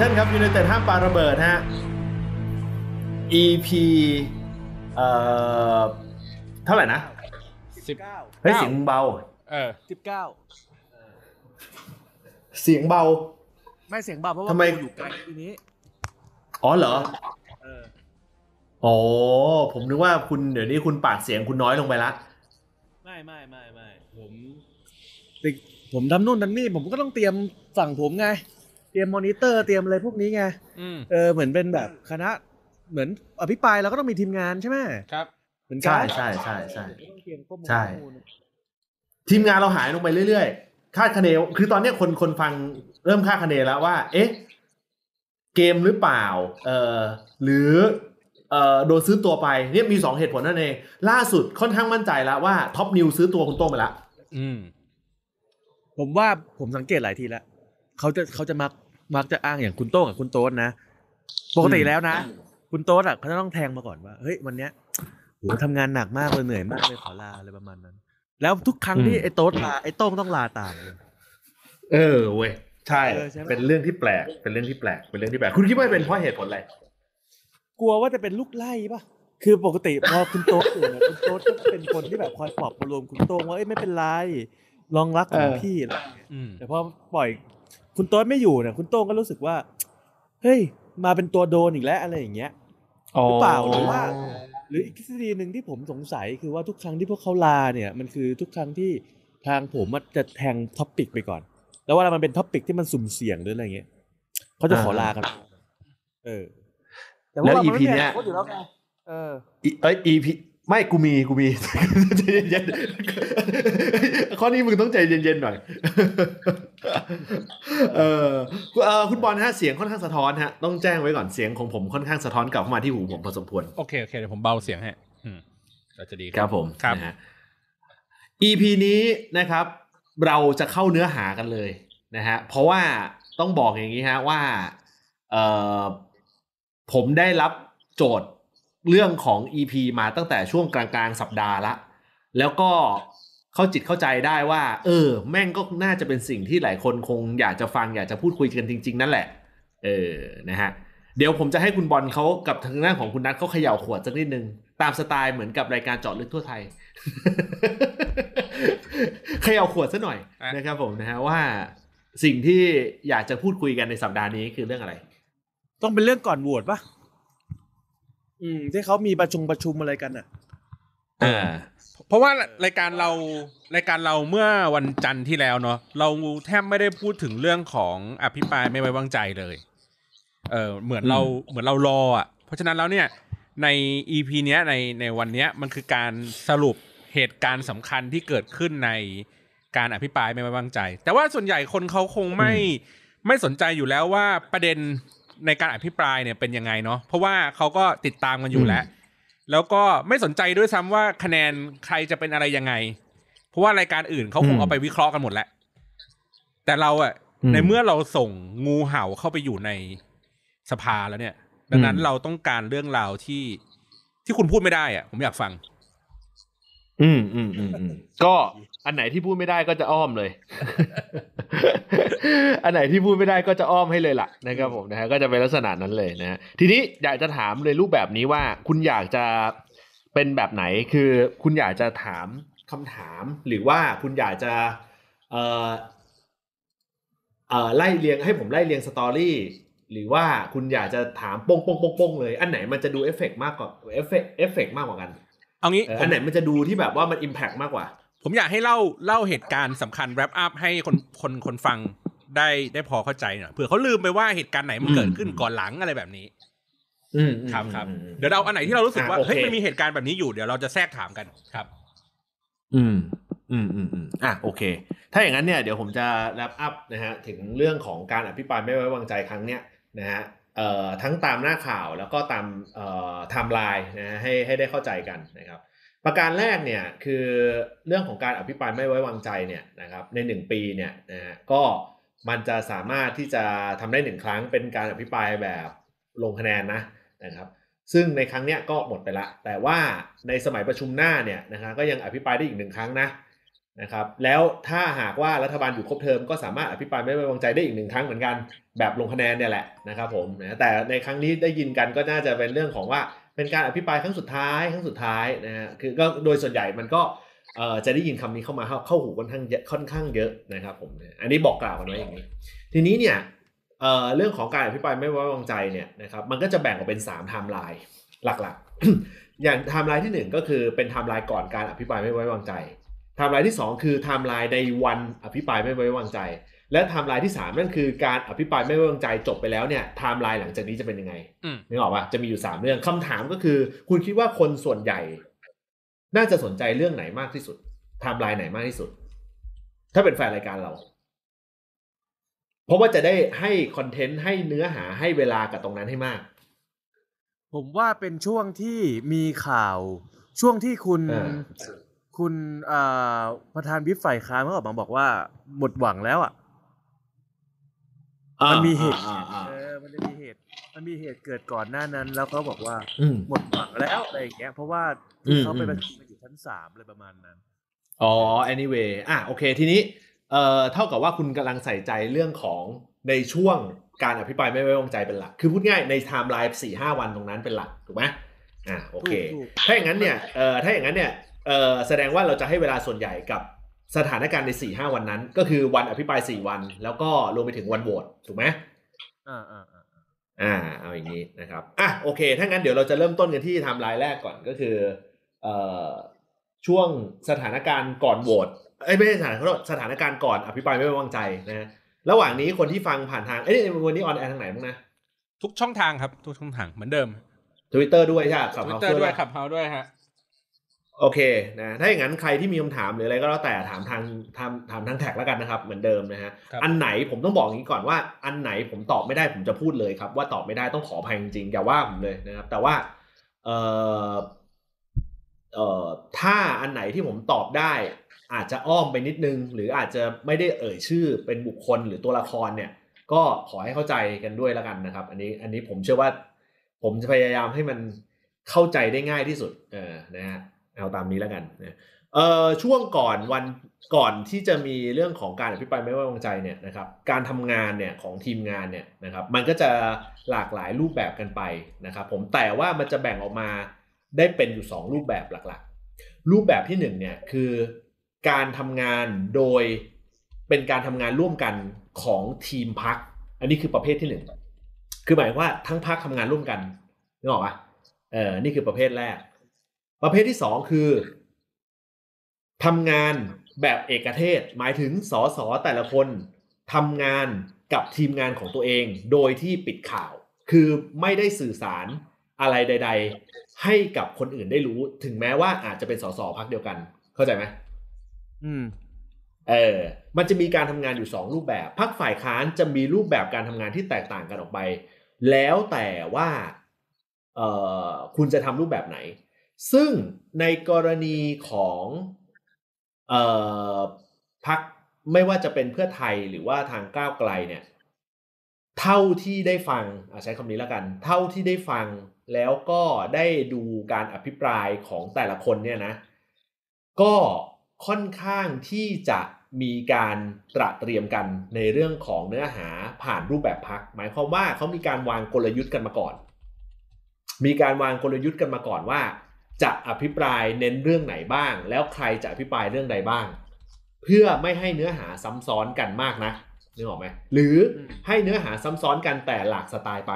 อันเดอร์เทนครับยูไนเต็ดห้ามปาระเบิดฮะ EP เอ่อเท่าไหร่นะสิบเก้าเฮ้ยเสียงเบา เออสิบเก้าเสียงเบา ไม่เสียงเบาเพราะว่าทำไมกูอยู่ไกลทีนี้ อ๋อเหรอเอออ๋อผมนึกว่าคุณเดี๋ยวนี้คุณปากเสียงคุณน้อยลงไปละ ไม่ไม่ไม่ไม่ผมติผมทำนู่นทำนี่ผมก็ต้องเตรียมฝั่งผมไง เตรียมมอนิเตอร์เตรียมอะไรพวกนี้ไงอืมเออเหมือนเป็นแบบคณะเหมือนอภิปรายเราก็ต้องมีทีมงานใช่ไหมครับ เหมือนกัใช่ใช่ใช่ใช่ ต้องเตรียมข้อมูลใช่ ข้อมูลทีมงานเราหายลงไปเรื่อยๆ คาดคะเนคือตอนเนี้ยคนคนฟังเริ่มคาดคะเนแล้วว่า เอ๊ะ เกมหรือเปล่า เอ่อ หรือ เอ่อ โดนซื้อตัวไป เนี่ยมีสองเหตุผลนั่นเอง ล่าสุดค่อนข้างมั่นใจแล้วว่าท็อปนิวซื้อตัวคุณโต้งไปละ อืมผมว่าผมสังเกตหลายทีแล้ว เขาจะเขาจะมักมักจะอ้างอย่างคุณโต้งกับคุณโต๊ดนะ ปกติแล้วนะ คุณโต๊ดอะเขาจะต้องแทงมาก่อนว่า เฮ้ยวันเนี้ยโหทำงานหนักมากเลยเหนื่อยมากเลยขอลาอะไรประมาณนั้น แล้วทุกครั้งที่ไอ้โต๊ดลาไอ้โต้งต้องลาตามเลยเออเว้ยใช่เออใช่ไหมเป็นเรื่องที่แปลก เป็นเรื่องที่แปลก เป็นเรื่องที่แปลก คุณคิดว่าเป็นเพราะเหตุผลอะไร กลัวว่าจะเป็นลูกไล่ปะคือปกติพอคุณโต๊ดอยู่เนี่ยคุณโต๊ดก็เป็นคนที่แบบคอยปลอบประโลมคุณโต้งว่าเอ้ยไม่เป็นไร ลองรักของเออพี่อะไรอย่างเงี้ยอืมแต่พอปล่อย คุณโต๊ดไม่อยู่เนี่ยคุณโต้งก็รู้สึกว่า เฮ้ย มาเป็นตัวโดนอีกแล้วอะไรอย่างเงี้ยหรือเปล่าหรือว่า หรืออีกทฤษฎีหนึ่งที่ผมสงสัยคือว่าทุกครั้งที่พวกเขาลาเนี่ย มันคือทุกครั้งที่ทางผมอะจะแทง topic ไปก่อน แล้วเวลามันเป็น topic ที่มันสุ่มเสี่ยงหรืออะไรเงี้ยเขาจะขอลากัน เออ แต่แล้วว่า EP เนี้ยขาอยู่แล้วไงเอออีเอ้ย EP ไม่กูมีกูมีใจเย็นๆ ข้อนี้มึงต้องใจเย็นๆหน่อยเออเออคุณบอลฮะเสียงค่อนข้างสะท้อนฮะ ต้องแจ้งไว้ก่อนเสียงของผมค่อนข้างสะท้อนกลับเข้ามาที่หูผมพอสมควร โอเคโอเคเดี๋ยวผมเบาเสียงให้อืมก็จะดีครับผมครับนะฮะ EP นี้นะครับ เราจะเข้าเนื้อหากันเลยนะฮะ เพราะว่าต้องบอกอย่างนี้ฮะว่าเอ่อผมได้รับโจทย์เรื่องของ EP มาตั้งแต่ช่วงกลางๆ สัปดาห์ละ แล้วก็ เข้าจิตเข้าใจได้ว่า เออ แม่งก็น่าจะเป็นสิ่งที่หลายคนคงอยากจะฟังอยากจะพูดคุยกันจริง ๆ นั่นแหละ เออนะฮะเดี๋ยวผมจะให้คุณบอลเขากับทางด้านของคุณนัทเขาเขย่าขวดสักนิดนึง ตามสไตล์เหมือนกับรายการเจาะลึกทั่วไทย เขย่าขวดซะหน่อยอะนะครับผมนะฮะว่าสิ่งที่อยากจะพูดคุยกันในสัปดาห์นี้คือเรื่องอะไร ต้องเป็นเรื่องก่อนโหวตปะอืมที่เขามีประชุมประชุมอะไรกันอะ อ่าเพราะว่ารายการเรารายการเราเมื่อวันจันทร์ที่แล้วเนาะเราแทบไม่ได้พูดถึงเรื่องของอภิปรายไม่ไว้วางใจเลย เออเหมือนเราเหมือนเรารออะ เพราะฉะนั้นแล้วเนี่ยในอีพีเนี้ยในในวันเนี้ยมันคือการสรุปเหตุการณ์สำคัญที่เกิดขึ้นในการอภิปรายไม่ไว้วางใจ แต่ว่าส่วนใหญ่คนเขาคงไม่ไม่สนใจอยู่แล้วว่าประเด็นในการอภิปรายเนี่ยเป็นยังไงเนาะเพราะว่าเขาก็ติดตามกันอยู่แล้ว แล้วก็ไม่สนใจด้วยซ้ำว่าคะแนนใครจะเป็นอะไรยังไง เพราะว่ารายการอื่นเขาคงอืมเอาไปวิเคราะห์กันหมดแล้ว แต่เราอะอืมในเมื่อเราส่งงูเห่าเข้าไปอยู่ในสภาแล้วเนี่ย ดังนั้นอืมเราต้องการเรื่องราวที่ที่คุณพูดไม่ได้อะผมอยากฟัง อืมอืมอืมอืมก็ อันไหนที่พูดไม่ได้ก็จะอ้อมเลย อันไหนที่พูดไม่ได้ก็จะอ้อมให้เลยล่ะนะครับผมนะฮะก็จะเป็นลักษณะนั้นเลยนะฮะทีนี้อยากจะถามเลยรูปแบบนี้ว่า คุณอยากจะเป็นแบบไหนคือ คุณอยากจะถามคำถาม หรือว่าคุณอยากจะ เอ่อเอ่อไล่เรียงให้ผมไล่เรียง story หรือว่าคุณอยากจะถามป้งป้งป้งป้งเลย อันไหนมันจะดูเอฟเฟกต์มากกว่า effect effect มากกว่ากัน เอางี้เออผมอันไหนมันจะดูที่แบบว่ามัน impact มากกว่า ผมอยากให้เล่าเล่าเหตุการณ์สำคัญ wrap up ให้คนคนคนฟังได้ได้พอเข้าใจหน่อยเผื่อเขาลืมไปว่าเหตุการณ์ไหนมันอืมเกิดขึ้นก่อนหลังอะไรแบบนี้ อืมครับครับอืมอืมเดี๋ยวเราอันไหนที่เรารู้สึกว่าอะโอเคเฮ้ยมันมีเหตุการณ์แบบนี้อยู่เดี๋ยวเราจะแทรกถามกันครับ อืม อืมอืมอืมอะโอเค ถ้าอย่างนั้นเนี่ยเดี๋ยวผมจะแรปอัพนะฮะถึงเรื่องของการอภิปรายไม่ไว้วางใจครั้งเนี้ยนะฮะเอ่อทั้งตามหน้าข่าวแล้วก็ตามเอ่อไทม์ไลน์นะฮะให้ให้ได้เข้าใจกันนะครับ ประการแรกเนี่ยคือเรื่องของการอภิปรายไม่ไว้วางใจเนี่ยนะครับในหนึ่งปีเนี่ยนะฮะก็มันจะสามารถที่จะทำได้หนึ่งครั้งเป็นการอภิปรายแบบลงคะแนนนะนะครับ ซึ่งในครั้งเนี้ยก็หมดไปละ แต่ว่าในสมัยประชุมหน้าเนี่ยนะฮะก็ยังอภิปรายได้อีกหนึ่งครั้งนะนะครับแล้วถ้าหากว่ารัฐบาลอยู่ครบเทอมก็สามารถอภิปรายไม่ไว้วางใจได้อีกหนึ่งครั้งเหมือนกันแบบลงคะแนนเนี่ยแหละนะครับผมนะแต่ในครั้งนี้ได้ยินกันก็น่าจะเป็นเรื่องของว่า เป็นการอภิปรายครั้งสุดท้ายครั้งสุดท้ายนะฮะคือก็โดยส่วนใหญ่มันก็จะได้ยินคำนี้เข้ามาเข้าหูค่อนข้างค่อนข้างเยอะนะครับผมอันนี้บอกกล่าวกันไว้อย่างนี้ ทีนี้เนี่ยเรื่องของการอภิปรายไม่ไว้วางใจเนี่ยนะครับมันก็จะแบ่งออกเป็น3ไทม์ไลน์หลักๆ อย่างไทม์ไลน์ที่หนึ่งก็คือเป็นไทม์ไลน์ก่อนการอภิปรายไม่ไว้วางใจไทม์ไลน์ที่สองคือไทม์ไลน์ในวันอภิปรายไม่ไว้วางใจ และไทม์ไลน์ที่สามนั่นคือการอภิปรายไม่ไว้วางใจจบไปแล้วเนี่ยไทม์ไลน์หลังจากนี้จะเป็นยังไงอืมนึกออกปะจะมีอยู่สามเรื่องคำถามก็คือ คุณคิดว่าคนส่วนใหญ่ น่าจะสนใจเรื่องไหนมากที่สุดไทม์ไลน์ไหนมากที่สุด ถ้าเป็นแฟนรายการเรา เพราะว่าจะได้ให้คอนเทนต์ให้เนื้อหาให้เวลากับตรงนั้นให้มาก ผมว่าเป็นช่วงที่มีข่าวช่วงที่คุณเออคุณอ่าประธานวิปฝ่ายค้านเขาออกมาบอกว่าหมดหวังแล้วอะ มันมีเหตุอ่าอ่าเออ่าอมันจะมีเหตุ มันมีเหตุเกิดก่อนหน้านั้น แล้วเขาบอกว่าอืมหมดหวังแล้วอะไรอย่างเงี้ยเพราะว่าอืมเขาไปอืมประชุมกันอยู่ชั้นสามเลยประมาณนั้นอ๋อ anyway อะโอเคทีนี้เอ่อเท่ากับว่าคุณกำลังใส่ใจเรื่องของในช่วงการอภิปรายไม่ไว้วางใจเป็นหลัก คือพูดง่ายในไทม์ไลน์สี่ห้าวันตรงนั้นเป็นหลักถูกไหมอะโอเคถูกถ้าอย่างนั้นเนี่ยเอ่อถ้าอย่างนั้นเนี่ยเอ่อแสดงว่าเราจะให้เวลาส่วนใหญ่กับ สถานการณ์ในสี่ห้าวันนั้น ก็คือวันอภิปรายสี่วัน แล้วก็รวมไปถึงวันโหวตถูกไหมอ่าอ่าอ่าอ่าเอาอย่างนี้นะครับอะโอเค ถ้างั้นเดี๋ยวเราจะเริ่มต้นกันที่ไทม์ไลน์แรกก่อนก็คือเอ่อช่วงสถานการณ์ก่อนโหวตเอ้ยไม่ใช่สถานขอโทษสถานการณ์ก่อนอภิปรายไม่ไว้วางใจนะฮะระหว่างนี้คนที่ฟังผ่านทางเอ้ยวันนี้ on air ทางไหนบ้างนะทุกช่องทางครับ ทุกช่องทางเหมือนเดิมทวิตเตอร์ด้วยใช่ไหมครับทวิตเตอร์คลับเฮาส์ด้วยคลับเฮาส์ด้วยฮะ โอเคนะถ้าอย่างนั้นใครที่มีคำถามหรืออะไรก็แล้วแต่ถามทางถามถามทางแท็กแล้วกันนะครับ เหมือนเดิมนะฮะครับอันไหนผมต้องบอกอย่างนี้ก่อนว่า อันไหนผมตอบไม่ได้ผมจะพูดเลยครับ ว่าตอบไม่ได้ต้องขออภัยจริงๆอย่าว่าผมเลยนะครับ แต่ว่าเอ่อเอ่อถ้าอันไหนที่ผมตอบได้ อาจจะอ้อมไปนิดนึง หรืออาจจะไม่ได้เอ่ยชื่อเป็นบุคคลหรือตัวละครเนี่ย ก็ขอให้เข้าใจกันด้วยแล้วกันนะครับ อันนี้อันนี้ผมเชื่อว่า ผมจะพยายามให้มันเข้าใจได้ง่ายที่สุดเออนะฮะ เอาตามนี้แล้วกันนะเอ่อช่วงก่อนวันก่อนที่จะมีเรื่องของการอภิปรายไม่ไว้วางใจเนี่ยนะครับการทำงานเนี่ยของทีมงานเนี่ยนะครับมันก็จะหลากหลายรูปแบบกันไปนะครับผมแต่ว่ามันจะแบ่งออกมาได้เป็นอยู่สองรูปแบบหลักๆ รูปแบบที่หนึ่งเนี่ยคือการทำงานโดยเป็นการทำงานร่วมกันของทีมพัก อันนี้คือประเภทที่หนึ่งคือหมายว่าทั้งพักทำงานร่วมกันนึกออกปะเออนี่คือประเภทแรก ประเภทที่สองคือทำงานแบบเอกเทศ หมายถึงสสแต่ละคนทำงานกับทีมงานของตัวเอง โดยที่ปิดข่าว คือไม่ได้สื่อสารอะไรใด ๆ ให้กับคนอื่นได้รู้ ถึงแม้ว่าอาจจะเป็นสสพักเดียวกัน เข้าใจไหมอืม เออ มันจะมีการทำงานอยู่สองรูปแบบพักฝ่ายค้านจะมีรูปแบบการทำงานที่แตกต่างกันออกไป แล้วแต่ว่า เออคุณจะทำรูปแบบไหน ซึ่งในกรณีของออพักไม่ว่าจะเป็นเพื่อไทยหรือว่าทางก้าวไกลเนี่ย เท่าที่ได้ฟังอะใช้คำนี้แล้วกัน เท่าที่ได้ฟังแล้วก็ได้ดูการอภิปรายของแต่ละคนเนี่ยนะ ก็ค่อนข้างที่จะมีการตระเตรียมกันในเรื่องของเนื้อหาผ่านรูปแบบพัก หมายความว่าเขามีการวางกลยุทธ์กันมาก่อน มีการวางกลยุทธ์กันมาก่อนว่า จะอภิปรายเน้นเรื่องไหนบ้าง แล้วใครจะอภิปรายเรื่องใดบ้าง เพื่อไม่ให้เนื้อหาซ้ำซ้อนกันมากนะนึกออกไหมหรือให้เนื้อหาซ้ำซ้อนกันแต่หลากสไตล์ไป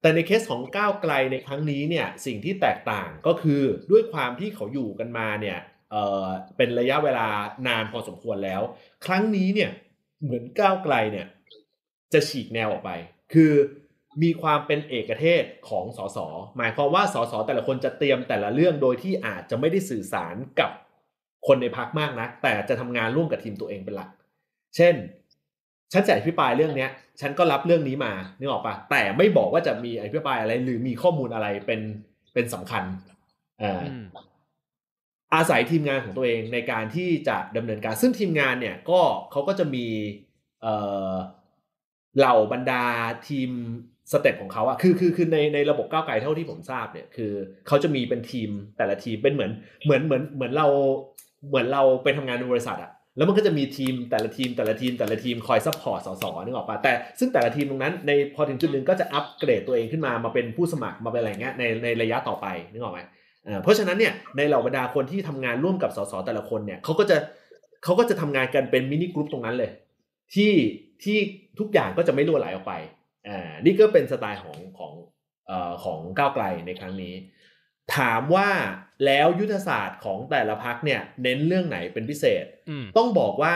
แต่ในเคสของก้าวไกลในครั้งนี้เนี่ยสิ่งที่แตกต่างก็คือด้วยความที่เขาอยู่กันมาเนี่ยเออเป็นระยะเวลานานพอสมควรแล้ว ครั้งนี้เนี่ยเหมือนก้าวไกลเนี่ยจะฉีกแนวออกไป คือ มีความเป็นเอกเทศของสสหมายความว่าสสแต่ละคนจะเตรียมแต่ละเรื่องโดยที่อาจจะไม่ได้สื่อสารกับคนในพักมากนัก แต่จะทำงานร่วมกับทีมตัวเองเป็นหลัก เช่น ฉันจะอภิปรายเรื่องเนี้ย ฉันก็รับเรื่องนี้มานึกออกปะแต่ไม่บอกว่าจะมีอภิปรายอะไร หรือมีข้อมูลอะไรเป็นเป็นสำคัญเอ่อออืมอาศัยทีมงานของตัวเองในการที่จะดำเนินการ ซึ่งทีมงานเนี่ยก็เขาก็จะมีเอ่อเหล่าบรรดาทีม staff ของเขาอะคือคือคือในในระบบก้าวไกลเท่าที่ผมทราบเนี่ยคือเขาจะมีเป็นทีมแต่ละทีมเป็นเหมือนเหมือนเหมือนเหมือนเราเหมือนเราไปทำงานในบริษัทอะแล้วมันก็จะมีทีมแต่ละทีมแต่ละทีมแต่ละทีมคอย support สสนึกออกปะแต่ซึ่งแต่ละทีมตรงนั้นในพอถึงจุดหนึ่งก็จะอัปเกรดตัวเองขึ้นมามาเป็นผู้สมัครมาเป็นอะไรเงี้ยในในระยะต่อไปนึกออกไหมเอ่อเพราะฉะนั้นเนี่ยในเหล่าบรรดาคนที่ทำงานร่วมกับสสแต่ละคนเนี่ยเขาก็จะเขาก็จะทำงานกันเป็นมินิกรุ๊ปตรงนั้นเลย ที่ที่ทุกอย่างก็จะไม่รั่วไหลออกไป อ่านี่ก็เป็นสไตล์ของของเอ่อของก้าวไกลในครั้งนี้ ถามว่าแล้วยุทธศาสตร์ของแต่ละพักเนี่ย เน้นเรื่องไหนเป็นพิเศษอืมต้องบอกว่า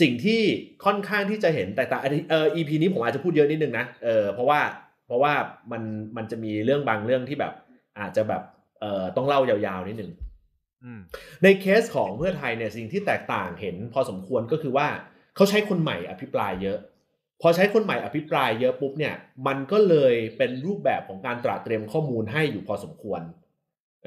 สิ่งที่ค่อนข้างที่จะเห็นแตกต่างอันนี้เออ EP นี้ผมอาจจะพูดเยอะนิดนึงนะเออเพราะว่าเพราะว่ามันมันจะมีเรื่องบางเรื่องที่แบบ อาจจะแบบเออต้องเล่ายาวๆนิดนึงอืมในเคสของเพื่อไทยเนี่ยสิ่งที่แตกต่างเห็นพอสมควรก็คือว่าเขาใช้คนใหม่อภิปรายเยอะ พอใช้คนใหม่อภิปรายเยอะปุ๊บเนี่ยมันก็เลยเป็นรูปแบบของการตระเตรียมข้อมูลให้อยู่พอสมควร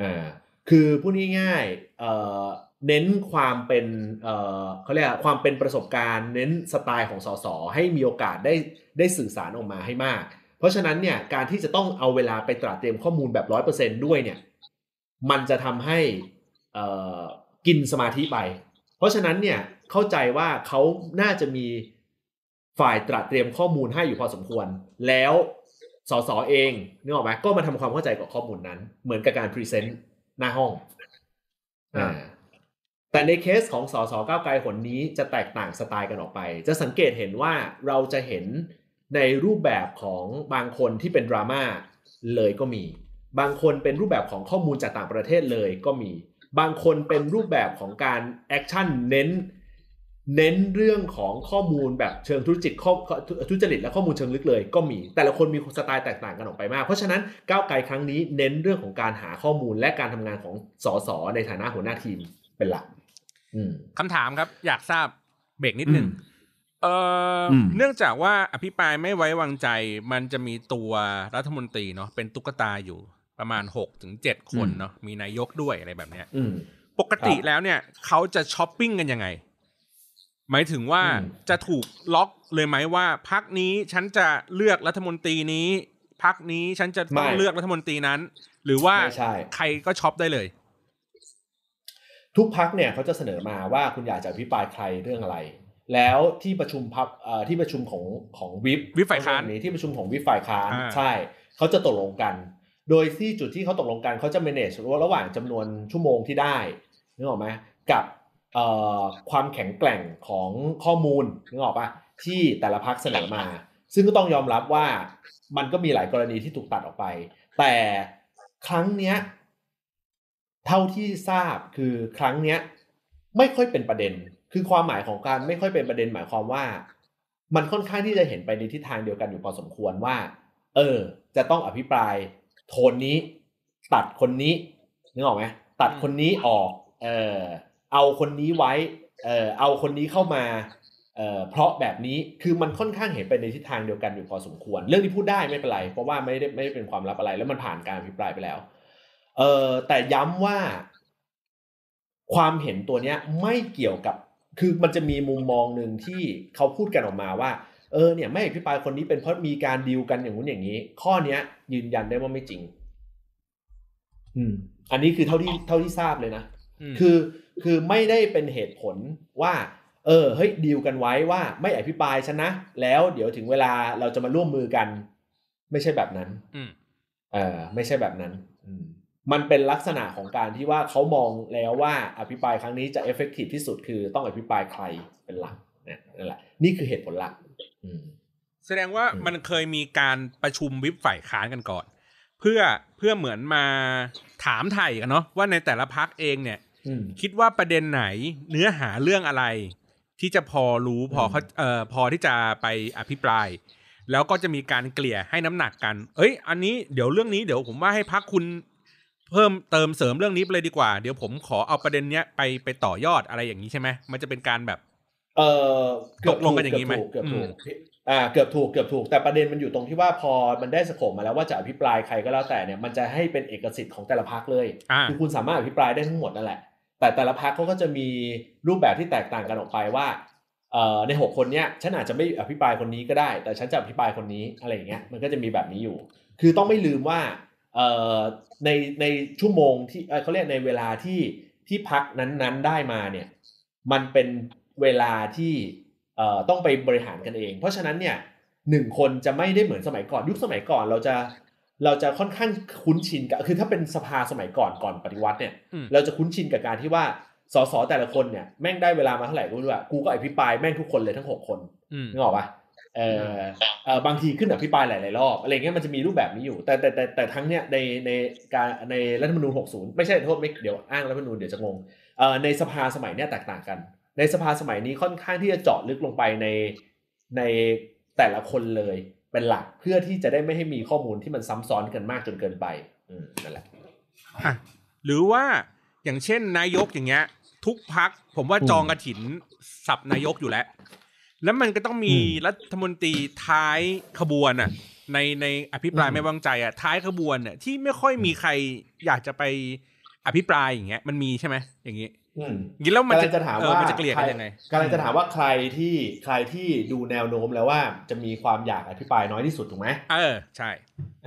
อ่าคือพูดง่ายๆเอ่อเน้นความเป็นเอ่อเขาเรียกความเป็นประสบการณ์ เน้นสไตล์ของสสให้มีโอกาสได้ได้สื่อสารออกมาให้มาก เพราะฉะนั้นเนี่ยการที่จะต้องเอาเวลาไปตระเตรียมข้อมูลแบบร้อยเปอร์เซด้วยเนี่ยมันจะทำให้เอ่อกินสมาธิไป เพราะฉะนั้นเนี่ยเข้าใจว่าเขาน่าจะมี ฝ่ายตระเตรียมข้อมูลให้อยู่พอสมควร แล้วสสเองนึกออกไหมก็มาทำความเข้าใจกับข้อมูลนั้น เหมือนกับการพรีเซนต์หน้าห้องอ่าแต่ในเคสของสสก้าวไกลคนนี้จะแตกต่างสไตล์กันออกไป จะสังเกตเห็นว่าเราจะเห็นในรูปแบบของบางคนที่เป็นดราม่าเลยก็มี บางคนเป็นรูปแบบของข้อมูลจากต่างประเทศเลยก็มี บางคนเป็นรูปแบบของการ action เน้น เน้นเรื่องของข้อมูลแบบเชิงธุรกิจข้อทุจริตและข้อมูลเชิงลึกเลยก็มี แต่ละคนมีสไตล์แตกต่างกันออกไปมาก เพราะฉะนั้นก้าวไกลครั้งนี้เน้นเรื่องของการหาข้อมูลและการทำงานของสสในฐานะหัวหน้าทีมเป็นหลักอืมคำถามครับ อยากทราบเบรกนิดหนึ่งอืมเอออมเนื่องจากว่าอภิปรายไม่ไว้วางใจ มันจะมีตัวรัฐมนตรีเนาะเป็นตุ๊กตาอยู่ประมาณหกถึงเจ็ดคนเนาะมีนายกด้วยอะไรแบบเนี้ยอืมปกติครับแล้วเนี่ยเขาจะช้อปปิ้งกันยังไง หมายถึงว่าอืมจะถูกล็อกเลยไหมว่าพักนี้ฉันจะเลือกรัฐมนตรีนี้พักนี้ฉันจะต้องเลือกรัฐมนตรีนั้น หรือว่าไม่ใช่ใครก็ช็อปได้เลย ทุกพักเนี่ยเขาจะเสนอมาว่าคุณอยากจะอภิปรายใครเรื่องอะไร แล้วที่ประชุมพักเอ่อที่ประชุมของของวิปวิปฝ่ายค้านนี้ที่ประชุมของวิปฝ่ายค้านอ่าใช่เขาจะตกลงกัน โดยที่จุดที่เขาตกลงกันเขาจะ manage ระหว่างจำนวนชั่วโมงที่ได้นึกออกไหมกับเอ่อ ความแข็งแกร่งของข้อมูลนึกออกปะที่แต่ละพักเสนอมา ซึ่งก็ต้องยอมรับว่ามันก็มีหลายกรณีที่ถูกตัดออกไป แต่ครั้งเนี้ย เท่าที่ทราบคือครั้งเนี้ย ไม่ค่อยเป็นประเด็น คือความหมายของการไม่ค่อยเป็นประเด็นหมายความว่า มันค่อนข้างที่จะเห็นไปในทิศทางเดียวกันอยู่พอสมควรว่า เออ จะต้องอภิปราย โทนนี้ ตัดคนนี้นึกออกไหมตัดคนนี้ออก เออ เอาคนนี้ไว้ เออเอาคนนี้เข้ามา เอ่อเพราะแบบนี้คือมันค่อนข้างเห็นไปในทิศทางเดียวกันอยู่พอสมควร เรื่องที่พูดได้ไม่เป็นไร เพราะว่าไม่ได้ไม่ได้เป็นความลับอะไร แล้วมันผ่านการอภิปรายไปแล้ว เอ่อแต่ย้ำว่าความเห็นตัวเนี้ยไม่เกี่ยวกับคือมันจะมีมุมมองหนึ่งที่เขาพูดกันออกมาว่า เออเนี่ยไม่อภิปรายคนนี้เป็นเพราะมีการดีลกันอย่างนู้นอย่างนี้ ข้อเนี้ย ยืนยันได้ว่าไม่จริง อืม อันนี้คือเท่าที่เท่าที่ทราบเลยนะมคือ คือไม่ได้เป็นเหตุผลว่า เออเฮ้ยดีลกันไว้ว่าไม่อภิปรายฉันนะ แล้วเดี๋ยวถึงเวลาเราจะมาร่วมมือกัน ไม่ใช่แบบนั้นอืมเออไม่ใช่แบบนั้นอืมมันเป็นลักษณะของการที่ว่าเขามองแล้วว่าอภิปรายครั้งนี้จะเอฟเฟกตีฟที่สุดคือต้องอภิปรายใครเป็นหลักเนี่ยนั่นแหละนี่คือเหตุผลหลักอืมแสดงว่าอืมมันเคยมีการประชุมวิปฝ่ายค้านกันก่อน เพื่อเพื่อเหมือนมาถามไถ่กันเนาะว่าในแต่ละพักเองเนี่ยอืม คิดว่าประเด็นไหนเนื้อหาเรื่องอะไร ที่จะพอรู้พอเขาเอ่อพอที่จะไปอภิปราย แล้วก็จะมีการเกลี่ยให้น้ำหนักกัน เอ้ย อันนี้เดี๋ยวเรื่องนี้เดี๋ยวผมว่าให้พักคุณเพิ่มเติมเสริมเรื่องนี้ไปเลยดีกว่า เดี๋ยวผมขอเอาประเด็นเนี้ยไปไปต่อยอดอะไรอย่างนี้ใช่ไหมมันจะเป็นการแบบ เออเกือบตกลงกันอย่างนี้นี้ไหมเกือบถูกอืมเกือบถูกอ่าเกือบถูกเกือบถูกแต่ประเด็นมันอยู่ตรงที่ว่าพอมันได้สโคปมาแล้วว่าจะอภิปรายใครก็แล้วแต่เนี่ยมันจะให้เป็นเอกสิทธิ์ของแต่ละพักเลยอ่าคือคุณสามารถอภิปรายได้ทั้งหมดนั่นแหละ แต่แต่ละพักเขาก็จะมีรูปแบบที่แตกต่างกันออกไปว่าในหกคนเนี้ยฉันอาจจะไม่อภิปรายคนนี้ก็ได้ แต่ฉันจะอภิปรายคนนี้อะไรอย่างเงี้ยมันก็จะมีแบบนี้อยู่ คือต้องไม่ลืมว่าในในชั่วโมงที่เขาเรียกในเวลาที่ที่พักนั้นๆได้มาเนี่ยมันเป็นเวลาที่ต้องไปบริหารกันเอง เพราะฉะนั้นเนี่ยหนึ่งคนจะไม่ได้เหมือนสมัยก่อนยุคสมัยก่อนเราจะ เราจะค่อนข้างคุ้นชินกับคือถ้าเป็นสภาสมัยก่อนก่อนปฏิวัติเนี่ยอืมเราจะคุ้นชินกับการที่ว่าสสแต่ละคนเนี่ยแม่งได้เวลามาเท่าไหร่ก็ไม่รู้อะกูก็อภิปรายแม่งทุกคนเลยทั้งหกคนอืมนึกออกปะเออเออบางทีขึ้นอภิปรายหลายๆรอบอะไรเงี้ยมันจะมีรูปแบบนี้อยู่ แต่แต่แต่แต่ทั้งเนี้ยในในการในรัฐธรรมนูญ60 ไม่ใช่โทษไม่เดี๋ยวอ้างรัฐธรรมนูญเดี๋ยวจะงงเอ่อในสภาสมัยเนี้ยแตกต่างกัน ในสภาสมัยนี้ค่อนข้างที่จะเจาะลึกลงไปในในแต่ละคนเลย เป็นหลักเพื่อที่จะได้ไม่ให้มีข้อมูลที่มันซ้ำซ้อนกันมากจนเกินไปอืมนั่นแหละอะหรือว่าอย่างเช่นนายกอย่างเงี้ย ทุกพักผมว่าอืมจองกระถินสับนายกอยู่แล้ว แล้วมันก็ต้องมีอืมรัฐมนตรีท้ายขบวนอะ ในในอภิปรายอืมไม่วางใจอะท้ายขบวนอะที่ไม่ค่อยมีใครอยากจะไปอภิปรายอย่างเงี้ยมันมีใช่ไหมอย่างงี้อืมอ ย่างงี้แล้วมันกำลัจะงจะถามเออว่ามันจะเกลี่ยกันยังไงกำลังจะถามว่าใครที่ใครที่ดูแนวโน้มแล้วว่าจะมีความอยากอภิปรายน้อยที่สุดถูกไหมเออใช่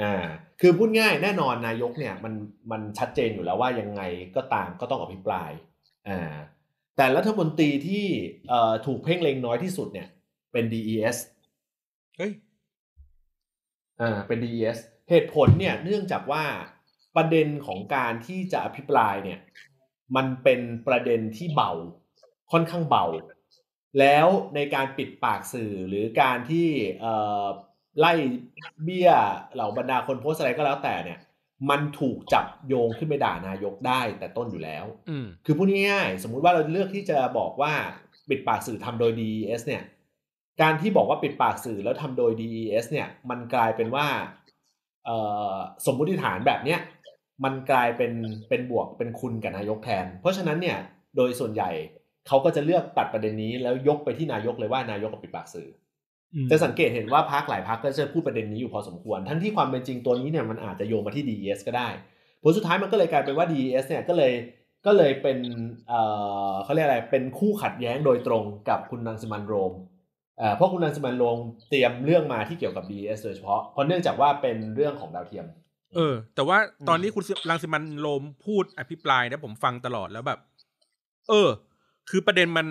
อ่าคือพูดง่ายแน่นอนนายกเนี่ยมันมันชัดเจนอยู่แล้วว่ายังไงก็ตามก็ต้องอภิปรายอ่าแต่รัฐมนตรีที่เอ่อถูกเพ่งเล็งน้อยที่สุดเนี่ย เป็น DES เฮ้ยอ่าเป็น DES เหตุผลเนี่ยเนื่องจากว่าประเด็นของการที่จะอภิปรายเนี่ย มันเป็นประเด็นที่เบาค่อนข้างเบา แล้วในการปิดปากสื่อหรือการที่เอ่อไล่เบี้ยเหล่าบรรดาคนโพสต์อะไรก็แล้วแต่เนี่ย มันถูกจับโยงขึ้นไปด่านายกได้แต่ต้นอยู่แล้วอืมคือพูดง่ายๆสมมุติว่าเราเลือกที่จะบอกว่าปิดปากสื่อทำโดย DES เนี่ย การที่บอกว่าปิดปากสื่อแล้วทำโดย DES เนี่ย มันกลายเป็นว่าเอ่อสมมุติฐานแบบเนี้ย มันกลายเป็นเป็นบวกเป็นคุณกับนายกแทน เพราะฉะนั้นเนี่ยโดยส่วนใหญ่เขาก็จะเลือกตัดประเด็นนี้แล้วยกไปที่นายกเลยว่านายกกับปิดปากสื่อจะสังเกตเห็นว่าพักหลายพักก็จะพูดประเด็นนี้อยู่พอสมควร ทั้งที่ความเป็นจริงตัวนี้เนี่ยมันอาจจะโยงมาที่ DES ก็ได้ผลสุดท้ายมันก็เลยกลายเป็นว่า DES เนี่ยก็เลยก็เลยเป็นเอ่อเขาเรียกอะไรเป็นคู่ขัดแย้งโดยตรงกับคุณนังสมันโรมเอ่อเพราะคุณนังสมันโรมเตรียมเรื่องมาที่เกี่ยวกับ DES โดยเฉพาะเพราะเนื่องจากว่าเป็นเรื่องของดาวเทียม เออ แต่ว่าตอนนี้คุณรังสิมันต์โรมพูดอภิปรายเนี่ยผมฟังตลอดแล้วแบบ เออ คือประเด็นมัน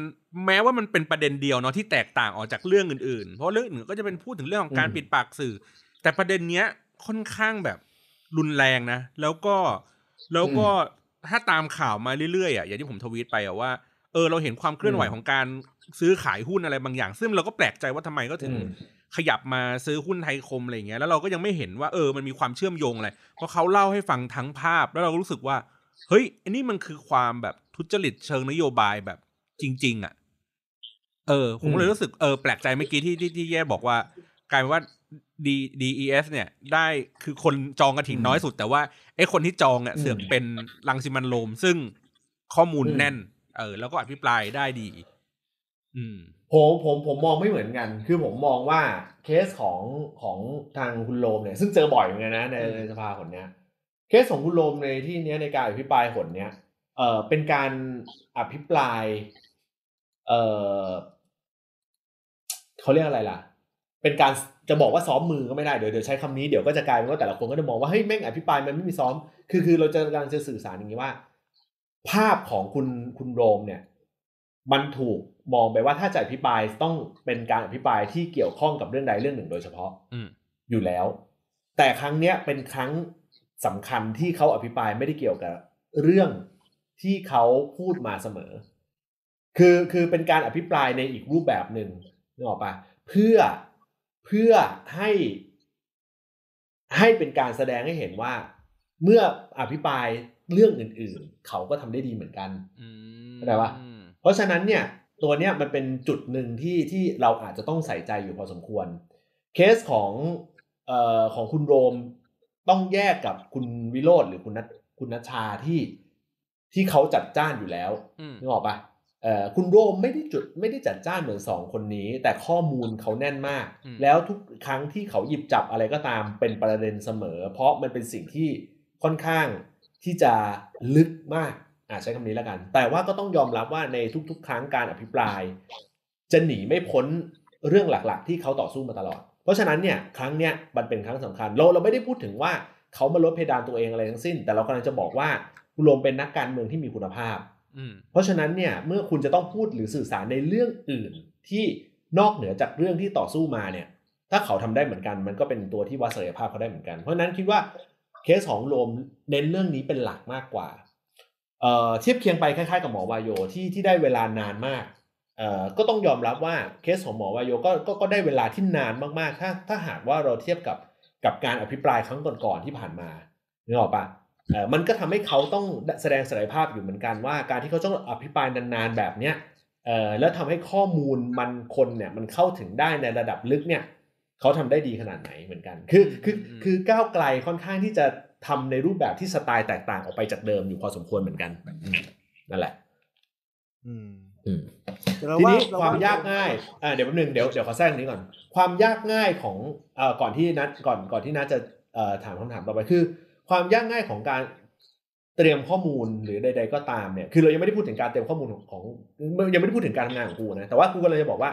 แม้ว่ามันเป็นประเด็นเดียวเนาะที่แตกต่างออกจากเรื่องอื่นๆ เพราะเรื่องอื่นก็จะเป็นพูดถึงเรื่องของการอืมปิดปากสื่อ แต่ประเด็นเนี้ยค่อนข้างแบบรุนแรงนะ แล้วก็แล้วก็ถ้าตามข่าวมาเรื่อยๆอะอย่างที่ผมทวีตไปอะว่าเออเราเห็นความเคลื่อนไหวของการซื้อขายหุ้นอะไรบางอย่าง ซึ่งเราก็แปลกใจว่าทำไมก็ถึงอืม ขยับมาซื้อหุ้นไทยคมอะไรอย่างเงี้ยแล้วเราก็ยังไม่เห็นว่าเออมันมีความเชื่อมโยงอะไรเพราะเขาเล่าให้ฟังทั้งภาพ แล้วเราก็รู้สึกว่า เฮ้ยอันนี้มันคือความแบบทุจริตเชิงนโยบายแบบจริง ๆ อะ เออ ผมก็เลยรู้สึกเออแปลกใจเมื่อกี้ที่ที่ที่แย่บอกว่ากลายเป็นว่า D DES เนี่ย ได้คือคนจองกระถิ่นน้อยสุด แต่ว่าไอ้คนที่จองเนี่ยอืมเสือกเป็นรังสิมันต์โรมซึ่งข้อมูลอืมแน่น เออ แล้วก็อภิปรายได้ดี อืม ผมผมผมมองไม่เหมือนกัน คือผมมองว่าเคสของของทางคุณโรมเนี่ย ซึ่งเจอบ่อยเหมือนกันนะในอืมในสภาคนเนี้ย เคสของคุณโรมในที่เนี้ยในการอภิปรายหนเนี้ย เอ่อเป็นการอภิปราย เอ่อเขาเรียกอะไรล่ะ เป็นการจะบอกว่าซ้อมมือก็ไม่ได้เดี๋ยวเดี๋ยวใช้คำนี้เดี๋ยวก็จะกลายเป็นว่าแต่ละคนก็จะมองว่าเฮ้ยแม่งอภิปรายมันไม่มีซ้อม คือคือเราจะกำลังจะสื่อสารอย่างนี้ว่า ภาพของคุณคุณโรมเนี่ย มันถูกมองไปว่าถ้าจะอภิปรายต้องเป็นการอภิปรายที่เกี่ยวข้องกับเรื่องใดเรื่องหนึ่งโดยเฉพาะอืมอยู่แล้ว แต่ครั้งเนี้ยเป็นครั้งสำคัญที่เขาอภิปรายไม่ได้เกี่ยวกับเรื่องที่เขาพูดมาเสมอ คือคือเป็นการอภิปรายในอีกรูปแบบหนึ่งนึกออกปะเพื่อเพื่อให้ให้เป็นการแสดงให้เห็นว่า เมื่ออภิปรายเรื่องอื่น ๆ เขาก็ทำได้ดีเหมือนกันอืมเข้าใจปะเพ ราะฉะนั้นเนี่ยตัวเนี้ยมันเป็นจุดหนึ่งที่ที่เราอาจจะต้องใส่ใจอยู่พอสมควร เคสของเอ่อของคุณโรมต้องแยกกับคุณวิโรธหรือคุณนัทคุณนัชชาที่ที่เขาจัดจ้านอยู่แล้วอืมนึกออกปะเอ่อคุณโรมไม่ได้จุดไม่ได้จัดจ้านเหมือนสองคนนี้ แต่ข้อมูลเขาแน่นมากอืมแล้วทุกครั้งที่เขาหยิบจับอะไรก็ตามเป็นประเด็นเสมอ เพราะมันเป็นสิ่งที่ค่อนข้างที่จะลึกมาก อ่าใช้คำนี้แล้วกัน แต่ว่าก็ต้องยอมรับว่าในทุก ๆ ครั้งการอภิปราย จะหนีไม่พ้นเรื่องหลักๆ ที่เขาต่อสู้มาตลอด เพราะฉะนั้นเนี่ยครั้งเนี้ยมันเป็นครั้งสำคัญเราเราไม่ได้พูดถึงว่าเขามาลดเพดานตัวเองอะไรทั้งสิ้น แต่เรากำลังจะบอกว่าคุณโรมเป็นนักการเมืองที่มีคุณภาพอืมเพราะฉะนั้นเนี่ยเมื่อคุณจะต้องพูดหรือสื่อสารในเรื่องอื่นที่นอกเหนือจากเรื่องที่ต่อสู้มาเนี่ย ถ้าเขาทำได้เหมือนกัน มันก็เป็นตัวที่วัดศักยภาพเขาได้เหมือนกัน เพราะฉะนั้นคิดว่าเคสของโรมเน้นเรื่องนี้เป็นหลักมากกว่า เอ่อเทียบเคียงไปคล้ายๆกับหมอวายโยที่ที่ได้เวลานานมากเอ่อก็ต้องยอมรับว่าเคสของหมอวายโยก็ก็ก็ได้เวลาที่นานมากๆ ถ้าถ้าหากว่าเราเทียบกับกับการอภิปรายครั้งก่อนๆที่ผ่านมานึกออกปะเอ่อมันก็ทำให้เขาต้องแสดงศักยภาพอยู่เหมือนกันว่า การที่เขาต้องอภิปรายนานๆแบบเนี้ยเอ่อแล้วทำให้ข้อมูลมันคนเนี่ยมันเข้าถึงได้ในระดับลึกเนี่ยเขาทำได้ดีขนาดไหนเหมือนกัน คือคือคือก้าวไกลค่อนข้างที่จะ ทำในรูปแบบที่สไตล์แตกต่างออกไปจากเดิมอยู่พอสมควรเหมือนกันอืมนั่นแหละอืมอืมแต่เรทีนี้เรความยากง่ายอ่าเดี๋ยวแป๊บนึงเดี๋ยวเดี๋ยวขอแทรกตรงนี้ก่อน ความยากง่ายของเอ่อก่อนที่นัดก่อนก่อนที่นัดจะเอ่อถามคำถามต่อไปคือ ความยากง่ายของการเตรียมข้อมูลหรือใด ๆ ก็ตามเนี่ยคือเรายังไม่ได้พูดถึงการเตรียมข้อมูลของของยังไม่ได้พูดถึงการทำงานของกูนะแต่ว่ากูก็เลยจะบอกว่า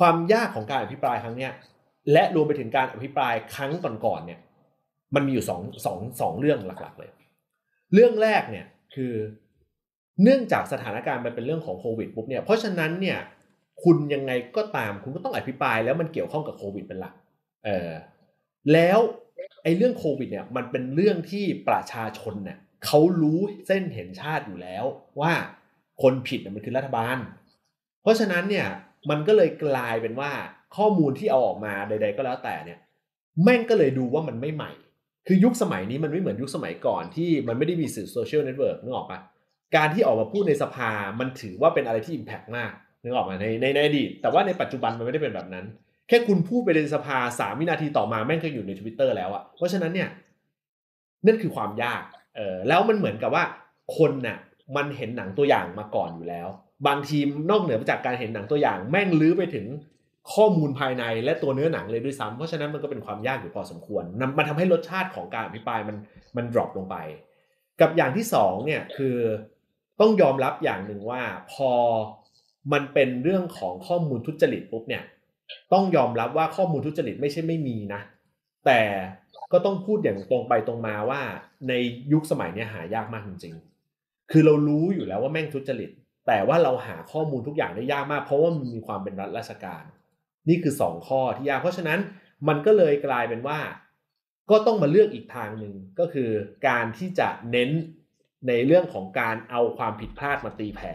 ความยากของการอภิปรายครั้งเนี้ยและรวมไปถึงการอภิปรายครั้งก่อนๆเนี่ย มันมีอยู่สองสองสองเรื่องหลักๆเลย เรื่องแรกเนี่ยคือเนื่องจากสถานการณ์มันเป็นเรื่องของโควิดปุ๊บเนี่ยเพราะฉะนั้นเนี่ยคุณยังไงก็ตามคุณก็ต้องอภิปรายแล้วมันเกี่ยวข้องกับโควิดเป็นหลักเออแล้วไอ้เรื่องโควิดเนี่ยมันเป็นเรื่องที่ประชาชนเนี่ยเขารู้เส้นเห็นชาติอยู่แล้วว่าคนผิดเนี่ยมันคือรัฐบาล เพราะฉะนั้นเนี่ยมันก็เลยกลายเป็นว่าข้อมูลที่เอาออกมาใด ๆ ก็แล้วแต่เนี่ยแม่งก็เลยดูว่ามันไม่ใหม่ คือยุคสมัยนี้มันไม่เหมือนยุคสมัยก่อนที่มันไม่ได้มีสื่อ social network นึกออกปะการที่ออกมาพูดในสภามันถือว่าเป็นอะไรที่ impact มากนึกออกปะในในในอดีตแต่ว่าในปัจจุบันมันไม่ได้เป็นแบบนั้น แค่คุณพูดไปในสภาสามวินาทีต่อมาแม่งก็อยู่ในทวิตเตอร์แล้วอะเพราะฉะนั้นเนี่ยนั่นคือความยากเออแล้วมันเหมือนกับว่าคนน่ะมันเห็นหนังตัวอย่างมาก่อนอยู่แล้ว บางทีมนอกเหนือจากการเห็นหนังตัวอย่าง แม่งรื้อไปถึง ข้อมูลภายในและตัวเนื้อหนังเลยด้วยซ้ำเพราะฉะนั้นมันก็เป็นความยากอยู่พอสมควรมันทำให้รสชาติของการอภิปรายมันมันดรอปลงไป กับอย่างที่สองเนี่ยคือต้องยอมรับอย่างหนึ่งว่าพอมันเป็นเรื่องของข้อมูลทุจริตปุ๊บเนี่ย ต้องยอมรับว่าข้อมูลทุจริตไม่ใช่ไม่มีนะ แต่ก็ต้องพูดอย่างตรงไปตรงมาว่าในยุคสมัยนี้หายากมากจริงๆ คือเรารู้อยู่แล้วว่าแม่งทุจริต แต่ว่าเราหาข้อมูลทุกอย่างได้ยากมาก เพราะว่ามันมีความเป็นรัฐราชการ นี่คือสองข้อที่ยากเพราะฉะนั้นมันก็เลยกลายเป็นว่า ก็ต้องมาเลือกอีกทางหนึ่งก็คือการที่จะเน้นในเรื่องของการเอาความผิดพลาดมาตีแผ่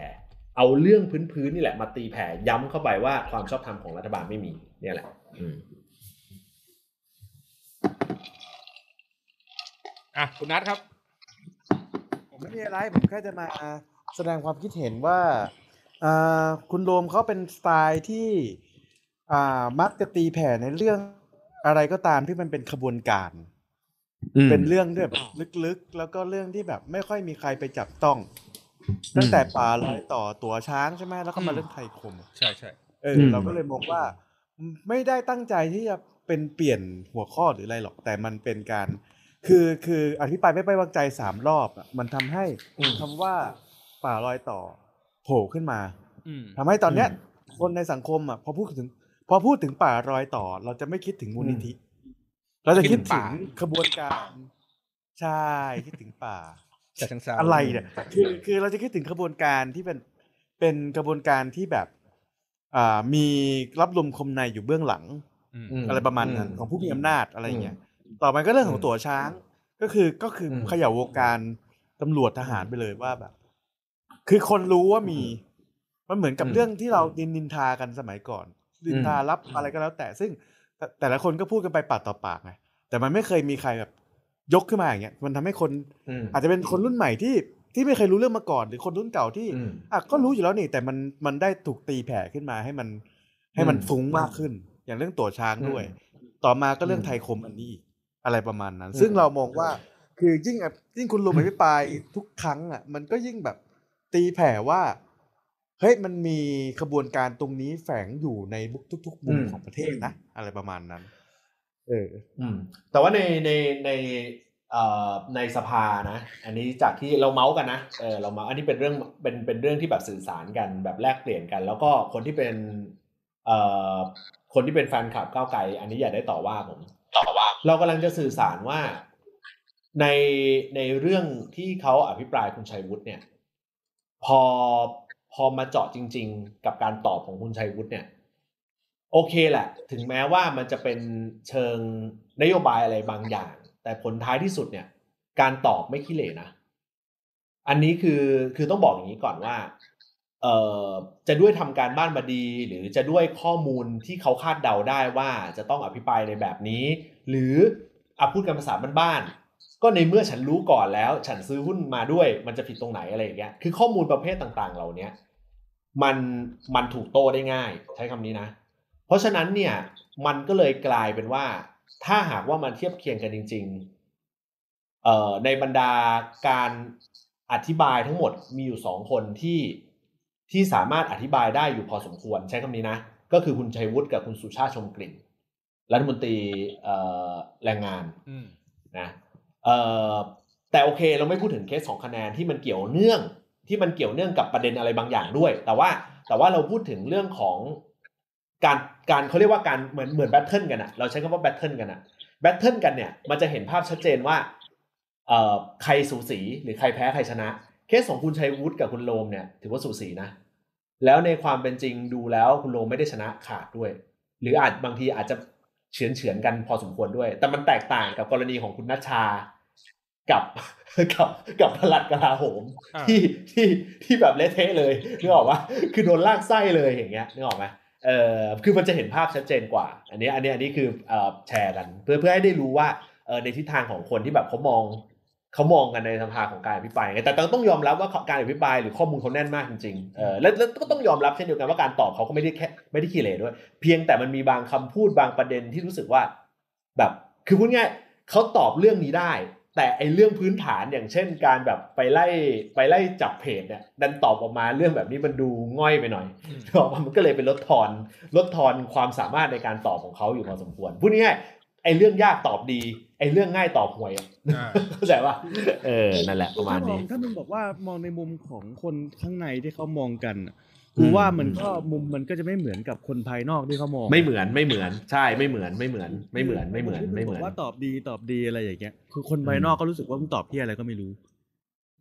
เอาเรื่องพื้นๆนี่แหละมาตีแผ่ย้ำเข้าไปว่าความชอบธรรมของรัฐบาลไม่มีเนี่ยแหละอืมอะคุณนัทครับ ผมไม่มีอะไรผมแค่จะมาแสดงความคิดเห็นว่าอ่าคุณโรมเขาเป็นสไตล์ที่ อ่ามักจะตีแผ่ในเรื่องอะไรก็ตามที่มันเป็นขบวนการ เป็นเรื่องที่แบบลึกๆ แล้วก็เรื่องที่แบบไม่ค่อยมีใครไปจับต้อง ตั้งแต่ป่าลอยต่อตัวช้างใช่ไหมแล้วก็มาอืมเรื่องไทยคม ใช่ใช่เอออืมเราก็เลยมองว่า ไม่ได้ตั้งใจที่จะเป็นเปลี่ยนหัวข้อหรืออะไรหรอก แต่มันเป็นการ คือคืออภิปรายไม่ไปวางใจสามรอบอะมันทำให้อืมคำว่าป่ารอยต่อโผล่ขึ้นมาอืมทำให้ตอนเนี้ยอืมคนในสังคมอะพอพูดถึง พอพูดถึงป่ารอยต่อ เราจะไม่คิดถึงมูลนิธิ เราจะคิดถึงขบวนการ ใช่คิดถึงป่าแต่ทั้งสามอะไรเนี่ยคือคือเราจะคิดถึงขบวนการที่เป็นเป็นกระบวนการที่แบบอ่ามีรับลมคมในอยู่เบื้องหลังอืมอืมอะไรประมาณนั้นอืมของผู้มีอำนาจอะไรอย่างเงี้ยต่อไปก็เรื่องของอืมตั๋วช้าง ก็คือก็คืออมเขย่าวงการตำรวจทหารไปเลยว่าแบบ คือคนรู้ว่ามี มันเหมือนกับอืมเรื่องที่เราดินนินทากันสมัยก่อน ดินทารับอะไรก็แล้วแต่ซึ่งแต่แต่ละคนก็พูดกันไปปากต่อปากไงแต่มันไม่เคยมีใครแบบยกขึ้นมาอย่างเงี้ยมันทำให้คนอืมอาจจะเป็นคนรุ่นใหม่ที่ที่ไม่เคยรู้เรื่องมาก่อน หรือคนรุ่นเก่าที่อืมอะก็รู้อยู่แล้วนี่ แต่มันมันได้ถูกตีแผ่ขึ้นมาให้มัน ให้มันอืมฟุ้งมากขึ้น อย่างเรื่องตั๋วช้างด้วยอืมต่อมาก็เรื่องอืมไทยคมอันนี้อีกอะไรประมาณนั้นอืมซึ่งเรามองว่าคือยิ่งอะยิ่งคุณลุงอภิปรายทุกครั้งอะ มันก็ยิ่งแบบตีแผ่ว่า เฮ้ยมันมีขบวนการตรงนี้แฝงอยู่ในทุกๆมุมของประเทศนะ อะไรประมาณนั้น เอออืมแต่ว่าในในในเอ่อในสภานะ อันนี้จากที่เราเมาส์กันนะเออเราเมาส์อันนี้เป็นเรื่องเป็นเป็นเรื่องที่แบบสื่อสารกันแบบแลกเปลี่ยนกัน แล้วก็คนที่เป็นเอ่อคนที่เป็นแฟนคลับก้าวไกล อันนี้อย่าได้ต่อว่าผมต่อว่า เรากำลังจะสื่อสารว่าในในเรื่องที่เขาอภิปรายคุณชัยวุฒิเนี่ย พอ พอมาเจาะจริง ๆ กับการตอบของคุณชัยวุฒิเนี่ย โอเคแหละ ถึงแม้ว่ามันจะเป็นเชิงนโยบายอะไรบางอย่าง แต่ผลท้ายที่สุดเนี่ย การตอบไม่ขี้เหร่นะ อันนี้คือคือต้องบอกอย่างนี้ก่อนว่าเอ่อจะด้วยทำการบ้านมาดี หรือจะด้วยข้อมูลที่เขาคาดเดาได้ว่าจะต้องอภิปรายในแบบนี้ หรืออาพูดกันภาษาบ้านๆ ก็ในเมื่อฉันรู้ก่อนแล้ว ฉันซื้อหุ้นมาด้วย มันจะผิดตรงไหนอะไรอย่างเงี้ยคือข้อมูลประเภทต่างๆ เหล่านี้มันมันถูกโต้ได้ง่าย ใช้คำนี้นะ เพราะฉะนั้นเนี่ยมันก็เลยกลายเป็นว่า ถ้าหากว่ามันเทียบเคียงกันจริง ๆ เอ่อในบรรดาการอธิบายทั้งหมดมีอยู่สองคนที่ที่สามารถอธิบายได้อยู่พอสมควรใช้คำนี้นะ ก็คือคุณชัยวุฒิกับคุณสุชาติชมกลิ่นรัฐมนตรีแรงงานนะ แต่โอเคเราไม่พูดถึงเคสสองคะแนนที่มันเกี่ยวเนื่องที่มันเกี่ยวเนื่องกับประเด็นอะไรบางอย่างด้วย แต่ว่าแต่ว่าเราพูดถึงเรื่องของการการเขาเรียกว่าการเหมือนเหมือน battle กันอะเราใช้คำว่า battle กันอะ battle กันเนี่ยมันจะเห็นภาพชัดเจนว่าเอ่อใครสูสีหรือใครแพ้ใครชนะ เคสของคุณชัยวุฒิกับคุณโรมเนี่ย ถือว่าสูสีนะ แล้วในความเป็นจริงดูแล้วคุณโรมไม่ได้ชนะขาดด้วย หรืออาจบางทีอาจจะ เฉือนเฉือนกันพอสมควรด้วย แต่มันแตกต่างกับกรณีของคุณณัฐชา กับกับกับพลัดกลาโหม ที่ที่ที่แบบเละเทะเลยนึกออกว่าคือโดนลากไส้เลยอย่างเงี้ยนึกออกไหมเออคือมันจะเห็นภาพชัดเจนกว่า อันนี้อันนี้อันนี้คือเอ่อแชร์กัน เพื่อเพื่อให้ได้รู้ว่าเออในทิศทางของคนที่แบบเขามอง เขามองกันในสภาของการอภิปรายไงแต่ต้องยอมรับว่าการอภิปรายหรือข้อมูลเขาแน่นมากจริงๆเออแล้วแล้วก็ต้องยอมรับเช่นเดียวกันว่าการตอบเขาก็ไม่ได้แค่ไม่ได้ขี้เหร่ด้วย เพียงแต่มันมีบางคำพูดบางประเด็นที่รู้สึกว่า แบบ คือพูดง่ายเขาตอบเรื่องนี้ได้ แต่ไอเรื่องพื้นฐานอย่างเช่น การแบบไปไล่ไปไล่จับเพจเนี่ยดันตอบออกมาเรื่องแบบนี้มันดูง่อยไปหน่อยออกมามันก็เลยเป็นลดทอนลดทอนความสามารถในการตอบของเขาอยู่พอสมควรพูดง่ายไอ้เรื่องยากตอบดี ไอ้เรื่องง่ายตอบห่วยเข้าใจว่าเออนั่นแหละประมาณนี้ถ้ามึงบอกว่ามองในมุมของคนข้างในที่เขามองกันกูว่ามันก็มุมมันก็จะไม่เหมือนกับคนภายนอกที่เขามอง ไม่เหมือนไม่เหมือนใช่ไม่เหมือนไม่เหมือน ไม่เหมือนไม่เหมือนไม่เหมือนว่าตอบดีตอบดีอะไรอย่างเงี้ยคือคนภายนอกก็รู้สึกว่ามึงตอบที่อะไรก็ไม่รู้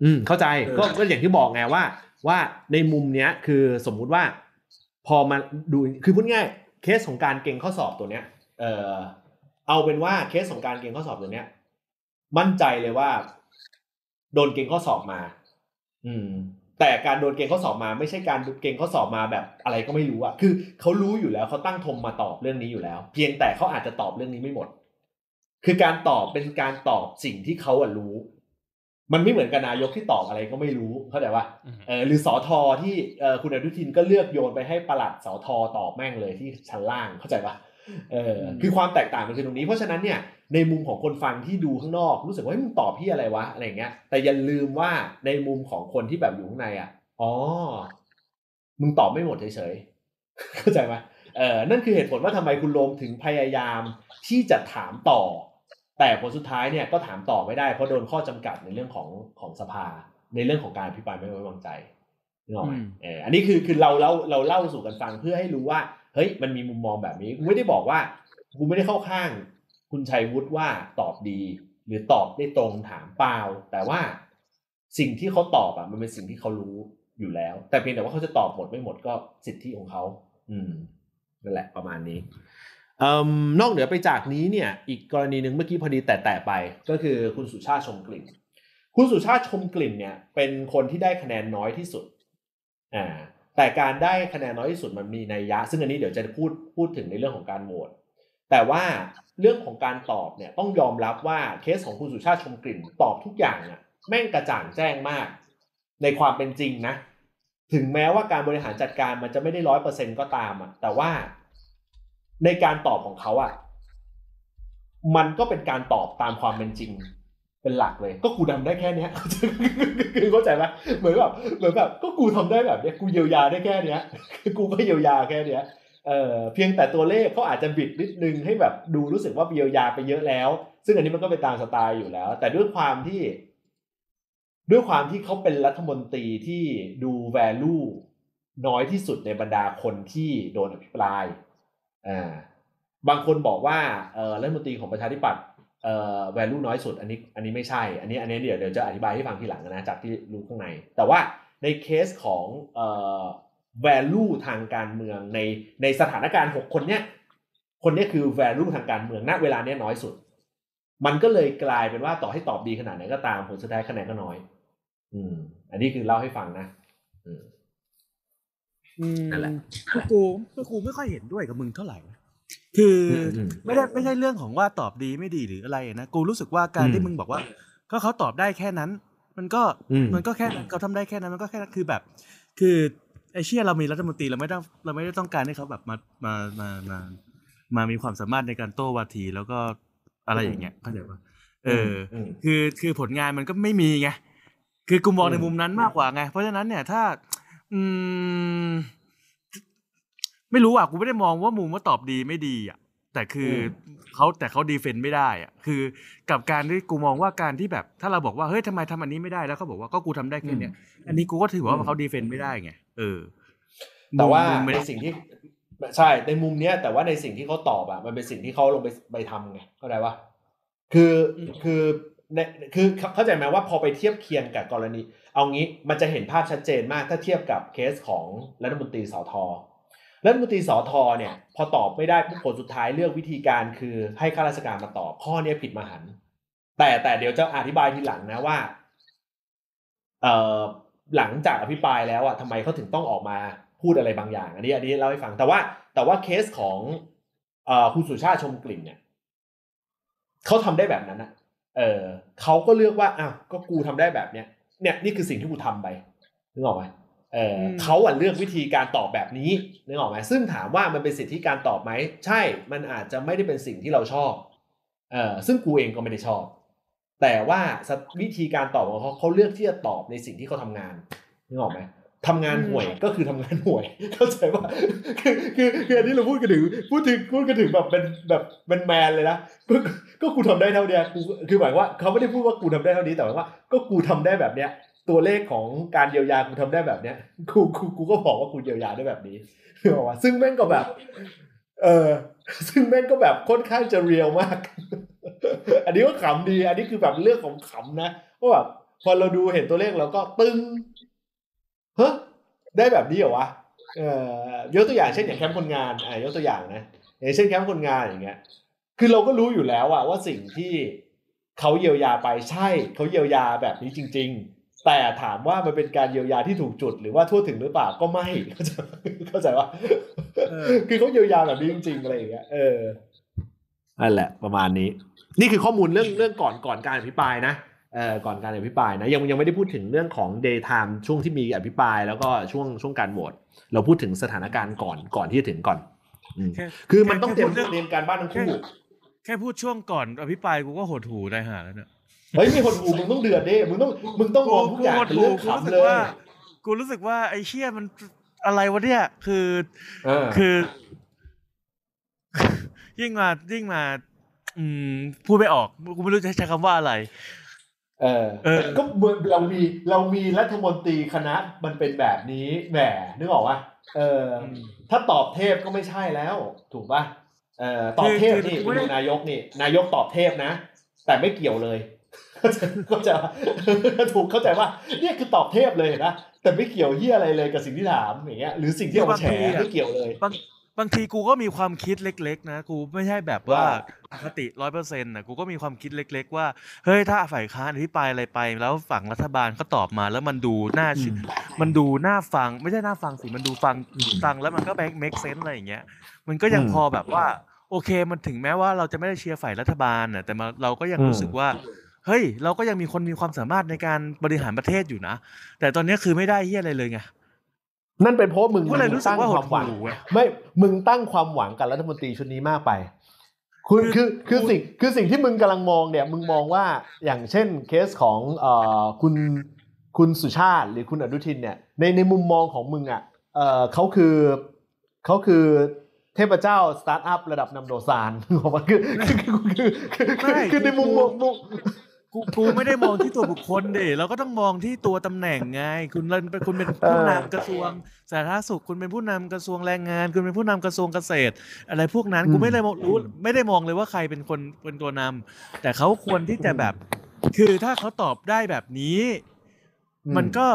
อืมเข้าใจก็ก็อย่างที่บอกไงว่า ว่าในมุมเนี้ยคือสมมุติว่า พอมาดูคือพูดง่ายเคสของการเก่งข้อสอบตัวเนี้ยเออ เอาเป็นว่าเคสของการเก่งข้อสอบตัวเนี้ย มั่นใจเลยว่า โดนเก่งข้อสอบมา อืม แต่การโดนเก่งข้อสอบมา ไม่ใช่การเก่งข้อสอบมาแบบอะไรก็ไม่รู้อะคือเขารู้อยู่แล้วเขาตั้งทมมาตอบเรื่องนี้อยู่แล้ว เพียงแต่เขาอาจจะตอบเรื่องนี้ไม่หมด คือการตอบเป็นการตอบสิ่งที่เขาอะรู้ มันไม่เหมือนกับนายกที่ตอบอะไรก็ไม่รู้เข้าใจว่าเออหรือสอทอที่เออคุณอนุทินก็เลือกโยนไปให้ประหลัดสอทอตอบแม่งเลยที่ชั้นล่างเข้าใจปะ เออคือความแตกต่างมันคือตรงนี้ เพราะฉะนั้นเนี่ยในมุมของคนฟังที่ดูข้างนอก รู้สึกว่ามึงตอบพี่อะไรวะอะไรเงี้ย แต่อย่าลืมว่าในมุมของคนที่แบบอยู่ข้างในอะอ๋อมึงตอบไม่หมดเฉยๆเข้าใจไหมเออนั่นคือเหตุผลว่าทำไมคุณโลมถึงพยายามที่จะถามต่อ แต่ผลสุดท้ายเนี่ยก็ถามต่อไม่ได้เพราะโดนข้อจำกัดในเรื่องของของสภา ในเรื่องของการอภิปรายไม่ไว้วางใจนึกออกไหมเอออันนี้คือคือเราเราเราเล่าสู่กันฟังเพื่อให้รู้ว่า เฮ้ยมันมีมุมมองแบบนี้กูไม่ได้บอกว่ากูไม่ได้เข้าข้าง คุณชัยวุฒิว่าตอบดี หรือตอบได้ตรงถามเปล่า แต่ว่าสิ่งที่เขาตอบอะ มันเป็นสิ่งที่เขารู้อยู่แล้ว แต่เพียงแต่ว่าเขาจะตอบหมดไม่หมดก็สิทธิของเขาอืมนั่นแหละประมาณนี้อนอกเหนือไปจากนี้เนี่ย อีกกรณีหนึ่งเมื่อกี้พอดีแต่แต่ไป ก็คือคุณสุชาติชมกลิ่น คุณสุชาติชมกลิ่นเนี่ย เป็นคนที่ได้คะแนนน้อยที่สุด อ่า แต่การได้คะแนนน้อยที่สุดมันมีนัยยะ ซึ่งอันนี้เดี๋ยวจะพูดพูดถึงในเรื่องของการโหวตแต่ว่าเรื่องของการตอบเนี่ยต้องยอมรับว่าเคสของคุณสุชาติชมกลิ่นตอบทุกอย่างอะแม่งกระจ่างแจ้งมาก ในความเป็นจริงนะ ถึงแม้ว่าการบริหารจัดการมันจะไม่ได้ร้อยเปอร์เซ็นก็ตามอะแต่ว่าในการตอบของเขาอะมันก็เป็นการตอบตามความเป็นจริง เป็นหลักเลย ก็กูทาได้แค่เนี้ยคือเข้าใจไหมเหมือนแบบเหมือนแบบก็กูทำได้แบบเนี้ยกูเยียวยาได้แค่เนี้ยกูก็เยียวยาแค่เนี้ยเออเพียงแต่ตัวเลขเขาอาจจะบิดนิดนึงให้แบบดูรู้สึกว่าเยียวยาไปเยอะแล้ว ซึ่งอันนี้มันก็เป็นตามสไตล์อยู่แล้ว แต่ด้วยความที่ ด้วยความที่เขาเป็นรัฐมนตรีที่ดูแวลูน้อยที่สุดในบรรดาคนที่โดนอภิปรายอ่าบางคนบอกว่าเออรัฐมนตรีของประชาธิปัตย์ เอ่อ value น้อยสุดอันนี้อันนี้ไม่ใช่ อันนี้อันนี้เดี๋ยวเดี๋ยวจะอธิบายให้ฟังทีหลังนะจากที่รู้ข้างใน แต่ว่าในเคสของเอ่อ value ทางการเมืองในในสถานการณ์หกคนเนี้ยคนเนี้ยคือ value ทางการเมืองณเวลาเนี้ยน้อยสุด มันก็เลยกลายเป็นว่าต่อให้ตอบดีขนาดไหนก็ตามผลสุดท้ายคะแนนก็น้อย อืม อันนี้คือเล่าให้ฟังนะอืมอืมนั่นแหละคือกูคือกูไม่ค่อยเห็นด้วยกับมึงเท่าไหร่นะ คืออมไม่ได้ไม่ใช่เรื่องของว่าตอบดีไม่ดีหรืออะไรนะกูรู้สึกว่าการอืมที่มึงบอกว่า ก็เขาตอบได้แค่นั้น มันก็อืมมันก็แค่นั้นเขาทำได้แค่นั้นมันก็แค่นั้นคือแบบ คือไอเชี่ยเรามีรัฐมนตรีเราไม่ต้องเราไม่ได้ต้องการให้เขาแบบมามามามามามีความสามารถในการโต้วาทีแล้วก็อะไรอย่างเงี้ยเข้าใจปะเอออมคือคือผลงานมันก็ไม่มีไงคือกูมองอืมในมุมนั้นมากกว่าไง เพราะฉะนั้นเนี่ยถ้า อืม ไม่รู้อะกูไม่ได้มองว่ามุมว่าตอบดีไม่ดีอะแต่คืออเขาแต่เขาดีเฟนต์ไม่ได้อะคือกับการที่กูมองว่าการที่แบบ ถ้าเราบอกว่าเฮ้ยทำไมทำอันนี้ไม่ได้แล้วเขาบอกว่าก็กูทำได้แค่เนี้ยอันนี้กูก็ถือว่าเขาดีเฟนต์ไม่ได้ไงเออ แต่ว่ามุมไม่ในได้สิ่งที่ใช่ในมุมเนี้ย แต่ว่าในสิ่งที่เขาตอบอะมันเป็นสิ่งที่เขาลงไปไปทำไงเข้าใจปะคือคือในคือเข้าใจไหมว่าพอไปเทียบเคียงกับกรณี เอางี้มันจะเห็นภาพชัดเจนมากถ้าเทียบกับเคสของรัฐมนตรีสอทอ รัฐมนตรีสอทอเนี่ยพอตอบไม่ได้ผลสุดท้ายเลือกวิธีการคือให้ข้าราชการมาตอบข้อเนี้ผิดมหัน แต่แต่เดี๋ยวจะอธิบายทีหลังนะว่าเอ่อหลังจากอภิปรายแล้วอะทำไมเขาถึงต้องออกมาพูดอะไรบางอย่าง อันนี้อันนี้เล่าให้ฟังแต่ว่าแต่ว่าเคสของเอ่อคุณสุชาติชมกลิ่นเนี่ยเขาทำได้แบบนั้นอะเออเขาก็เลือกว่าอ้าวก็กูทำได้แบบเนี้ยเนี่ยนี่คือสิ่งที่กูทำไปนึกออกไหม เอออมเขาอะเลือกวิธีการตอบแบบนี้นึกออกไหมซึ่งถามว่ามันเป็นสิทธิการตอบไหมใช่ มันอาจจะไม่ได้เป็นสิ่งที่เราชอบเออซึ่งกูเองก็ไม่ได้ชอบ แต่ว่าวิธีการตอบของเขาเขาเลือกที่จะตอบในสิ่งที่เขาทำงานนึกออกไหมทำงานห่วยก็คือทำงานห่วย เข้าใจว่าคือคือคืออันนี้เราพูดกันถึงพูดถึงพูดกันถึงแบบเป็นแบบเป็นแมนเลยนะก็ก็กูทำได้เท่าเนี้ยกูคือหมายว่าเขาไม่ได้พูดว่ากูทำได้เท่านี้แต่หมายว่า ก็กูทำได้แบบเนี้ย ตัวเลขของการเยียวยากูทำได้แบบเนี้ยกูกูกูก็บอกว่ากูเยียวยาได้แบบนี้นึกออกปะซึ่งแม่งก็แบบ เออซึ่งแม่งก็แบบค่อนข้างจะ real มาก อันนี้ก็ขำดี อันนี้คือแบบเรื่องของขำนะว่าแบบพอเราดูเห็นตัวเลขเราก็ตึงเฮ้ยได้แบบนี้เหรอวะเออยกตัวอย่างเช่นอย่างแคมป์คนงานอ่ายกตัวอย่างนะอย่างเช่นแคมป์คนงานอย่างเงี้ย คือเราก็รู้อยู่แล้วอะว่าสิ่งที่เขาเยียวยาไปใช่เขาเยียวยาแบบนี้จริง ๆ แต่ถามว่ามันเป็นการเยียวยาที่ถูกจุดหรือว่าทั่วถึงหรือเปล่าก็ไม่เข้าใจเข้าใจว่าเออคือเขาเยียวยาแบบนี้จริงๆอะไรอย่างเงี้ยเออนั่นแหละประมาณนี้ นี่คือข้อมูลเรื่องเรื่องก่อนก่อนการอภิปรายนะเอ่อก่อนการอภิปรายนะยังยังไม่ได้พูดถึงเรื่องของ daytime ช่วงที่มีอภิปรายแล้วก็ช่วงช่วงการโหวตเราพูดถึงสถานการณ์ก่อนก่อนที่จะถึงก่อนอืมแค่คือมันต้องเตรียมแค่พูดเรื่องเตรียมการบ้านทั้งคู่แค่พูดช่วงก่อนอภิปรายกูก็หดหูได้หาแล้วเนี่ย เฮ้ยไม่คนหูมึงต้องเดือดดิมึงต้องมึงต้องมองทุกอย่างเป็นเรื่องกูรู้ขำสึเลกยว่ากูรู้สึกว่าไอ้เชี่ยมันอะไรวะเนี่ย คือเออคือยิ่งมายิ่งมา อืมพูดไม่ออกกูไม่รู้จะใช้คำว่าอะไรเออเออก็เหมือนเรามีเรามีรัฐมนตรีคณะมันเป็นแบบนี้แหมนึกออกปะเออ ถ้าตอบเทพก็ไม่ใช่แล้ว ถูกป่ะเอ่อตอบเทพนี่คือไปคือดูนายกนี่ นายกตอบเทพนะ แต่ไม่เกี่ยวเลย เข้าใจว่าถูกเข้าใจว่าเนี่ยคือตอบเทพเลยนะแต่ไม่เกี่ยวเฮียอะไรเลยกับสิ่งที่ถามอย่างเงี้ยหรือสิ่งที่เอามาแฉไม่เกี่ยวเลยบางบางทีกูก็มีความคิดเล็ก ๆ นะกูไม่ใช่แบบว่าว่าอคติร้อยเปอร์เซ็นต์นะกูก็มีความคิดเล็ก ๆ ว่าเฮ้ยถ้าฝ่ายค้านอภิปรายอะไรไป แล้วฝั่งรัฐบาลก็ตอบมาแล้วมันดูน่าเชื่อมันดูน่าฟัง ไม่ใช่น่าฟังสิมันดูฟังอืมฟังแล้วมันก็แบง make sense อะไรอย่างเงี้ย มันก็ยังอืมพอแบบว่า โอเคมันถึงแม้ว่าเราจะไม่ได้เชียร์ฝ่ายรัฐบาลน่ะแต่มาเราก็ยังอืมรู้สึกว่า เฮ้ย เราก็ยังมีคนมีความสามารถในการบริหารประเทศอยู่นะ แต่ตอนนี้คือไม่ได้เฮียอะไรเลยไงนั่นเป็นเพราะมึงก็เลยรู้สึกว่าตั้งความหวังหดหู่ไงไม่มึงตั้งความหวังกับรัฐมนตรีชุดนี้มากไป คุณคืคืออคือสิ่งคือสิ่งที่มึงกำลังมองเนี่ย มึงมองว่าอย่างเช่นเคสของเอ่อคุณคุณสุชาติหรือคุณอนุทินเนี่ยในในมุมมองของมึงอะเอ่อเขาคือเขาคือเทพเจ้าสตาร์ทอัพระดับนำโดซานบอกว่าคือคือคือคือคือคือคือในมุมมองมุม กูกูไม่ได้มองที่ตัวบุคคลดิเราก็ต้องมองที่ตัวตำแหน่งไง คุณเป็นคุณเป็นผู้นำกระทรวงสาธารณสุขคุณเป็นผู้นำกระทรวงแรงงาน คุณเป็นผู้นำกระทรวงเกษตร อะไรพวกนั้นกูไม่ได้มองรู้ไม่ได้มองเลยว่าใครเป็นคนเป็นตัวนำแต่เขาควรที่จะแบบ คือถ้าเขาตอบได้แบบนี้อืมมันก็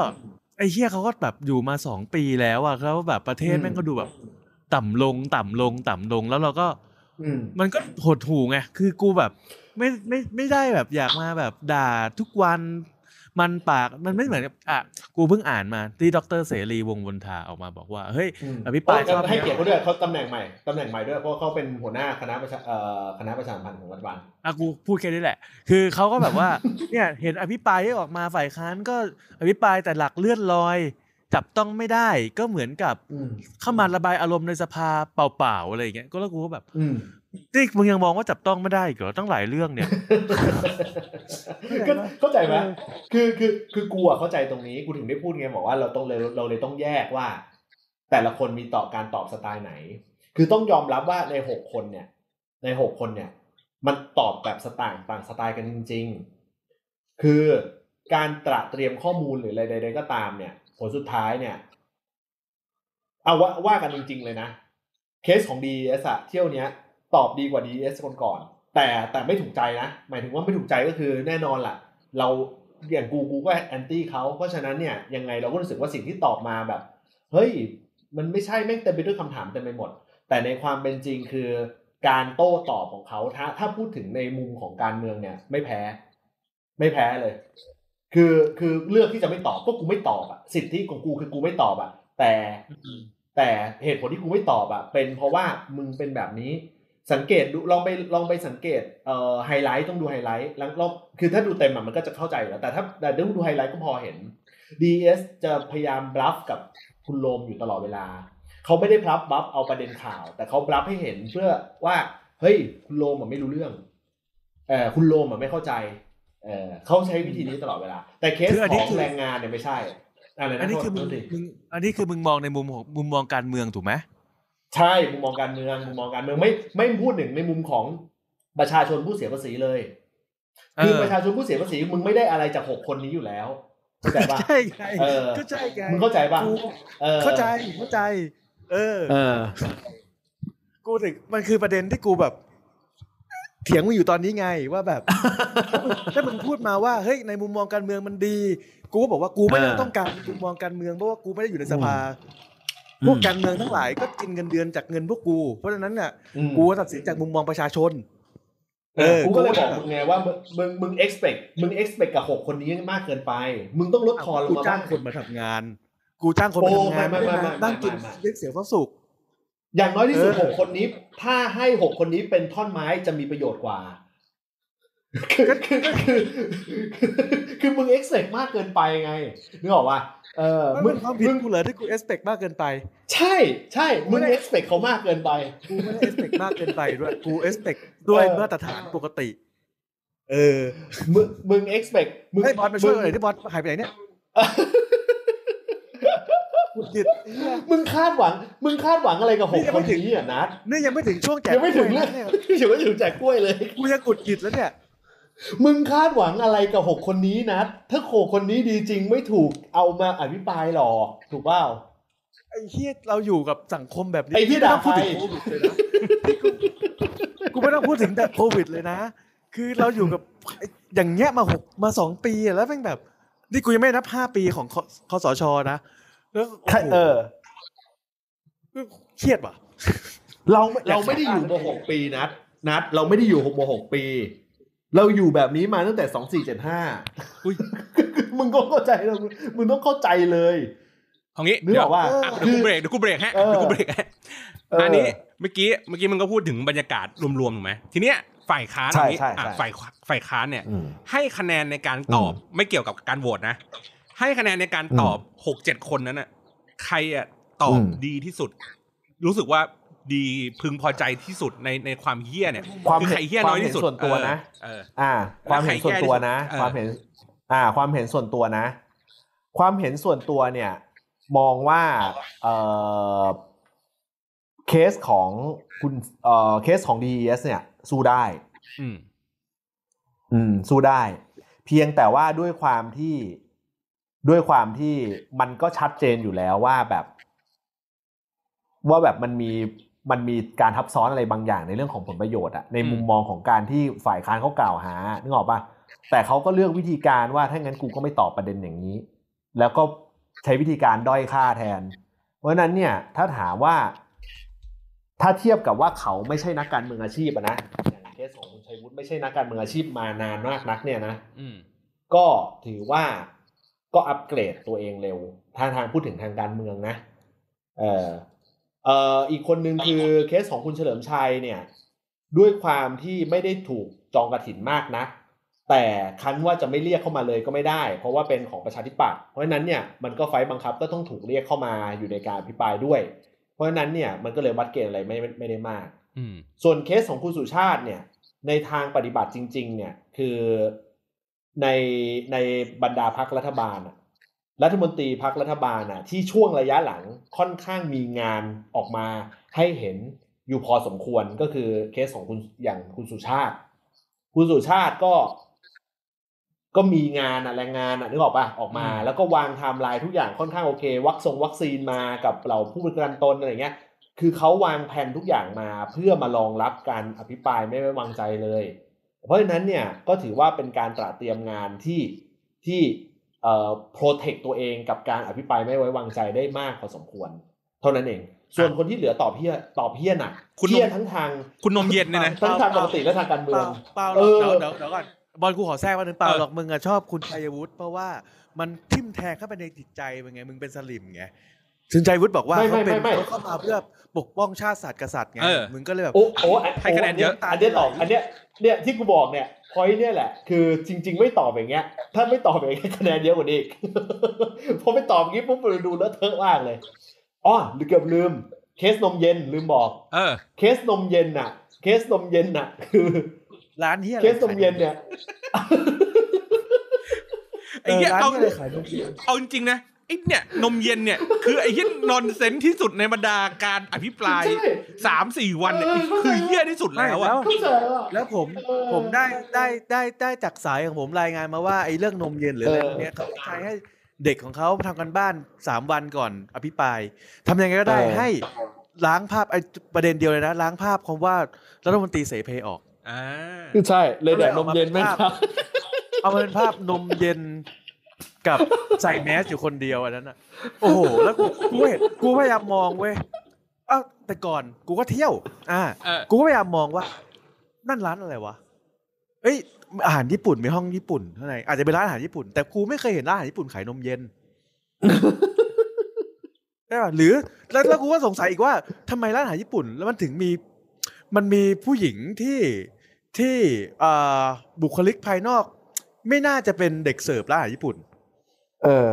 ไอ้เฮียเขาก็แบบอยู่มาสองปีแล้วอะเขาแบบประเทศอืมแม่งก็ดูแบบ ต่ำลงต่ำลงต่ำลงแล้วเราก็อื มมันก็หดหูไงคือกูแบบ ไม่ไม่ไม่ได้แบบอยากมาแบบด่าทุกวันมันปากมันไม่เหมือนกับอะกูเพิ่งอ่านมาที่ดรเสรีวงศ์วนทาออกมาบอกว่าเฮ้ยอภิปรายชอบให้เกียรติเขาด้วยเขาตำแหน่งใหม่ตำแหน่งใหม่ด้วยเพราะเขาเป็นหัวหน้าคณะประชาเอ่อคณะประชาสัมพันธ์ของรัฐบาลอะกูพูดแค่นี้แหละ คือเขาก็แบบว่าเนี่ยเห็นอภิปรายที่ออกมาฝ่ายค้านก็อภิปรายแต่หลักเลื่อนลอย จับต้องไม่ได้ก็เหมือนกับอืมเข้ามาระบายอารมณ์ในสภาเปล่าๆอะไรอย่างเงี้ยก็แล้วกูก็แบบอืมนี่มึงยังมองว่าจับต้องไม่ได้อีกเหรอตั้งหลายเรื่องเนี่ยก็เข้าใจไหมคือคือคือกูอะเข้าใจตรงนี้กูถึงได้พูดไงบอกว่าเราต้องเลยเราเลยต้องแยกว่า แต่ละคนมีตอบการตอบสไตล์ไหน คือต้องยอมรับว่าในหกคนเนี่ย ในหกคนเนี่ย มันตอบแบบสไตล์ต่างสไตล์กันจริง ๆ คือการตระเตรียมข้อมูลหรืออะไรใดๆก็ตามเนี่ย ผลสุดท้ายเนี่ย เอาว่าว่ากันจริง ๆ เลยนะ เคสของ DES อะเที่ยวเนี้ย ตอบดีกว่า DES คนก่อน แต่แต่ไม่ถูกใจนะ หมายถึงว่าไม่ถูกใจก็คือแน่นอนล่ะ เราอย่างกูกูก็แอนตี้เขาเพราะฉะนั้นเนี่ยยังไงเราก็รู้สึกว่าสิ่งที่ตอบมาแบบ เฮ้ย มันไม่ใช่แม่งเต็มไปด้วยคำถามเต็มไปหมด แต่ในความเป็นจริงคือการโต้ตอบของเขาถ้าถ้าพูดถึงในมุมของการเมืองเนี่ย ไม่แพ้ ไม่แพ้เลย คือคือเลือกที่จะไม่ตอบก็กูไม่ตอบอะสิทธิของกูคือกูไม่ตอบอะแต่แต่เหตุผลที่กูไม่ตอบอะเป็นเพราะว่ามึงเป็นแบบนี้ สังเกตดูลองไปลองไปสังเกตเอ่อไฮไลท์ต้องดูไฮไลท์แล้วลองคือถ้าดูเต็มอะมันก็จะเข้าใจอยู่แล้วแต่ถ้าแต่ดูดูไฮไลท์ก็พอเห็น DS จะพยายามบลัฟกับคุณโลมอยู่ตลอดเวลาเขาไม่ได้บลัฟบัฟเอาประเด็นข่าว แต่เขาบลัฟให้เห็นเพื่อว่าเฮ้ยคุณโลมอะไม่รู้เรื่องเออคุณโลมอะไม่เข้าใจ เออเขาใช้วิธีนี้ตลอดเวลา แต่เคสคืออันขนี้องคือแรงงานเนี่ยไม่ใช่อะไรนะอันนี้คือมึงโทษทีมึงอันนี้คือมึงมองในมุมของมุมมองการเมืองถูกไหมใช่มุมมองการเมืองมุมมองการเมืองไม่ไม่พูดถึงในมุมของประชาชนผู้เสียภาษีเลยคือประชาชนผู้เสียภาษีมึงไม่ได้อะไรจากหกคนนี้อยู่แล้วเข้าใจปะใช่ไงเออก็ใช่ไงมึงเข้าใจปะกูออเข้าใจเข้าใจ เออ เออ กูถึงมันคือประเด็นที่กูแบบ เถียงมึงอยู่ตอนนี้ไงว่าแบบถ้ามึงพูดมาว่าเฮ้ยในมุมมองการเมืองมันดี กูก็บอกว่ากูไม่ได้เออต้องการมุมมองการเมืองเพราะว่ากูไม่ได้อยู่ในสภาอืมพวกการเมืองทั้งหลายก็กินเงินเดือนจากเงินพวกกู เพราะฉะนั้นเนี่ยอืมกูตัดสินจากมุมมองประชาชนเออกูก็เลยกูบอกมึงไงว่ามึงมึงมึง expect มึง expect กับหกคนนี้มากเกินไป มึงต้องลดทอนลงกูมาจ้าบ้างงคนมาทำงาน กูจ้างคนมาทำงานโอ้ไม่ไม่ได้ไม่มาไม่นั่งกินไม่ไม่เลี้ยงเสียพระสุข อย่างน้อยที่สุดเออหกคนนี้ ถ้าให้หกคนนี้เป็นท่อนไม้จะมีประโยชน์กว่าคือคือคือคือ คือมึง expect มากเกินไปไงนึกออกป่ะเออมันมึเป็งนความผิดมึงกูเหรอที่กูเอสเปกมากเกินไป ใช่ใช่มึง expect เขามากเกินไปกูไม่ได้เอสเปกมากเกินไปด้วยกูเอสเปกด้วยเออมาตรฐานปกติ เออ มึงมึง expect มึงไอ้ยบอลมาช่วยหน่อยมึงที่บอลหายไปไหนเนี่ย กูจิตเหี้ยมึงคาดหวัง มึงคาดหวังอะไรกับหนี่กยังคไม่นถึงนี้อะนัดนี่ยังไม่ถึงช่วงแจกยังไม่ถึงกล้เรื่วอยงนะเนี่ยยังไม่ถึงแจกกล้วยเลยกูยังกุดกิดแล้วเนี่ยมึงคาดหวังอะไรกับหกคนนี้นัดถ้าหกคนนี้ดีจริงไม่ถูกเอามาอภิปรายหรอกถูกเปล่าไอ้เฮียเราอยู่กับสังคมแบบนี้ไอ้เหี้ยไม่ต้องพูดถึงด่าใครโควิดเลยนะกูไม่ต้องพูดถึงแต่โควิดเลยนะ คือเราอยู่กับอย่างเงี้ยมาหกมาสองปีอะแล้วแม่งแบบ นี่กูยังไม่นับห้าปีของคคสชนะ แล้วโอ้โหเออเครียดว่ะ เราไม่เราไม่ได้อยู่มาหกปีนัด นัด เราไม่ได้อยู่หกมาหกปี เราอยู่แบบนี้มาตั้งแต่สองสี่เจ็ดห้าอุ๊ยมึงก็เข้าใจเรามึงต้องเข้าใจเลยเอางี้นึกเดี๋ยอวอกว่าอะเดี๋ยวกูเบรกเดี๋ยวกูเบรกฮะเออเดี๋ยวกูเบรกฮะเอออัอันนี้เมื่อกี้เมื่อกี้มึงก็พูดถึงบรรยากาศรวมๆถูกไหมทีเนี้ยฝ่ายค้านใช่อันนี้ใช่อะใช่ฝ่ายฝ่ายค้านเนี่ยอืมให้คะแนนในการตอบไม่เกี่ยวกับการโหวตนะ ให้คะแนนในการตอบหกเจ็ดคนนั้นน่ะ ใครอะตอบอืมดีที่สุด รู้สึกว่าดีพึงพอใจที่สุดในในความเฮี้ยเนี่ยความคือเห็นใครเฮี้ยควาน้มอยเห็นที่สุดส่วนตัวนะเอออ่า ความเห็นส่วนตัวนะเออความเห็น อ่า ความเห็นส่วนตัวนะ ความเห็นส่วนตัวเนี่ย มองว่าเอ่อเคสของคุณเอ่อเคสของ DES เนี่ย สู้ได้ อืม อืม สู้ได้ เพียงแต่ว่าด้วยความที่ ด้วยความที่มันก็ชัดเจนอยู่แล้วว่าแบบ ว่าแบบมันมีมันมีการทับซ้อนอะไรบางอย่างในเรื่องของผลประโยชน์อะในมุมมองของการที่ฝ่ายค้านเขากล่าวหานึกออกปะแต่เขาก็เลือกวิธีการว่าถ้างั้นกูก็ไม่ตอบประเด็นอย่างนี้ แล้วก็ใช้วิธีการด้อยค่าแทน เพราะฉะนั้นเนี่ย ถ้าถามว่า ถ้าเทียบกับว่าเขาไม่ใช่นักการเมืองอาชีพอะนะอย่างเคสของคุณชัยวุฒิไม่ใช่นักการเมืองอาชีพมานานมากนักเนี่ยนะอืมก็ถือว่า ก็อัปเกรดตัวเองเร็วทางทางพูดถึงทางการเมืองนะ เอ่อเอ่ออีกคนนึงคือเคสของคุณเฉลิมชัยเนี่ย ด้วยความที่ไม่ได้ถูกจองกระถินมากนะ แต่คันว่าจะไม่เรียกเข้ามาเลยก็ไม่ได้ เพราะว่าเป็นของประชาธิปัตย์เพราะฉะนั้นเนี่ยมันก็ไฟต์บังคับก็ต้องถูกเรียกเข้ามาอยู่ในการอภิปรายด้วย เพราะฉะนั้นเนี่ยมันก็เลยวัดเกณฑ์อะไรไม่ไม่ไม่ได้มากอืมส่วนเคสของคุณสุชาติเนี่ย ในทางปฏิบัติจริง ๆ เนี่ย คือ ในในบรรดาพักรัฐบาลอะรัฐมนตรีพักรัฐบาลอะที่ช่วงระยะหลังค่อนข้างมีงานออกมาให้เห็นอยู่พอสมควรก็คือเคสของคุณอย่างคุณสุชาติ คุณสุชาติก็ ก็มีงานอะแรงงานอะนึกออกปะออกมาอืมแล้วก็วางไทม์ไลน์ทุกอย่างค่อนข้างโอเค วัคซงวัคซีนมากับเหล่าผู้ประกันตนอะไรเงี้ย คือเขาวางแผนทุกอย่างมาเพื่อมารองรับการอภิปรายไม่ไว้วางใจเลย เพราะฉะนั้นเนี่ยก็ถือว่าเป็นการตระเตรียมงานที่ที่เอ่อ protect ตัวเองกับการอภิปรายไม่ไว้วางใจได้มากพอสมควร เท่านั้นเอง ส่วนคนที่เหลือตอบเพี้ยตอบเพี้ยหนักคุณเพี้ยทั้งทางคุณนมเย็นเนี่ยนะทั้งทางปกติและทางการเมืเปองล่าเปล่าหรเออกอเดี๋ยวเดี๋ยวเดี๋ยวก่อนบอลกูขอแทรกว่านึงเปล่าเออหรอกมึงอะชอบคุณชัยวุฒิเพราะว่ามันทิ่มแทงเข้าไปในจิตใจมึงไงมึงเป็นสลิมไง ซึ่งชัยวุฒิบอกว่าไม่เขาไม่เป็นไม่ไม่เขาเข้ามาเพื่อปกป้องชาติศาสตร์กษัตริย์ไงเออมึงก็เลยแบบโอ้โอ้อัให้คะแนนเยอะอันเนี้ยตอบอันเนี้ยเนี่ยที่กูบอกเนี่ยพอยเนี่ยแหละ คือจริง ๆ ไม่ตอบอย่างเงี้ย ถ้าไม่ตอบอย่างเงี้ยคะแนนเยอะกว่านี้อีกพอไม่ตอบอย่างงี้ปุ๊บมันดูเลอะเทอะมากเลยอ๋อหรือเกือบลืม เคสนมเย็นลืมบอก เออ เคสนมเย็นน่ะ เคสนมเย็นน่ะ คือร้านเฮียอะไรเคสนมเย็นเนี่ยไอ้เหี้ยร้านเอาเฮียอะไรขายนมเย็นเอาจริงๆนะ ไอ้เนี่ยนมเย็นเนี่ย คือไอ้เหี้ยนอนเซนที่สุดในบรรดาการอภิปรายใช่สามสี่วันเนี่ยเออเข้าใจคือเหี้ยที่สุดแล้วอะเข้าใจว่าแล้วผมเออผมได้ได้ได้ได้จากสายของผมรายงานมาว่าไอ้เรื่องนมเย็นหรืออะไรเออพวกเนี้ยเขาใช้ให้เด็กของเขาทำกันบ้านสามวันก่อนอภิปรายทำยังไงก็ได้ให้ล้างภาพไอ้ประเด็นเดียวเลยนะ ล้างภาพคำว่ารัฐมนตรีเสเพออกอ่าใช่เลยแดกนมเย็นแม่งครับเอามาเป็นภาพนมเย็น กับใส่แมสอยู่คนเดียวอันนั้นอะโอ้โหแล้วกูกูเห็นกูพยายามมองเว้ยเอ้าแต่ก่อนกูก็เที่ยว อ่า เออ กูก็พยายามมองว่า นั่นร้านอะไรวะเอ้ยอาหารญี่ปุ่นมีห้องญี่ปุ่นข้างในอาจจะเป็นร้านอาหารญี่ปุ่นแต่กูไม่เคยเห็นร้านอาหารญี่ปุ่นขายนมเย็นใช่ป่ะหรือแล้วแล้วกูก็สงสัยอีกว่าทำไมร้านอาหารญี่ปุ่น แล้วมันถึงมี มันมีผู้หญิงที่ที่อ่าบุคลิกภายนอก ไม่น่าจะเป็นเด็กเสิร์ฟร้านอาหารญี่ปุ่น เออ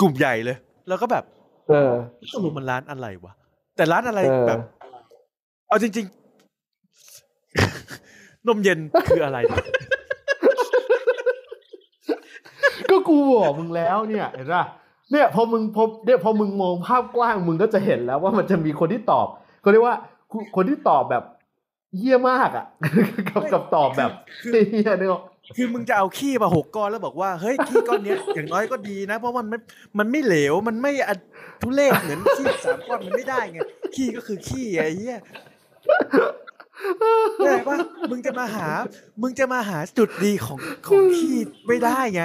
กลุ่มใหญ่เลย แล้วก็แบบ เออสรุปมันร้านอะไรวะแต่ร้านอะไรเออแบบ เอาจริง ๆ นมเย็นคืออะไร ก็กูบอกมึงแล้วเนี่ยเห็นป่ะเนี่ยพอมึงพอเนี่ยพอมึงมองภาพกว้างมึงก็จะเห็นแล้วว่ามันจะมีคนที่ตอบเขาเรียกว่าคุคนที่ตอบแบบเยี่ยมากอะ กับกับตอบแบบคือเฮียเนี่ย คือมึงจะเอาขี้มาหกก้อนแล้วบอกว่าเฮ้ยขี้ก้อนเนี้ยอย่างน้อยก็ดีนะ เพราะมันไม่มันไม่เหลวมันไม่อทุเรศเหมือนขี้สามก้อนมันไม่ได้ไงขี้ก็คือขี้ไอ้เหี้ยเข้ปะมึงจะมาหา มึงจะมาหาจุดดีของของขี้ไม่ได้ไง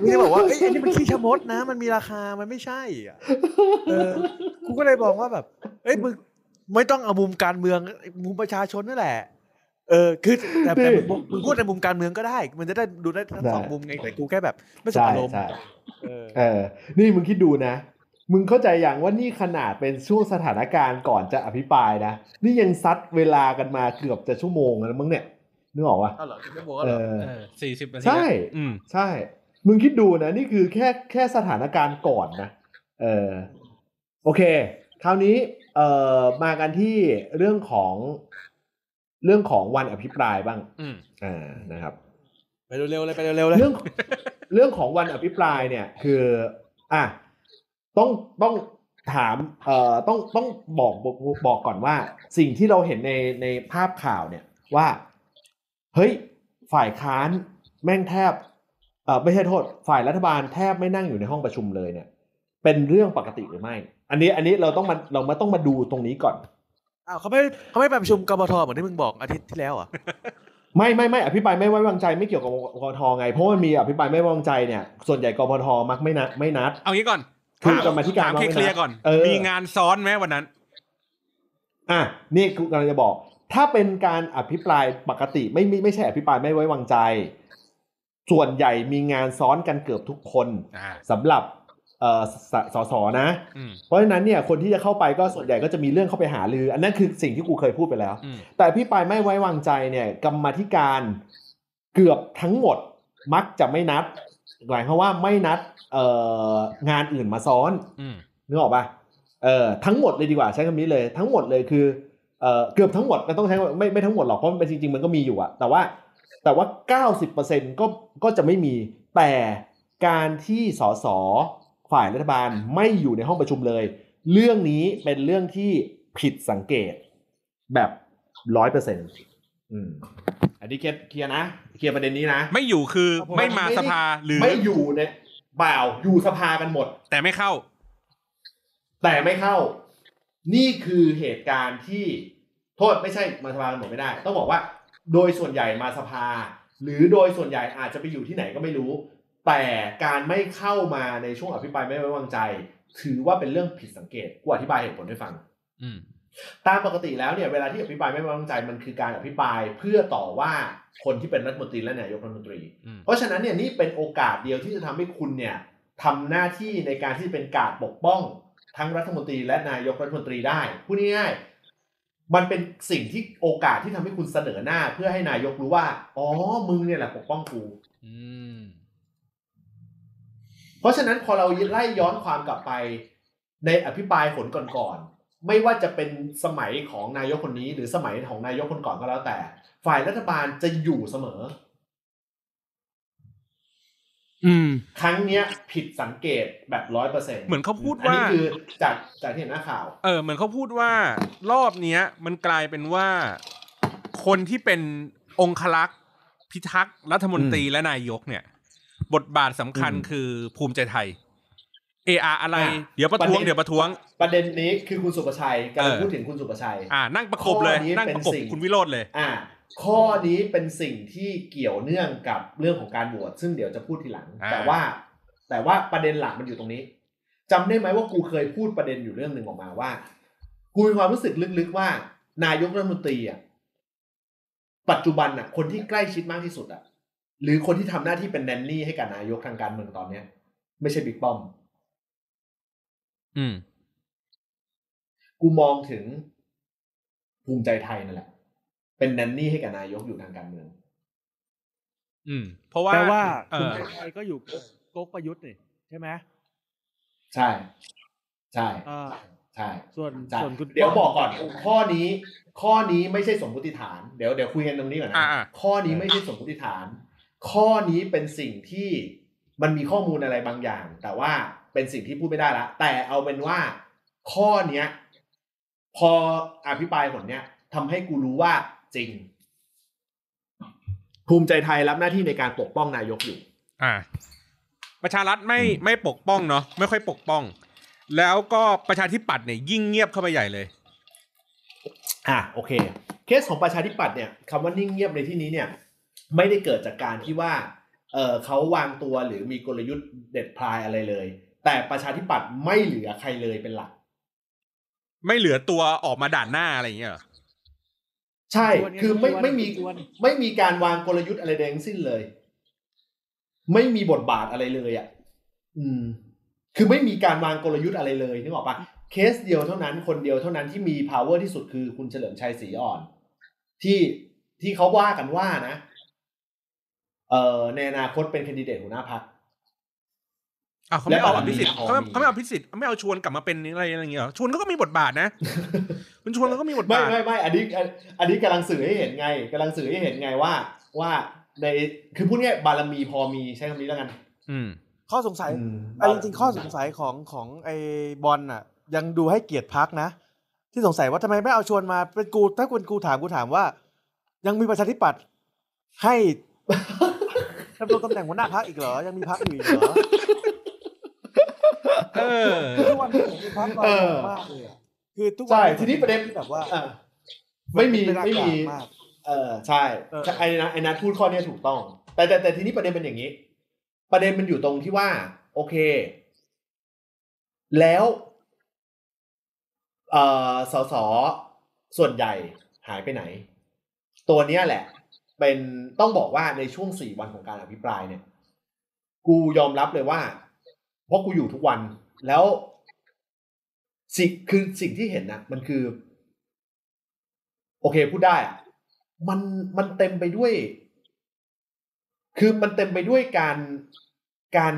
มึงจะบอกว่าเอ้ยอันนี้มันขี้ชะมดนะ มันมีราคามันไม่ใช่อะเออกูก็เลยบอกว่าแบบ เอ้ยมึงไม่ต้องเอามุมการเมืองมุมประชาชนนั่นแหละ เออคือแต่แต่มึงมึงพูดในมุมการเมืองก็ได้ มันจะได้ดูได้ทั้งสองมุมไงแต่กูแค่แบบไม่สบใช่อารมณ์ใช่เออเออ นี่มึงคิดดูนะ มึงเข้าใจอย่างว่านี่ขนาดเป็นช่วงสถานการณ์ก่อนจะอภิปรายนะ นี่ยังซัดเวลากันมาเกือบจะชั่วโมงแล้วมั้งเนี่ยนึกออกปะเอาเหรอคุณไม่บอกเอเหรออเออสี่สิบนาทีใช่แล้วอืมใช่ มึงคิดดูนะ นี่คือแค่แค่สถานการณ์ก่อนนะ เออโอเค คราวนี้เอ่อมากันที่เรื่องของ เรื่องของวันอภิปรายบ้างอืมอ่านะครับไปเร็วๆเลยไปเร็วๆเลยเรื่องเรื่องของวันอภิปรายเนี่ยคืออะต้องต้องถามเอ่อต้องต้องบอกบอกบอกก่อนว่า สิ่งที่เราเห็นในในภาพข่าวเนี่ยว่า เฮ้ยฝ่ายค้านแม่งแทบเอ่อไม่ใช่โทษ ฝ่ายรัฐบาลแทบไม่นั่งอยู่ในห้องประชุมเลยเนี่ย เป็นเรื่องปกติหรือไม่ อันนี้อันนี้เราต้องมาเรามาต้องมาดูตรงนี้ก่อน อ้าวเขาไม่เขาไม่ไปประชุมกบทเหมือนที่มึงบอกอาทิตย์ที่แล้วเหรอะไม่ไม่ไม่อภิปรายไม่ไว้วางใจไม่เกี่ยวกับกกทไงเพราะว่ามีอภิปรายไม่ไว้วางใจเนี่ยส่วนใหญ่กพทมักไม่นัดไม่นัด เอางี้ก่อนคือกรรมาธิการถามว่าไม่เคลียร์นัดก่อนเออมีงานซ้อนไหมวันนั้น อะนี่กูกำลังจะบอก ถ้าเป็นการอภิปรายปกติไม่ไม่ไม่ใช่อภิปรายไม่ไว้วางใจ ส่วนใหญ่มีงานซ้อนกันเกือบทุกคนอ่าสำหรับเอ่อ สสสนะอืมเพราะฉะนั้นเนี่ยคนที่จะเข้าไปก็ส่วนใหญ่ก็จะมีเรื่องเข้าไปหาลือ อันนั้นคือสิ่งที่กูเคยพูดไปแล้วอืมแต่พี่ปลายไม่ไว้วางใจเนี่ยกรรมาธิการเกือบทั้งหมดมักจะไม่นัดหมายความว่าไม่นัดเอ่องานอื่นมาซ้อนอืมนึกออกปะเอ่อทั้งหมดเลยดีกว่าใช้คำนี้เลย ทั้งหมดเลยคือเอ่อเกือบทั้งหมดมันต้องใช้ไม่ไม่ทั้งหมดหรอกเพราะมันจริง ๆ มันก็มีอยู่อะแต่ว่าแต่ว่า 90%ก็ก็จะไม่มีแต่การที่สส ฝ่ายรัฐบาลไม่อยู่ในห้องประชุมเลย เรื่องนี้เป็นเรื่องที่ผิดสังเกตแบบร้อยเปอร์เซ็นต์อืมอันนี้เคลียร์เคลียร์นะ เคลียร์ประเด็นนี้นะ ไม่อยู่คือไม่มาสภาหรือไม่อยู่เนี่ยเปล่าอยู่สภากันหมด แต่ไม่เข้า แต่ไม่เข้า นี่คือเหตุการณ์ที่โทษไม่ใช่มาสภากันหมดไม่ได้ ต้องบอกว่า โดยส่วนใหญ่มาสภา หรือโดยส่วนใหญ่อาจจะไปอยู่ที่ไหนก็ไม่รู้ แต่การไม่เข้ามาในช่วงอภิปรายไม่ไว้วางใจ ถือว่าเป็นเรื่องผิดสังเกตกูอธิบายเหตุผลให้ฟังอืมตามปกติแล้วเนี่ยเวลาที่อภิปรายไม่ไว้วางใจมันคือการอภิปรายเพื่อต่อว่าคนที่เป็นรัฐมนตรีและนายกรัฐมนตรีอืมเพราะฉะนั้นเนี่ยนี่เป็นโอกาสเดียวที่จะทำให้คุณเนี่ยทำหน้าที่ในการที่เป็นการปกป้องทั้งรัฐมนตรีและนายกรัฐมนตรีได้พูดง่ายๆมันเป็นสิ่งที่โอกาสที่ทำให้คุณเสนอหน้า เพื่อให้นายกรู้ว่า อ๋อมึงเนี่ยแหละปกป้องกู อืม เพราะฉะนั้นพอเราไล่ย้อนความกลับไปในอภิปรายผลก่อนๆไม่ว่าจะเป็นสมัยของนายกคนนี้ หรือสมัยของนายกคนก่อนก็แล้วแต่ ฝ่ายรัฐบาลจะอยู่เสมอ อืม ครั้งเนี้ย ผิดสังเกตแบบร้อยเปอร์เซ็นต์เหมือนเขาพูดอันว่านี้คือจากจากที่เห็นหน้าข่าว เออเหมือนเขาพูดว่า รอบเนี้ย มันกลายเป็นว่าคนที่เป็นองคลักษ์พิทักษ์รัฐมนตรีและนายกเนี่ย บทบาทสำคัญอืมคือภูมิใจไทยเออาอะไรอะเดี๋ยวประท้วงประเด็นเดี๋ยวประท้วง ประเด็นนี้คือคุณสุประชัยกำลังเออพูดถึงคุณสุประชัย อ่า นั่งประกบเลยข้อนี้นั่งเป็นประกบสิ่งคุณวิโรธเลย อ่า ข้อนี้เป็นสิ่งที่เกี่ยวเนื่องกับเรื่องของการโหวตซึ่งเดี๋ยวจะพูดทีหลังอ่าแต่ว่า แต่ว่าประเด็นหลักมันอยู่ตรงนี้จำได้ไหมว่ากูเคยพูดประเด็นอยู่เรื่องหนึ่งออกมาว่า กูมีความรู้สึกลึกๆว่า นายกรัฐมนตรีอะปัจจุบันอะ คนที่ใกล้ชิดมากที่สุดอะ หรือคนที่ทำหน้าที่เป็นแนนนี่ให้กับนายกทางการเมืองตอนเนี้ย ไม่ใช่บิ๊กป้อม อืม กูมองถึงภูมิใจไทยนั่นแหละ เป็นแนนนี่ให้กับนายกอยู่ทางการเมือง อืม เพราะว่าแปลว่าเอคุณอไทยก็อยู่ก๊กประยุทธ์นี่ใช่ไหมใช่ ใช่อ่าใช่ส่วนใช่ส่วนคุณเดี๋ยวบอกก่อน ข้อนี้ ข้อนี้ไม่ใช่สมมติฐาน เดี๋ยวเดี๋ยวคุยกันตรงนี้ก่อนนะอ่าข้อนี้ไม่ใช่สมมติฐาน ข้อนี้เป็นสิ่งที่มันมีข้อมูลอะไรบางอย่าง แต่ว่าเป็นสิ่งที่พูดไม่ได้ละ แต่เอาเป็นว่าข้อเนี้ย พออภิปรายผลเนี้ยทำให้กูรู้ว่าจริง ภูมิใจไทยรับหน้าที่ในการปกป้องนายกอยู่ อ่า ประชารัฐไม่ไม่ปกป้องเนาะไม่ค่อยปกป้อง แล้วก็ประชาธิปัตย์เนี่ยยิ่งเงียบเข้าไปใหญ่เลย อะโอเค เคสของประชาธิปัตย์เนี่ยคำว่านิ่งเงียบในที่นี้เนี่ย ไม่ได้เกิดจากการที่ว่าเออเขาวางตัวหรือมีกลยุทธ์เด็ดพลายอะไรเลย แต่ประชาธิปัตย์ไม่เหลือใครเลยเป็นหลัก ไม่เหลือตัวออกมาด่านหน้าอะไรอย่างเงี้ยเหรอใช่ คือไม่ไม่มีกวนไม่มีการวางกลยุทธ์อะไรใดทั้งสิ้นเลย ไม่มีบทบาทอะไรเลยอะ อืม คือไม่มีการวางกลยุทธ์อะไรเลยนึกออกปะเคสเดียวเท่านั้น คนเดียวเท่านั้นที่มี power ที่สุดคือคุณเฉลิมชัยศรีอ่อน ที่ที่เขาว่ากันว่านะ เอ่อในอนาคตเป็นแคนดิเดตหัวหน้าพรรคอะเขาไม่เอาและอภิสิทธิ์พอเขาไม่มีเขาไม่เอาอภิสิทธิ์ไม่เอาชวนกลับมาเป็นอะไรอะไรอย่างเงี้ยเหรอชวนเขาก็มีบทบาทนะคุณชวนเขาก็มีบทไม่บาทไม่ไม่อันนี้อันอันนี้กำลังสื่อให้เห็นไงกำลังสื่อให้เห็นไงว่า ว่าในคือพูดง่ายๆบารมีพอมีใช้คำนี้แล้วกัน อืม ข้อสงสัยอืมไอ้จริงๆข้อสงสัยของของไอ้บอลน่ะ ยังดูให้เกียรติพักนะ ที่สงสัยว่าทำไมไม่เอาชวนมาเป็นกูถ้าคุณกูถามกูถามว่า ยังมีประชาธิปัตย์ให้ ดำรงตำแหน่งหัวหน้าพักอีกเหรอ ยังมีพักอยู่อีกเหรอเออคือทุกวันนี้ผมมีพักน้อยลงมากเลยอะคือทุกวัใช่ทีนี้ประเด็นที่แบบว่าอะไม่มีเป็นปไม่มีด้ากากาก เออใช่เออใช่ไอ้นะไอ้นัทพูดข้อเนี้ยถูกต้อง แต่แต่แต่ทีนี้ประเด็นเป็นอย่างนี้ ประเด็นมันอยู่ตรงที่ว่า โอเค แล้วเอ่อสสส่วนใหญ่หายไปไหน ตัวเนี้ยแหละ เป็นต้องบอกว่าในช่วงสี่วันของการอภิปรายเนี่ย กูยอมรับเลยว่า เพราะกูอยู่ทุกวันแล้วสิ่งคือสิ่งที่เห็นนะมันคือ โอเคพูดได้อะมันมันเต็มไปด้วย คือมันเต็มไปด้วยการการ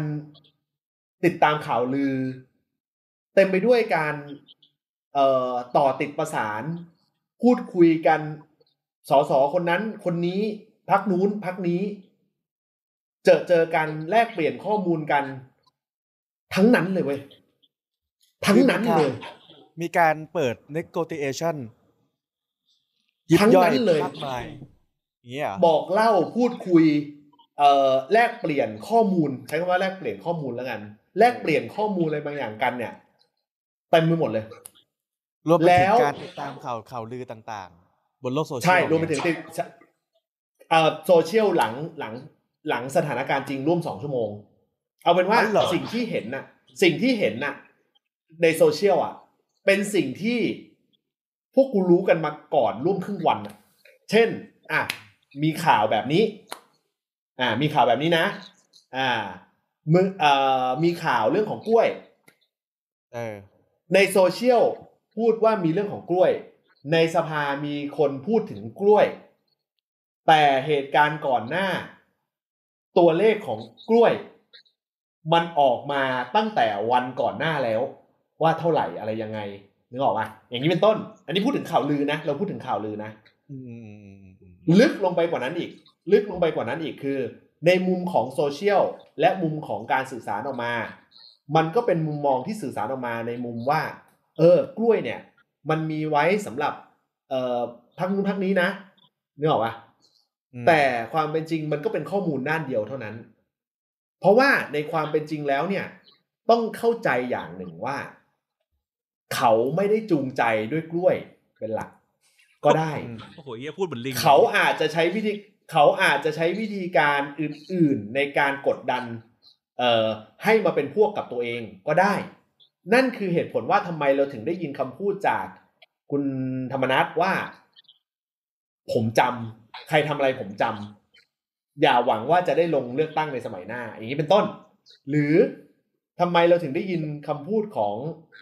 ติดตามข่าวลือ เต็มไปด้วยการ เอ่อต่อติดประสาน พูดคุยกัน สสคนนั้นคนนี้พักนู้นพักนี้ เจอเจอกันแลกเปลี่ยนข้อมูลกัน ทั้งนั้นเลยเว้ยทั้งนั้นเลย มีการเปิด negotiation ยิบทั้งย่อยนั้นเลยมากมายอย่างเงี้ยเหรอบอกเล่าพูดคุย เอ่อแลกเปลี่ยนข้อมูล ใช้คำว่าแลกเปลี่ยนข้อมูลแล้วกัน แลกเปลี่ยนข้อมูลอะไรบางอย่างกันเนี่ยเต็มไปหมดเลยรวมไปแล้ถึงวการติดตามข่าวข่าวลือต่างๆ บนโลกโซเชียลใช่รวมไปถึงติดเอ่อโซเชียลหลังหลังหลังสถานการณ์จริงร่วมสองชั่วโมง เอาเป็นว่าสิ่งที่เห็นน่ะ สิ่งที่เห็นน่ะ ในโซเชียลอะ เป็นสิ่งที่พวกกูรู้กันมาก่อนร่วมครึ่งวันน่ะ เช่น อะ มีข่าวแบบนี้ อ่า มีข่าวแบบนี้นะ อ่ามึงเอ่อมีข่าวเรื่องของกล้วยเออในโซเชียลพูดว่ามีเรื่องของกล้วย ในสภามีคนพูดถึงกล้วย แต่เหตุการณ์ก่อนหน้า ตัวเลขของกล้วย มันออกมาตั้งแต่วันก่อนหน้าแล้ว ว่าเท่าไหร่อะไรยังไงนึกออกปะอย่างนี้เป็นต้น อันนี้พูดถึงข่าวลือนะ เราพูดถึงข่าวลือนะอืมอืมอืมอืมลึกลงไปกว่านั้นอีก ลึกลงไปกว่านั้นอีกคือ ในมุมของโซเชียลและมุมของการสื่อสารออกมา มันก็เป็นมุมมองที่สื่อสารออกมาในมุมว่า เออกล้วยเนี่ย มันมีไว้สำหรับ เอ่อพักนู้นพักนี้นะนึกออกปะอืมแต่ความเป็นจริงมันก็เป็นข้อมูลด้านเดียวเท่านั้น เพราะว่าในความเป็นจริงแล้วเนี่ย ต้องเข้าใจอย่างหนึ่งว่า เขาไม่ได้จูงใจด้วยกล้วยเป็นหลัก ก็ได้อืมโอ้โหเฮียพูดเหมือนลิงเขาอาจจะใช้วิธีเขาอาจจะใช้วิธีการอื่น ๆ ในการกดดัน เอ่อให้มาเป็นพวกกับตัวเองก็ได้ นั่นคือเหตุผลว่าทำไมเราถึงได้ยินคำพูดจากคุณธรรมนัทว่า ผมจำใครทำอะไรผมจำอย่าหวังว่าจะได้ลงเลือกตั้งในสมัยหน้า อย่างนี้เป็นต้น หรือทำไมเราถึงได้ยินคำพูดของ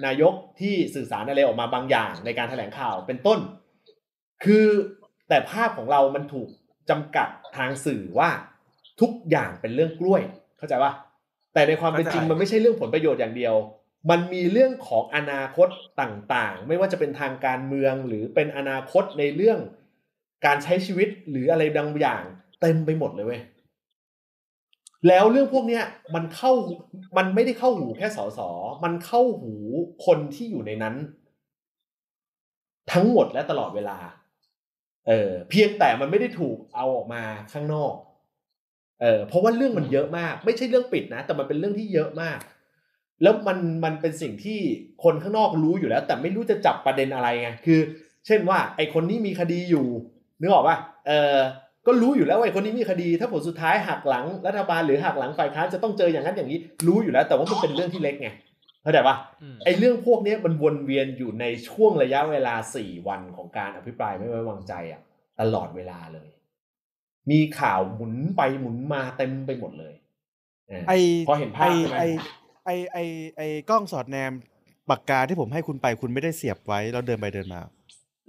นายกที่สื่อสารอะไรออกมาบางอย่าง ในการแถลงข่าวเป็นต้น คือแต่ภาพของเรามันถูกจำกัดทางสื่อว่าทุกอย่างเป็นเรื่องกล้วย เข้าใจปะแต่ในความเป็นจริงมันไม่ใช่เรื่องผลประโยชน์อย่างเดียว มันมีเรื่องของอนาคตต่างๆ ไม่ว่าจะเป็นทางการเมืองหรือเป็นอนาคตในเรื่องการใช้ชีวิตหรืออะไรบางอย่างเต็มไปหมดเลยเว้ยแล้วเรื่องพวกเนี้ยมันเข้ามันไม่ได้เข้าหูแค่สสมันเข้าหูคนที่อยู่ในนั้น ทั้งหมดและตลอดเวลา เออเพียงแต่มันไม่ได้ถูกเอาออกมาข้างนอก เออเพราะว่าเรื่องมันเยอะมาก ไม่ใช่เรื่องปิดนะ แต่มันเป็นเรื่องที่เยอะมาก แล้วมันมันเป็นสิ่งที่คนข้างนอกรู้อยู่แล้ว แต่ไม่รู้จะจับประเด็นอะไรไงคือ เช่นว่า ไอคนนี้มีคดีอยู่นึกออกป่ะเออก็รู้อยู่แล้วว่าไอคนนี้มีคดี ถ้าผลสุดท้ายหักหลังรัฐบาลหรือหักหลังฝ่ายค้านจะต้องเจออย่างนั้นอย่างนี้ รู้อยู่แล้ว แต่ว่ามันเป็นเรื่องที่เล็กไงเข้าใจป่ะอืมไอ้เรื่องพวกเนี้ยมันวนเวียนอยู่ในช่วงระยะเวลาสี่วันของการอภิปรายไม่ไว้วางใจอะ ตลอดเวลาเลย มีข่าวหมุนไปหมุนมาเต็มไปหมดเลยเออไอพอเห็นภาพไอใช่ ไหมไอไอไอไอกล้องสอดแนมปากกาที่ผมให้คุณไปคุณไม่ได้เสียบไว้แล้วเดินไปเดินมา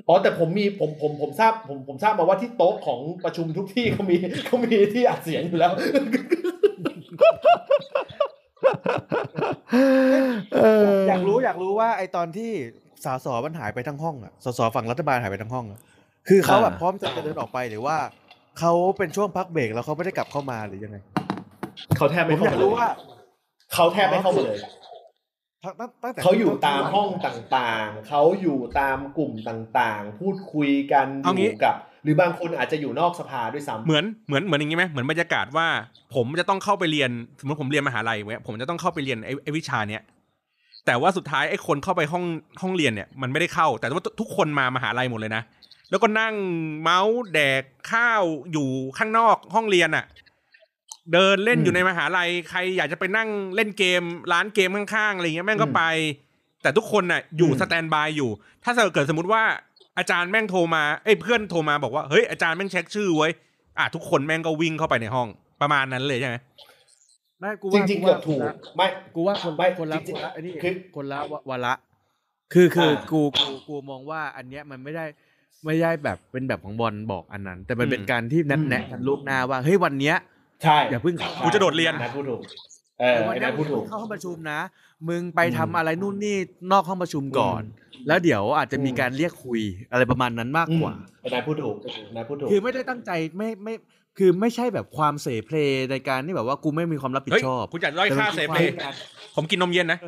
อ๋อแต่ผมมีผมผมผมทราบผมผมทราบมาว่าที่โต๊ะของประชุมทุกที่เขามีเขามีที่อัดเสียงอยู่แล้ว อยากรู้อยากรู้ว่าไอตอนที่สสมันหายไปทั้งห้องอะสสฝั่งรัฐบาลหายไปทั้งห้องอะคือเขาแบบอ่าพร้อมจะเดินออกไปหรือว่าเขาเป็นช่วงพักเบรกแล้วเขาไม่ได้กลับเข้ามาหรือยังไงเขาแทบผไม่มเข้าอยากมาเลรู้ยว่า เขาแทบไม่เข้ามาเลยตั้งตั้งตั้งแต่เขาอยู่ตามห้องต่างๆ เขาอยู่ตามกลุ่มต่างๆ พูดคุยกันอเอางี้ยู่กับ หรือบางคนอาจจะอยู่นอกสภาด้วยซ้ำเหมือนเหมือนเหมือนอย่างงี้ไหมเหมือนบรรยากาศว่า ผมจะต้องเข้าไปเรียนสมมติผมเรียนมหาลัยไว้ผมจะต้องเข้าไปเรียนไอ้ไอ้วิชาเนี้ยแต่ว่าสุดท้ายไอ้คนเข้าไปห้องห้องเรียนเนี่ยมันไม่ได้เข้า แต่ว่าทุกคนมามหาลัยหมดเลยนะแล้วก็นั่งเมาส์แดกข้าวอยู่ข้างนอกห้องเรียนอะ เดินเล่นอืมอยู่ในมหาลัย ใครอยากจะไปนั่งเล่นเกม ร้านเกมข้างๆอะไรเงี้ยแม่งก็ไป แต่ทุกคนน่ะอยู่อืมสแตนบายอยู่ ถ้าเกิดสมมติว่าอาจารย์แม่งโทรมาเอ้ยเพื่อนโทรมาบอกว่าเฮ้ยอาจารย์แม่งเช็คชื่อไว้ยอะทุกคนแม่งก็วิ่งเข้าไปในห้องประมาณนั้นเลยใช่ไหมไม่กูจว่าริงๆกูเกืว่าอบถูกไม่กูว่าคนไม่คนละจริคงนๆละอันนี้คือคนละวาระคือคืออ่ากูกูกูมองว่าอันเนี้ยมันไม่ได้ไม่ได้แบบเป็นแบบของบอลบอกอันนั้น แต่มันเป็นอืมการที่นัดแนะกันล่วงหน้าว่าเฮ้ยวันเนี้ย ใช่อย่าเพิ่งเข้ากูจะโดดเรียนนะพูดถูกเออวัไอ้เนี้นายยพูดถูกเข้าห้องประชุมนะ มึงไปทำอืมอะไรนู่นนี่นอกห้องประชุมก่อน แล้วเดี๋ยวอาจจะมีการเรียกคุยอะไรประมาณนั้นมากกว่าไอ้นายพูดถูกนายพูดถูกคือไม่ได้ตั้งใจไม่ไม่คือไม่ใช่แบบความเสเพลในการที่แบบว่ากูไม่มีความรับผิดเฮ้ยชอบคุณอยากด้อยค่าเซฟเพย์ผมกินนมเย็นนะ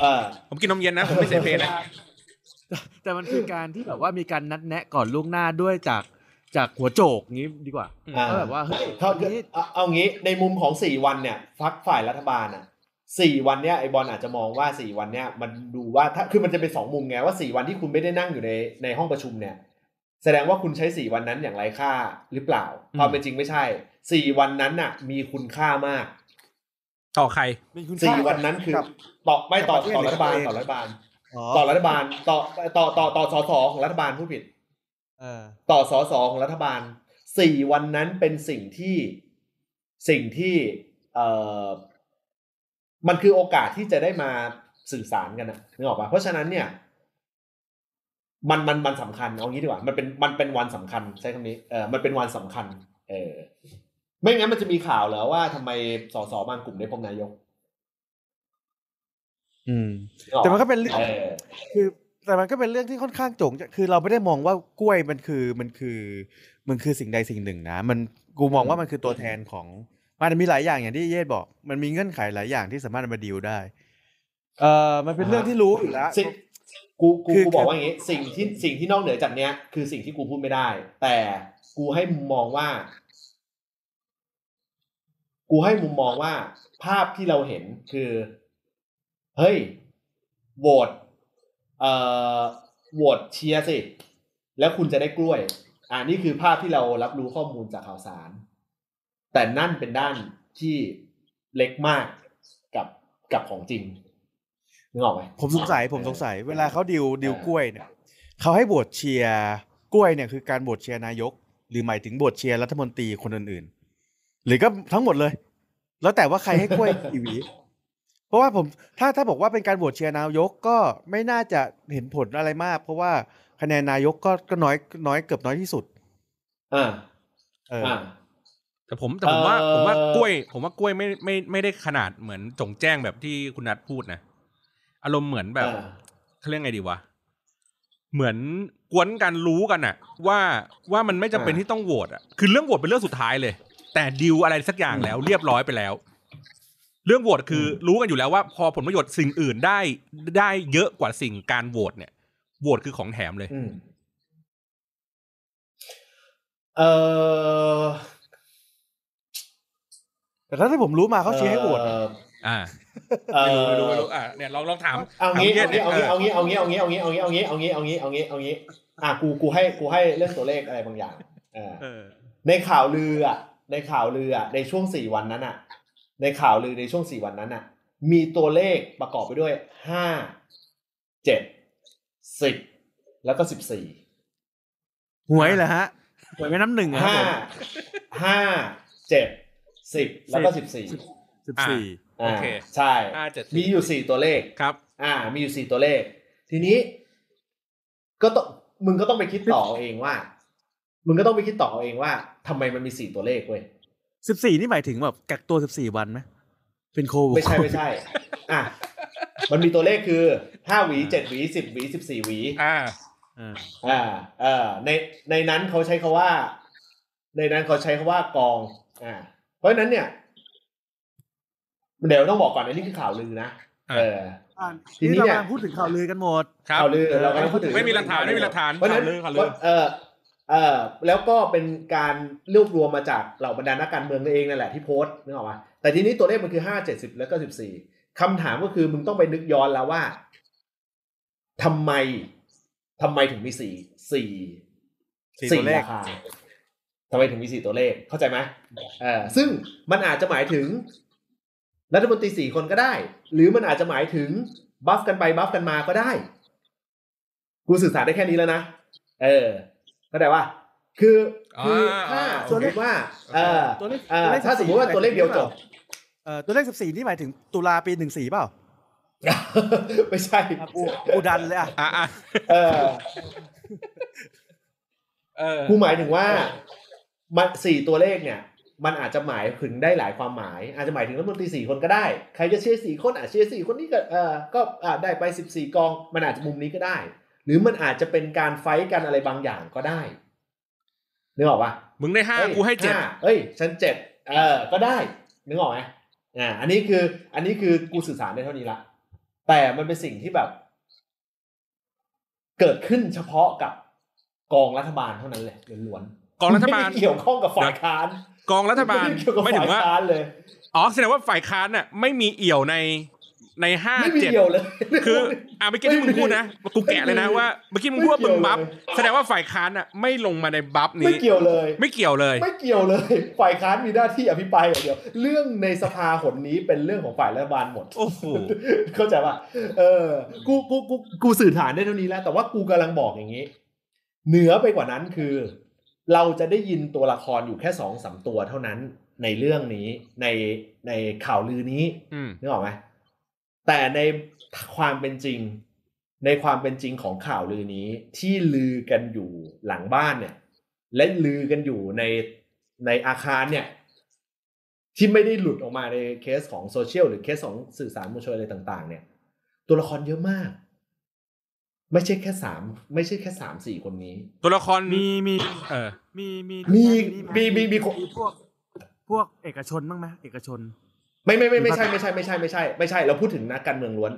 เออผมกินนมเย็นนะผมไม่เซฟเพย์นะแต่มันคือการที่แบบว่ามีการนัดแนะก่อนล่วงหน้าด้วยจาก จากหัวโจกงี้ดีกว่าอ่าก็แบบว่าเฮ้ยเขาวันนี้เอาเอางี้ในมุมของสี่วันเนี่ยฟักฝ่ายรัฐบาลอะสี่วันเนี้ยไอบอลอาจจะมองว่าสี่วันเนี้ยมันดูว่าถ้าคือมันจะเป็นสองมุมไงว่าสี่วันที่คุณไม่ได้นั่งอยู่ในในห้องประชุมเนี่ย แสดงว่าคุณใช้สี่วันนั้นอย่างไรค่าหรือเปล่าอืมความเป็นจริงไม่ใช่สี่วันนั้นน่ะ มีคุณค่ามาก ต่อใครเป็นคุณสี่ค่าวันนั้นคือกับต่อไม่ต่อกับประเทศต่อรัฐบาลหรือต่อตัวเองรัฐบาลอ๋อต่อรัฐบาลต่อต่อต่อต่อสสของรัฐบาลผู้ผิดเออ ต่อสอสอของรัฐบาลสี่วันนั้นเป็นสิ่งที่สิ่งที่เอ่อมันคือโอกาสที่จะได้มาสื่อสารกันนะนึกออกปะเพราะฉะนั้นเนี่ย มันมันมันสำคัญเอางี้ดีกว่า มันเป็นมันเป็นวันสำคัญใช้คำนี้เออมันเป็นวันสำคัญ เออไม่งั้นมันจะมีข่าวแล้วว่าทำไมสสบางกลุ่มได้พบนายก อืมนึออแต่มันก็เป็นเรื่องเออคือ แต่มันก็เป็นเรื่องที่ค่อนข้างโจงจะคือเราไม่ได้มองว่ากล้วยมันคือมันคือมันคือสิ่งใดสิ่งหนึ่งนะ มันกูมองว่ามันคือตัวแทนของมันมีหลายอย่างอย่างที่เยศบอก มันมีเงื่อนไขหลายอย่างที่สามารถเอามาดีลได้ เอ่อมันเป็นเรื่องที่รู้อยู่แล้วสิ่งกูกูคือกูบอกว่าอย่างงี้สิ่งที่สิ่งที่นอกเหนือจากเนี้ย คือสิ่งที่กูพูดไม่ได้ แต่กูให้มุมมองว่า กูให้มุมมองว่า ภาพที่เราเห็นคือ เฮ้ยโหวต เอ่อโหวตเชียร์สิ แล้วคุณจะได้กล้วย อ่านี่คือภาพที่เรารับรู้ข้อมูลจากข่าวสาร แต่นั่นเป็นด้านที่เล็กมากกับกับของจริงนึกออกไหมผมสงสัยผมสงสัย เวลาเขาดิวดิวเออกล้วยเนี่ยเขาให้โหวตเชียร์กล้วยเนี่ยคือการโหวตเชียร์นายก หรือหมายถึงโหวตเชียร์รัฐมนตรีคนอื่นๆ หรือก็ทั้งหมดเลย แล้วแต่ว่าใครให้กล้วยกี่หวี เพราะว่าผมถ้าถ้าบอกว่าเป็นการโหวตเชียร์นายกก็ไม่น่าจะเห็นผลอะไรมาก เพราะว่าคะแนนนายกก็ก็น้อยน้อยเกือบน้อยที่สุดอ่าเออออ่าแต่ผมแต่ผมว่าเอ่อผมว่ากล้วย ผมว่ากล้วยไม่ไม่ไม่ได้ขนาดเหมือนจงแจ้งแบบที่คุณนัทพูดนะอารมณ์เหมือนแบบอ่าเขาเรียกไงดีวะเหมือนกวนกันรู้กันอะว่าว่ามันไม่จำเป็นที่ต้องโหวตอะคือเรื่องโหวตเป็นเรื่องสุดท้ายเลย แต่ดิวอะไรสักอย่างแล้วเรียบร้อยไปแล้ว เรื่องโหวตคือรู้กันอยู่แล้วว่าพอผลประโยชน์สิ่งอื่นได้ได้เยอะกว่าสิ่งการโหวตเนี่ยโหวตคือของแถมเลยอืมเออแต่ถ้าที่ผมรู้มาเขาเชียร์ให้โหวตเอ่ออ่าเอ่อไม่รู้ไม่รู้ไม่รู้อะเนี่ยลองลองถามเอางี้ถมเอาพี่งี้เอานี่งี้เอางี้เอางี้เอางี้เอางี้เอางี้เอางี้เอางี้เอางี้เอางี้อะกูกูให้กูให้เรื่องตัวเลขอะไรบางอย่างเออเออในข่าวลืออะในข่าวลืออะในช่วงสี่วันนั้นอะ ในข่าวลือในช่วงสี่วันนั้นอะ มีตัวเลขประกอบไปด้วยห้าเจ็ดสิบแล้วก็สิบสี่หวยเหรอฮะหวยแม่น้ำหนึ่งอะครับห้าผมห้าเจ็ดสิบแล้วก็สิบสี่สิบสี่โอเคใช่ห้าเจ็ดมีอยู่สี่ตัวเลขครับ อ่า มีอยู่สี่ตัวเลข ทีนี้ ก็ต้องมึงก็ต้องไปคิดต่อเอาเองว่า มึงก็ต้องไปคิดต่อเอาเองว่าทำไมมันมีสี่ตัวเลขเว้ย สิบสี่นี่หมายถึงแบบกักตัวสิบสี่วันไหมเป็นโควิดไม่ใช่ไม่ใช่ อะ มันมีตัวเลขคือห้าหวีเจ็ดหวีสิบหวีสิบสี่หวี อ่า อ่าอ่าเออในในนั้นเขาใช้คาว่า ในนั้นเขาใช้คาว่ากอง อ่า เพราะฉะนั้นเนี่ย เดี๋ยวต้องบอกก่อนอันนี้คือข่าวลือนะอ่าเออทีทีนี้นี้เนี่เรายกำลังพูดถึงข่าวลือกันหมดครับข่าวลือเรากำลังพูดถึงไม่มีหลักฐานไม่มีหลักฐานเพราะฉะนั้นข่าวลือข่าวลือเออ เออแล้วก็เป็นการรวบรวมมาจากเหล่าบรรดานักการเมืองเองนั่นแหละที่โพสต์นึกออกปะแต่ทีนี้ตัวเลขมันคือห้าเจ็ดสิบแล้วก็สิบสี่คำถามก็คือมึงต้องไปนึกย้อนแล้วว่าทำไมทำไมถึงมีสี่สี่สี่สี่ตัวเลขราคาทำไมถึงมีสี่ตัวเลขเข้าใจไหมเออซึ่งมันอาจจะหมายถึงรัฐมนตรีสี่คนก็ได้ หรือมันอาจจะหมายถึงบัฟกันไปบัฟกันมาก็ได้ กูสื่อสารได้แค่นี้แล้วนะเออ เข้าใจว่าคือคือถ้าอ่าสมมติว่าเออตัวเลขเออตัวเลขถ้าสมมติว่าตัวเลขเดียวจบเอ่อตัวเลขสิบสี่นี่หมายถึงตุลาปีหนึ่งสี่เปล่าไม่ใช่อะกูกูดันเลยอะอะอะเออเออกูหมายถึงว่ามันสี่ตัวเลขเนี่ย มันอาจจะหมายถึงได้หลายความหมาย อาจจะหมายถึงรัฐมนตรีสี่คนก็ได้ ใครจะเชียร์สี่คนอาจเชียร์สี่คนนี้ก็เออก็อ่าได้ไปสิบสี่กอง มันอาจจะมุมนี้ก็ได้ หรือมันอาจจะเป็นการ fight กันอะไรบางอย่างก็ได้นึกออกปะมึงได้ห้าอ้ยกูให้เจ็ดาเอ้ยฉันเจ็ดเออ ก็ได้นึกออกไหมอ่าอันนี้คือ อันนี้คือกูสื่อสารได้เท่านี้ละแต่มันเป็นสิ่งที่แบบ เกิดขึ้นเฉพาะกับกองรัฐบาลเท่านั้นเลยล้วนๆกองรัฐบาลไม่ได้เกี่ยวข้องกับฝ่ายค้าน กองรัฐบาลไม่ได้เกี่ยวกับไม่ถึฝ่ายงว่าค้านเลยอ๋อแสดงว่าฝ่ายค้านน่ะไม่มีเอี่ยวใน ในห้าไม่มีเจ็ดเกี่ยวเลยคืออะเมื่อกี้ที่มึงพูดนะกูแกะเลยนะว่าเมื่อกี้มึงพูดว่ามึงบัฟไม่เกี่ยวเลยแสดงว่าฝ่ายค้านน่ะไม่ลงมาในบัฟไม่นี้เกี่ยวเลย ไม่เกี่ยวเลย ไม่เกี่ยวเลย ฝ่ายค้านมีหน้าที่อภิปรายอย่างเดียว เรื่องในสภาหนนี้เป็นเรื่องของฝ่ายรัฐบาลหมดโอ้โหเข้าใจป่ะเออ กูกูกูกูสื่อฐานได้เท่านี้แล้ว แต่ว่ากูกำลังบอกอย่างนี้ เหนือไปกว่านั้นคือ เราจะได้ยินตัวละครอยู่แค่สองสามตัวเท่านั้นในเรื่องนี้ในในข่าวลือนี้อืมนึกออกไหม แต่ในความเป็นจริง ในความเป็นจริงของข่าวลือนี้ ที่ลือกันอยู่หลังบ้านเนี่ย และลือกันอยู่ในในอาคารเนี่ย ที่ไม่ได้หลุดออกมาในเคสของโซเชียลหรือเคสของสื่อสารมวลชนอะไรต่าง ๆ เนี่ย ตัวละครเยอะมาก ไม่ใช่แค่สามไม่ใช่แค่สามสี่คนนี้ ตัวละครมีมี เออมีมีมีนี่ไหมีมีมีคนพวกพวกเอกชนบ้างไหมเอกชน ไม่ไม่ไม่ไม่ใช่ไม่ใช่ไม่ใช่ไม่ใช่ไม่ใช่เราพูดถึงนักการเมืองล้วน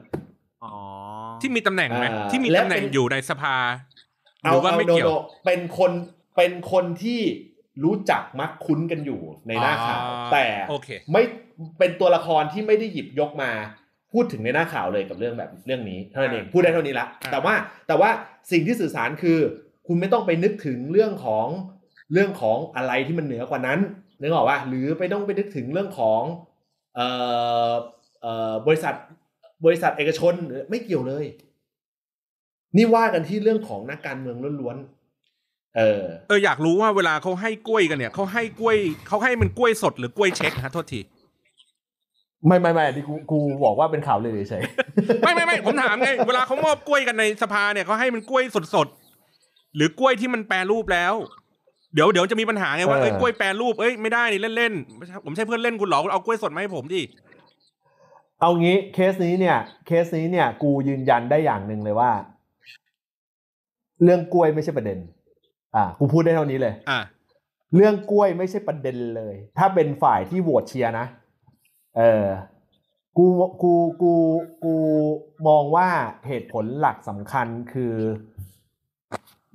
อ๋อที่มีตำแหน่งไหมอ่าที่มีและตำแหน่งเป็นอยู่ในสภาหเอารือว่าเอาไม่โนเกี่ยวโนเป็นคนเป็นคนที่รู้จักมักคุ้นกันอยู่ในหน้าข่าวอ่าแต่โอเคไม่เป็นตัวละครที่ไม่ได้หยิบยกมาพูดถึงในหน้าข่าวเลยกับเรื่องแบบเรื่องนี้เท่านั้นเองพูดได้เท่านี้ละอ่าแต่ว่าแต่ว่าสิ่งที่สื่อสารคือ คุณไม่ต้องไปนึกถึงเรื่องของเรื่องของอะไรที่มันเหนือกว่านั้นนึกออกว่าหรือไปต้องไปนึกถึงเรื่องของเอ่อเอ่อ บริษัทบริษัทเอกชนหรือไม่เกี่ยวเลย นี่ว่ากันที่เรื่องของนักการเมืองล้วนๆเออ เอออยากรู้ว่าเวลาเขาให้กล้วยกันเนี่ยเขาให้กล้วยเขาให้มันกล้วยสดหรือกล้วยเช็คฮะโทษทีไม่ไม่ไม่ที่กูกูบอกว่าเป็นข่าวเลยเฉยไม่ไม่ไม่ผมถามไงเวลาเขามอบกล้วยกันในสภาเนี่ยเขาให้มันกล้วยสดสดๆหรือกล้วยที่มันแปรรูปแล้ว เดี๋ยวเดี๋ยวจะมีปัญหาไงว่าเอ้ยกล้วยแปรรูปเอ้ยไม่ได้นี่เล่นเล่นๆไม่ใช่ผมไม่ใช่เพื่อนเล่นคุณหรอกเอากล้วยสดมาให้ผมดิเอางี้เคสนี้เนี่ย เคสนี้เนี่ย กูยืนยันได้อย่างหนึ่งเลยว่า เรื่องกล้วยไม่ใช่ประเด็น อ่า กูพูดได้เท่านี้เลย อะเรื่องกล้วยไม่ใช่ประเด็นเลย ถ้าเป็นฝ่ายที่โหวตเชียร์นะ เออ กู กู กู กูมองว่าเหตุผลหลักสำคัญคือ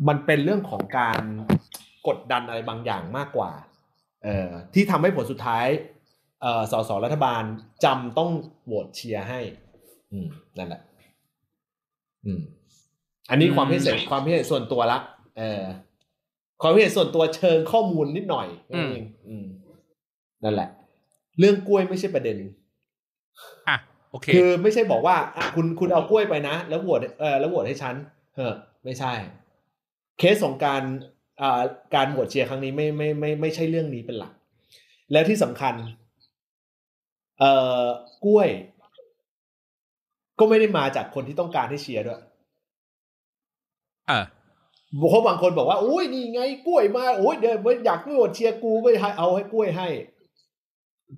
มันเป็นเรื่องของการ กดดันอะไรบางอย่างมากกว่าเอ่อที่ทำให้ผลสุดท้ายเอ่อสสรัฐบาลจำต้องโหวตเชียร์ให้อืมนั่นแหละอืมอันนี้ความพิเศษความพิเศษส่วนตัวละเออความพิเศษส่วนตัวเชิงข้อมูลนิดหน่อยนั่นเองอืมนั่นแหละ เรื่องกล้วยไม่ใช่ประเด็นอะโอเค คือไม่ใช่บอกว่าอะคุณคุณเอากล้วยไปนะ แล้วโหวตเออแล้วโหวตให้ฉันเออไม่ใช่ เคสของการอ่า การโหวตเชียร์ครั้งนี้ไม่ไม่ไม่ไม่ใช่เรื่องนี้เป็นหลัก แล้วที่สำคัญ เอ่อกล้วย ก็ไม่ได้มาจากคนที่ต้องการให้เชียร์ด้วยเออเพราะบางคนบอกว่าโอ้ยนี่ไงกล้วยมาโอ้ยเดี๋ยวอยากโหวตเชียร์กูก็ให้เอาให้กล้วยให้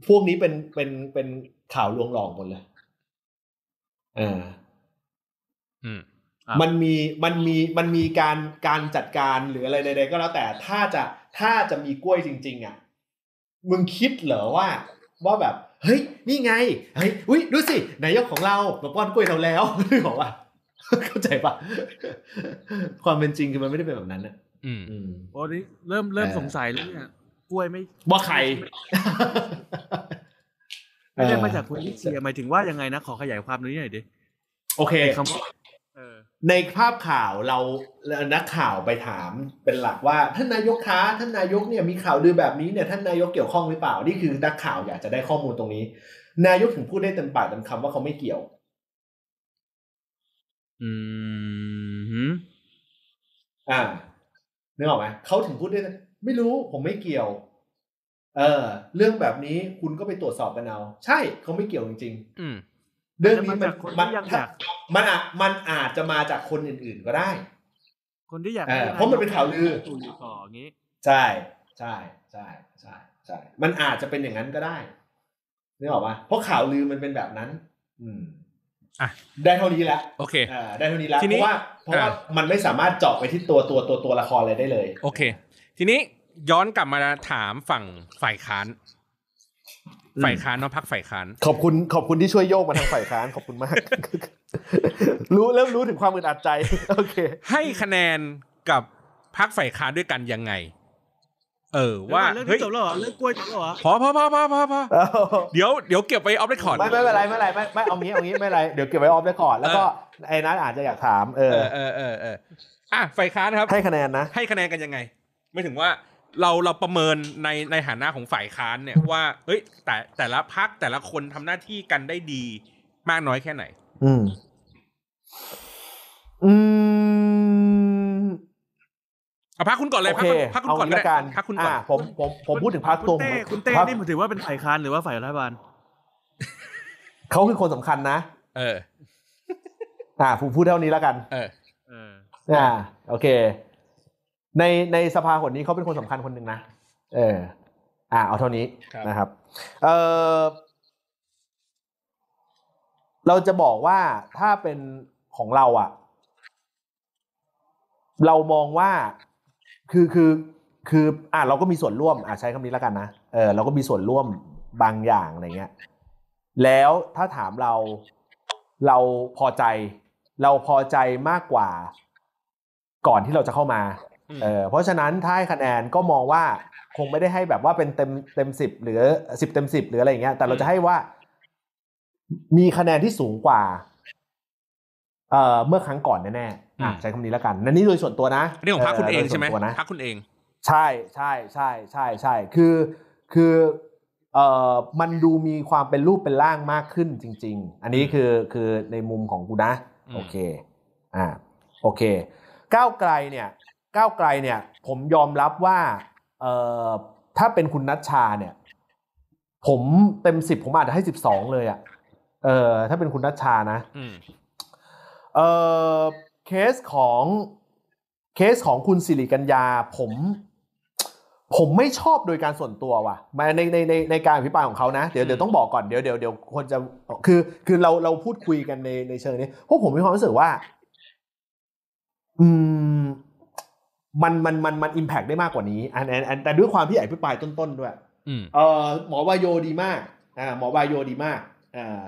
พวกนี้เป็นเป็นเป็นข่าวลวงหลอกหมดเลยอ่าอืมอะ มันมีมันมีมันมีการการจัดการหรืออะไรใดๆก็แล้วแต่ถ้าจะถ้าจะมีกล้วยจริง ๆ อะ มึงคิดเหรอว่า ว่าแบบ เฮ้ย นี่ไงเฮ้ยอุ้ยดูสินายกของเรามาป้อนกล้วยเราแล้วนึกออกว่าเข้าใจปะความเป็นจริงคือมันไม่ได้เป็นแบบนั้นนะอืมอืมโอ้นี่เริ่มเริ่มเออสงสัยแล้วเนี่ยกล้วยไม่ว่าใครไม่ได้มาจากคนที่เชียร์หมายถึงว่ายังไงนะขอขยายความนี้หน่อยดิโอเคไอ้คำว่าเออ ในภาพข่าวเรานักข่าวไปถามเป็นหลักว่าท่านนายกคะท่านนายกเนี่ยมีข่าวลือแบบนี้เนี่ยท่านนายกเกี่ยวข้องหรือเปล่านี่คือนักข่าวอยากจะได้ข้อมูลตรงนี้ นายกถึงพูดได้เต็มปากเต็มคำว่าเขาไม่เกี่ยว อืมอ่านึกออกไหมเขาถึงพูดได้ไม่รู้ผมไม่เกี่ยว เออ เรื่องแบบนี้คุณก็ไปตรวจสอบกันเอาใช่เขาไม่เกี่ยวจริงอืมๆ เรื่องนี้มันคนมันที่ยังอถ้ายากมันอาจมันอาจจะมาจากคนอื่น ๆก็ได้ คนที่อยากเออให้เพราะมันเป็นข่าวลือตู่อยู่ต่ออย่างนี้ ใช่ใช่ใช่ใช่ใช่มันอาจจะเป็นอย่างนั้นก็ได้นึกออกปะเพราะข่าวลือมันเป็นแบบนั้น อืมอะได้เท่านี้แล้วโอเคอ่าได้เท่านี้แล้วทีเพนี้ราะว่าเพราะว่าอ่ามันไม่สามารถเจาะไปที่ตัวตัวตัวตัวละครอะไรได้เลย โอเค ทีนี้ย้อนกลับมาถามฝั่งฝ่ายค้านอืม ฝ่ายค้านเนาะพักฝ่ายค้าน ขอบคุณขอบคุณที่ช่วยโยกมาทางฝ่ายค้านขอบคุณมาก รู้เริ่มรู้ถึงความอึดอัดใจโอเค ให้คะแนนกับพักฝ่ายค้านด้วยกันยังไง เออว่าเรื่องเฮ้นี้ยจบแล้วเหรอเรื่องกล้วยจบแล้วเหรอพอพอพอพอพอพอเดี๋ยวเดี๋ยวเก็บไว้ออฟเรคคอร์ดไม่ไม่เป็นไรไม่เป็นไรไม่ไม่เอางี้เอางี้ไม่เป็นไรเดี๋ยวเก็บไว้ออฟไว้ก่อนแล้วก็ไอ้นัทอาจจะอยากถามเอเอออเออเออเอออะฝ่ายค้านครับ ให้คะแนนนะให้คะแนนกันยังไง ไม่ถึงว่า เราเราประเมินในในฐานะของฝ่ายค้านเนี่ยว่าเฮ้ย แต่แต่ละพักแต่ละคนทำหน้าที่กันได้ดีมากน้อยแค่ไหน อืม อืมเอาพักคุณก่อนเลยโอพักเคคุณพักคุณเอาก่อนงี้ก็ละกันได้พักคุณก่อนอ่าผมผมผมพูดถึงพรรคคุตัวณเต้คุณเต้พรรคนี่ถือว่าเป็นฝ่ายค้านหรือว่าฝ่ายรัฐบาลเขาคือคนสำคัญนะ เออ อ่าผมพูดเท่านี้แล้วกัน เออเอออ่า โอเค ในในสภาคนนี้เขาเป็นคนสำคัญคนหนึ่งนะ เออ อ่า เอาเท่านี้ครับนะครับ เออเราจะบอกว่าถ้าเป็นของเราอะ เรามองว่าคือคือคือ อ่าเราก็มีส่วนร่วม อ่าใช้คำนี้แล้วกันนะเออเราก็มีส่วนร่วมบางอย่างอะไรเงี้ย แล้วถ้าถามเราเราพอใจ เราพอใจมากกว่า ก่อนที่เราจะเข้ามาอืม เออเพราะฉะนั้นถ้าให้คะแนนก็มองว่าคงไม่ได้ให้แบบว่าเป็นเต็มเต็มสิบหรือสิบเต็มสิบหรืออะไรอย่างเงี้ย แต่เราจะให้ว่า มีคะแนนที่สูงกว่า เอ่อเมื่อครั้งก่อนแน่ๆอะใช้คำนี้แล้วกันนั่นนี่โดยส่วนตัวนะอันนี้ของพักคุณเองโดยส่ใช่วนไหมตัวนะพักคุณเอง ใช่ใช่ใช่ใช่ใช่คือคือเอ่อมันดูมีความเป็นรูปเป็นร่างมากขึ้นจริง ๆ อันนี้คือคือในมุมของกูนะอืมโอเค อ่า โอเค ก้าวไกลเนี่ย ก้าวไกลเนี่ยผมยอมรับว่าเอ่อถ้าเป็นคุณนัชชาเนี่ย ผมเต็มสิบผมอาจจะให้สิบสองเลยอะ่ะเออถ้าเป็นคุณนัชชานะอืมเอ่อเคสของเคสของคุณสิริกัญญา ผม ผมไม่ชอบโดยการส่วนตัวว่ะมาในในในในการอภิปรายของเขานะ เดี๋ยวเดี๋ยวต้องบอกก่อนเดี๋ยวเดี๋ยวเดี๋ยวคนจะคือคือเราเราพูดคุยกันในในเชิงนี้เพราะผมมีความรู้สึกว่า อืม มันมันมันมันอิมแพกได้มากกว่านี้อันอันอันแต่ด้วยความที่อภิปรายต้นๆด้วยอืมเออหมอวายโยดีมากอ่าหมอวายโยดีมากอ่า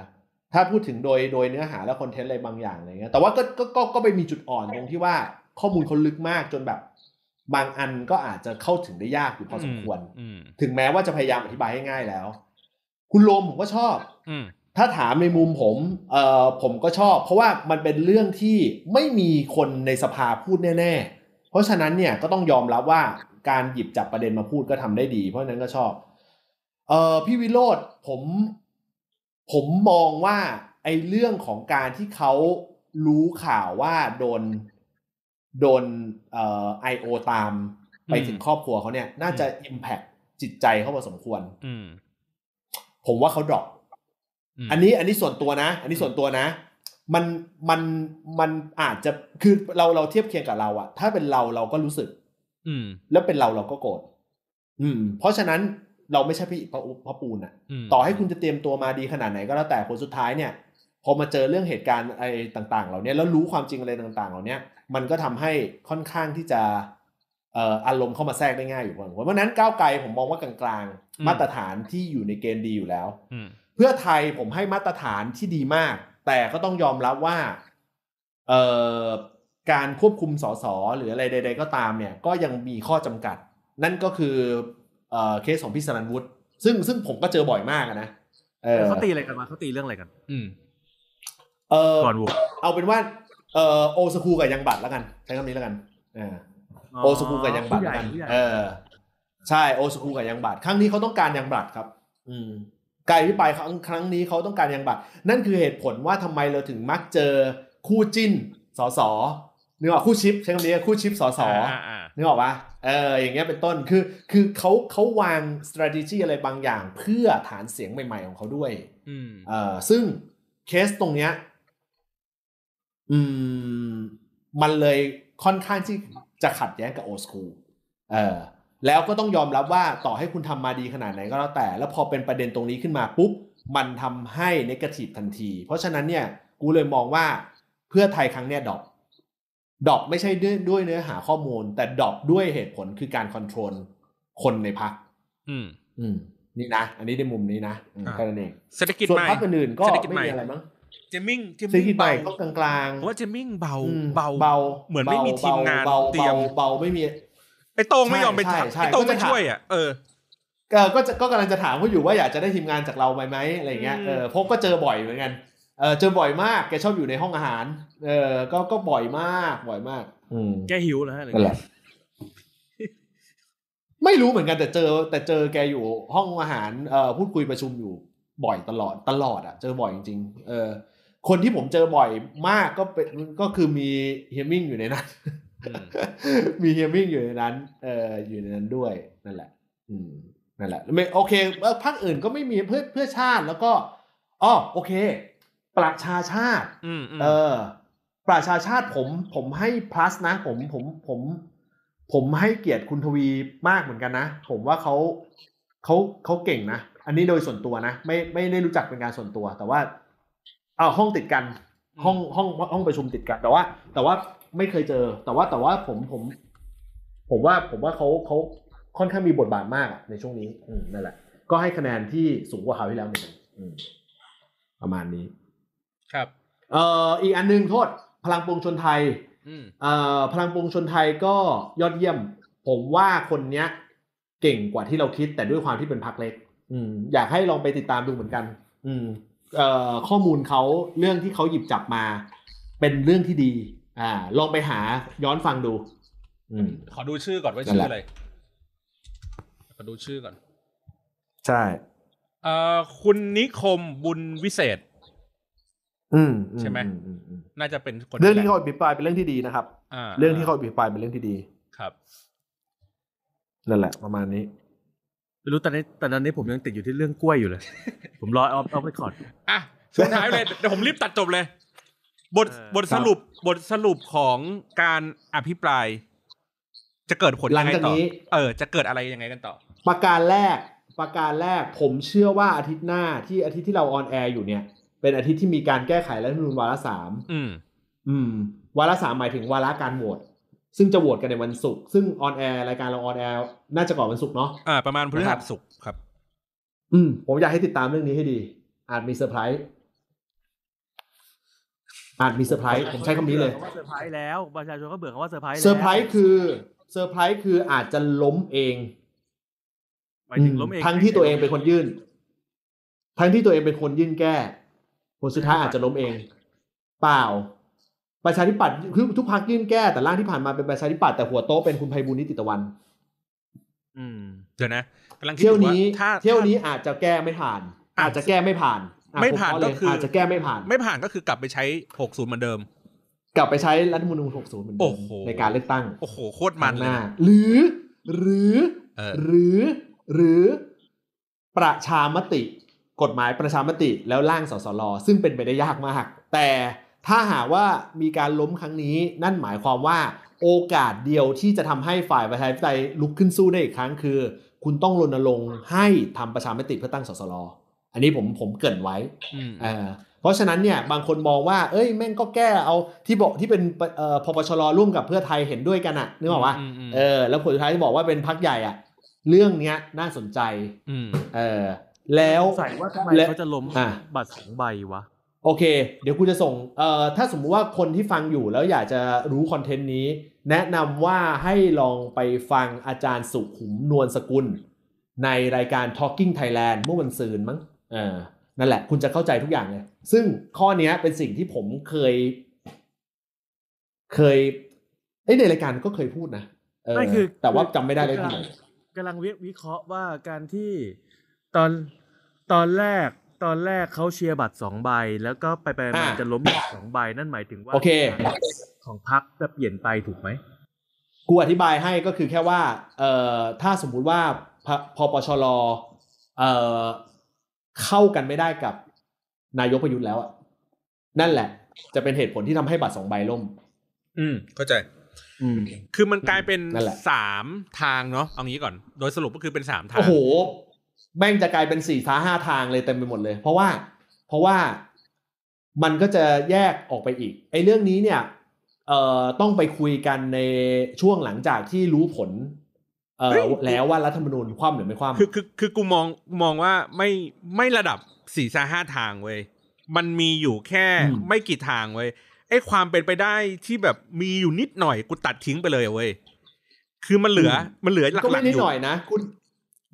ถ้าพูดถึงโดยโดยเนื้อหาและคอนเทนต์อะไรบางอย่างอะไรเงี้ยแต่ว่าก็ก็ก็ก็ไปมีจุดอ่อนตรงที่ว่าข้อมูลเขาลึกมากจนแบบบางอันก็อาจจะเข้าถึงได้ยากอยู่พอสมควรอืมถึงแม้ว่าจะพยายามอธิบายให้ง่ายแล้ว คุณโลมผมก็ชอบอืมถ้าถามในมุมผมเอ่อผมก็ชอบ เพราะว่ามันเป็นเรื่องที่ไม่มีคนในสภาพูดแน่ ๆ เพราะฉะนั้นเนี่ยก็ต้องยอมรับว่าการหยิบจับประเด็นมาพูดก็ทำได้ดี เพราะฉะนั้นก็ชอบเอ่อพี่วิโรธผมผมมองว่าไอ้เรื่องของการที่เขารู้ข่าวว่าโดนโดนเอ่อไอโอตามไปถึงครอบครัวเขาเนี่ย น่าจะ impact จิตใจเขาพอสมควรอืมผมว่าเขาดรอปอืมอันนี้อันนี้ส่วนตัวนะ อันนี้ส่วนตัวนะ มันมันมันอาจจะคือเราเราเทียบเคียงกับเราอะถ้าเป็นเราเราก็รู้สึก อืม แล้วเป็นเราเราก็โกรธอืม เพราะฉะนั้นเราไม่ใช่พี่พระพระปูนอะมต่อให้คุณจะเตรียมตัวมาดีขนาดไหนก็แล้วแต่ผลสุดท้ายเนี่ย พอมาเจอเรื่องเหตุการณ์อะไรต่าง ๆ เหล่านี้แล้วรู้ความจริงอะไรต่าง ๆ เหล่านี้มันก็ทำให้ค่อนข้างที่จะเอ่ออารมณ์เข้ามาแทรกได้ง่ายอยู่พอสมควรเพราะฉะนั้นก้าวไกลผมมองว่ากลางๆ มาตรฐานที่อยู่ในเกณฑ์ดีอยู่แล้วอืมเพื่อไทยผมให้มาตรฐานที่ดีมาก แต่ก็ต้องยอมรับว่าเอ่อการควบคุมสสหรืออะไรใด ๆ ก็ตามเนี่ยก็ยังมีข้อจำกัด นั่นก็คือเอ่อเคสของพี่สรันวุฒิซึ่งซึ่งผมก็เจอบ่อยมากอะนะเออเขาตีอะไรกันมาเขาตีเรื่องอะไรกัน อืมเออก่อนโหวตเอาเป็นว่าเออโอสคูกับยังบัตแล้วกันใช้คำนี้แล้วกันเออโอสคูกับยังบัตผู้ใหแล้วญ่กันผู้ใหญ่เออ ใช่โอสคูกับยังบัตครั้งนี้เขาต้องการยังบัตครับ อืม การพิปรายครั้งครั้งนี้เขาต้องการยังบัตนั่นคือเหตุผลว่าทำไมเราถึงมักเจอคู่จิ้นสสนึกออกคู่ชิปใช้คำนี้คู่ชิปสสอ่าอ่านึกออกปะเอออย่างเงี้ยเป็นต้นคือคือเขาเขาวาง strategy อะไรบางอย่าง เพื่อฐานเสียงใหม่ ๆ ของเขาด้วยอืมเออซึ่งเคสตรงเนี้ยอืมมันเลยค่อนข้างที่จะขัดแย้งกับโอสคูเออ แล้วก็ต้องยอมรับว่าต่อให้คุณทำมาดีขนาดไหนก็แล้วแต่ แล้วพอเป็นประเด็นตรงนี้ขึ้นมาปุ๊บ มันทำให้นกาทีฟทันที เพราะฉะนั้นเนี่ยกูเลยมองว่าเพื่อไทยครั้งเนี้ยดรอปดรอปไม่ใช่ด้วยด้วยเนื้อหาข้อมูล แต่ดรอปด้วยเหตุผลคือการคอนโทรลคนในพักอืม อืม นี่นะ อันนี้ในมุมนี้นะอืมอ่าแค่นั้นเองเศรษฐกิจส่วนใหม่พักอื่นๆก็เศรษฐกิจไม่ใหม่มีอะไรมั้งเจมมิ่งเจมเศรษฐมิ่งกิจใหม่เบาก็กลางผมว่าเจมมิ่งเบาๆอืมเบาเบา เหมือนไม่มีทีมงานเบาเตรียมเบาไม่มี ไอ้โต้งไม่ยอมไปใช่ถามใช่ไอ้โต้งก็จะไม่ช่วยอะเออเออก็จะก็กำลังจะถามเขาอยู่ว่าอยากจะได้ทีมงานจากเราไหมไหมอะไรเงี้ยอืมเออพบก็เจอบ่อยเหมือนกันเออเจอบ่อยมากแกชอบอยู่ในห้องอาหาร เออก็ก็บ่อยมากบ่อยมากอืมแกหิวเหรอฮะหรือนั่นแหละไม่รู้เหมือนกันแต่เจอ แต่เจอแกอยู่ห้องอาหารเอ่อพูดคุยประชุมอยู่บ่อยตลอดตลอดอะเจอบ่อยจริงๆเออคนที่ผมเจอบ่อยมากก็เป็นก็คือมีเฮียมิ่งอยู่ในนั้นอื มมีเฮียมิ่งอยู่ในนั้นเอออยู่ในนั้นด้วยนั่นแหละ อืมนั่นแหละไม่โอเคเอ่อพรรคอื่นก็ไม่มีเพื่อเพื่อชาติแล้วก็อ๋อโอเค ประชาชาติอืมอืมเออ ประชาชาติผม ผมให้ plus นะ ผมผมผม ผมให้เกียรติคุณทวีมากเหมือนกันนะ ผมว่าเขาเขาเขาเก่งนะ อันนี้โดยส่วนตัวนะ ไม่ไม่ได้รู้จักเป็นการส่วนตัว แต่ว่า เอาห้องติดกัน ห้องห้องห้องประชุมติดกัน แต่ว่า แต่ว่า ไม่เคยเจอ แต่ว่าแต่ว่าผมผม ผมว่าผมว่าเขาเขาค่อนข้างมีบทบาทมากอะในช่วงนี้อืมนั่นแหละ ก็ให้คะแนนที่สูงกว่าเขาวที่แล้วเหมือนกันอืมประมาณนี้ ครับ เอ่ออีกอันหนึงโทษ พลังปวงชนไทย อืมเอ่อพลังปวงชนไทยก็ยอดเยี่ยม ผมว่าคนเนี้ย เก่งกว่าที่เราคิด แต่ด้วยความที่เป็นพักเล็ก อืม อยากให้ลองไปติดตามดูเหมือนกัน อืม เอ่อข้อมูลเขาเรื่องที่เขาหยิบจับมา เป็นเรื่องที่ดี อ่า ลองไปหาย้อนฟังดูอืมขอดูชื่อก่อนว่านั่นชื่แหอละอะไรขอดูชื่อก่อน ใช่เอ่อคุณนิคมบุญวิเศษ อืมใช่ไหมอือือืมน่าจะเป็นคนเรื่องที่แหละเขาอภิปรายเป็นเรื่องที่ดีนะครับอ่าเรื่องที่เขาอภิปรายเป็นเรื่องที่ดีครับนั่นแหละ ประมาณนี้ไม่รู้ตอนนี้ตอนนี้ผมยังติดอยู่ที่เรื่องกล้วยอยู่เลย ผมรอเอาเอาไปก่อนอะช่วงท้ายเลยเดี๋ยวผมรีบตัดจบเลย บทเออบทสรุปบทสรุปของการอภิปราย จะเกิดผลยังไงหลังจากต่อนี้เออ จะเกิดอะไรยังไงกันต่อ ประการแรก ประการแรกผมเชื่อว่าอาทิตย์หน้าที่อาทิตย์ที่เรา on air อยู่เนี่ย เป็นอาทิตย์ที่มีการแก้ไขรัฐธรรมนูญวาระสามอืม อืม วาระสามหมายถึงวาระการโหวตซึ่งจะโหวตกันในวันศุกร์ซึ่ง on air รายการเรา on air น่าจะก่อนวันศุกร์เนาะอ่าประมาณพฤนะครัหับสศุกร์ครับ อืม ผมอยากให้ติดตามเรื่องนี้ให้ดี อาจมีเซอร์ไพรส์ อาจมีเซอร์ไพรส์ผมใช้คำนี้เลยเซอร์ไพรส์แล้วประชาชนก็เบื่อคำว่าเซอร์ไพรส์แล้วเซอร์ไพรส์คือเซอร์ไพรส์คืออาจจะล้มเองหมายถึงล้มเองทั้งที่ตัวเองเป็นคนยื่น ทั้งที่ตัวเองเป็นคนยื่นแก้ผลสุดท้ายอาจจะล้มเอง เปล่า ประชาธิปัตย์คือทุกพักยื่นแก้แต่ร่างที่ผ่านมาเป็นประชาธิปัตย์แต่หัวโต๊ะเป็นคุณไพบูลย์นิติตะวัน อืมเดี๋ยวนะกำลังคิดเที่อยวยู่ว่านี้ถ้าเที่ยวนี้อาจจะแก้ไม่ผ่านอะอาจจะแก้ไม่ผ่านอะ ไม่ผ่านผเอเลยก็คือออาจจะแก้ไม่ผ่าน ไม่ผ่านก็คือกลับไปใช้หกศูนย์เหมือนเดิม กลับไปใช้รัฐธรรมนูญ60 เหมือนโอ้เดิมโหในการเลือกตั้ง โอ้โห โคตรมันเลยข้างหนะหรือ หรือเออหรือ หรือประชามติ กฎหมายประชามติแล้วร่างสสลซึ่งเป็นไปได้ยากมาก แต่ถ้าหากว่ามีการล้มครั้งนี้ นั่นหมายความว่าโอกาสเดียวที่จะทำให้ฝ่ายประชาธิปไตยลุกขึ้นสู้ได้อีกครั้งคือ คุณต้องรณรงค์ให้ทำประชามติเพื่อตั้งสสล อันนี้ผมผมเกรินไว้อืมเออเพราะฉะนั้นเนี่ยบางคนมองว่า เอ้ยแม่งก็แก้เอาที่บอกที่เป็นเอ่อพปชรร่วมกับเพื่อไทยเห็นด้วยกันอะนึกออกปะอืมอืมเออแล้วผลสุดท้ายที่บอกว่าเป็นพักใหญ่อะเรื่องเนี้ยน่าสนใจอืมเออแล้วใส่ว่าทำไมและเขาจะล้มอะบัตรสองใบวะโอเค เดี๋ยวกูจะส่งเอ่อถ้าสมมุติว่าคนที่ฟังอยู่แล้วอยากจะรู้คอนเทนต์นี้ แนะนำว่าให้ลองไปฟังอาจารย์สุขุมนวลสกุล ในรายการ Talking Thailand เมื่อวันซืนมั้งเออนั่นแหละ คุณจะเข้าใจทุกอย่างเลยซึ่งข้อเนี้ยเป็นสิ่งที่ผมเคย เคยเอ้ยในรายการก็เคยพูดนะเออไม่คือ แต่ว่าจำไม่ได้เลยที่ไหนกำลังวิวิเคราะห์ว่าการที่ตอนตอนแรกตอนแรกเขาเชียร์บัตรสองใบ แล้วก็ไปไปมาอ่าจะล้มบัตรสองใบนั่นหมายถึงว่าโอเค ของพักจะเปลี่ยนไปถูกไหมกูอธิบายให้ก็คือแค่ว่า เอ่อถ้าสมมุติว่าพพปชรเอ่อ เข้ากันไม่ได้กับนายกประยุทธ์แล้วอะนั่นแหละ จะเป็นเหตุผลที่ทำให้บัตรสองใบล่ม อืม เข้าใจ อืม คือมันกลายเป็นนั่นแหละสามทางเนาะเอางี้ก่อน โดยสรุปก็คือเป็นสามทาง โอ้โห แม่งจะกลายเป็นสี่ฟ้าห้าทางเลยเต็มไปหมดเลย เพราะว่า เพราะว่ามันก็จะแยกออกไปอีกไอ้เรื่องนี้เนี่ย เอ่อต้องไปคุยกันในช่วงหลังจากที่รู้ผล เอ่อแล้วว่ารัฐธรรมนูญคว่ำหรือไม่คว่ำคือคือคือกูมองมองว่าไม่ไม่ระดับสี่ซาห้าทางเว้ยมันมีอยู่แค่อืมไม่กี่ทางเว้ยไอ้ความเป็นไปได้ที่แบบมีอยู่นิดหน่อยกูตัดทิ้งไปเลยเว้ยคือมันเหลือมันเหลือหลักก็ๆไม่นิดอยู่หน่อยนะคุณ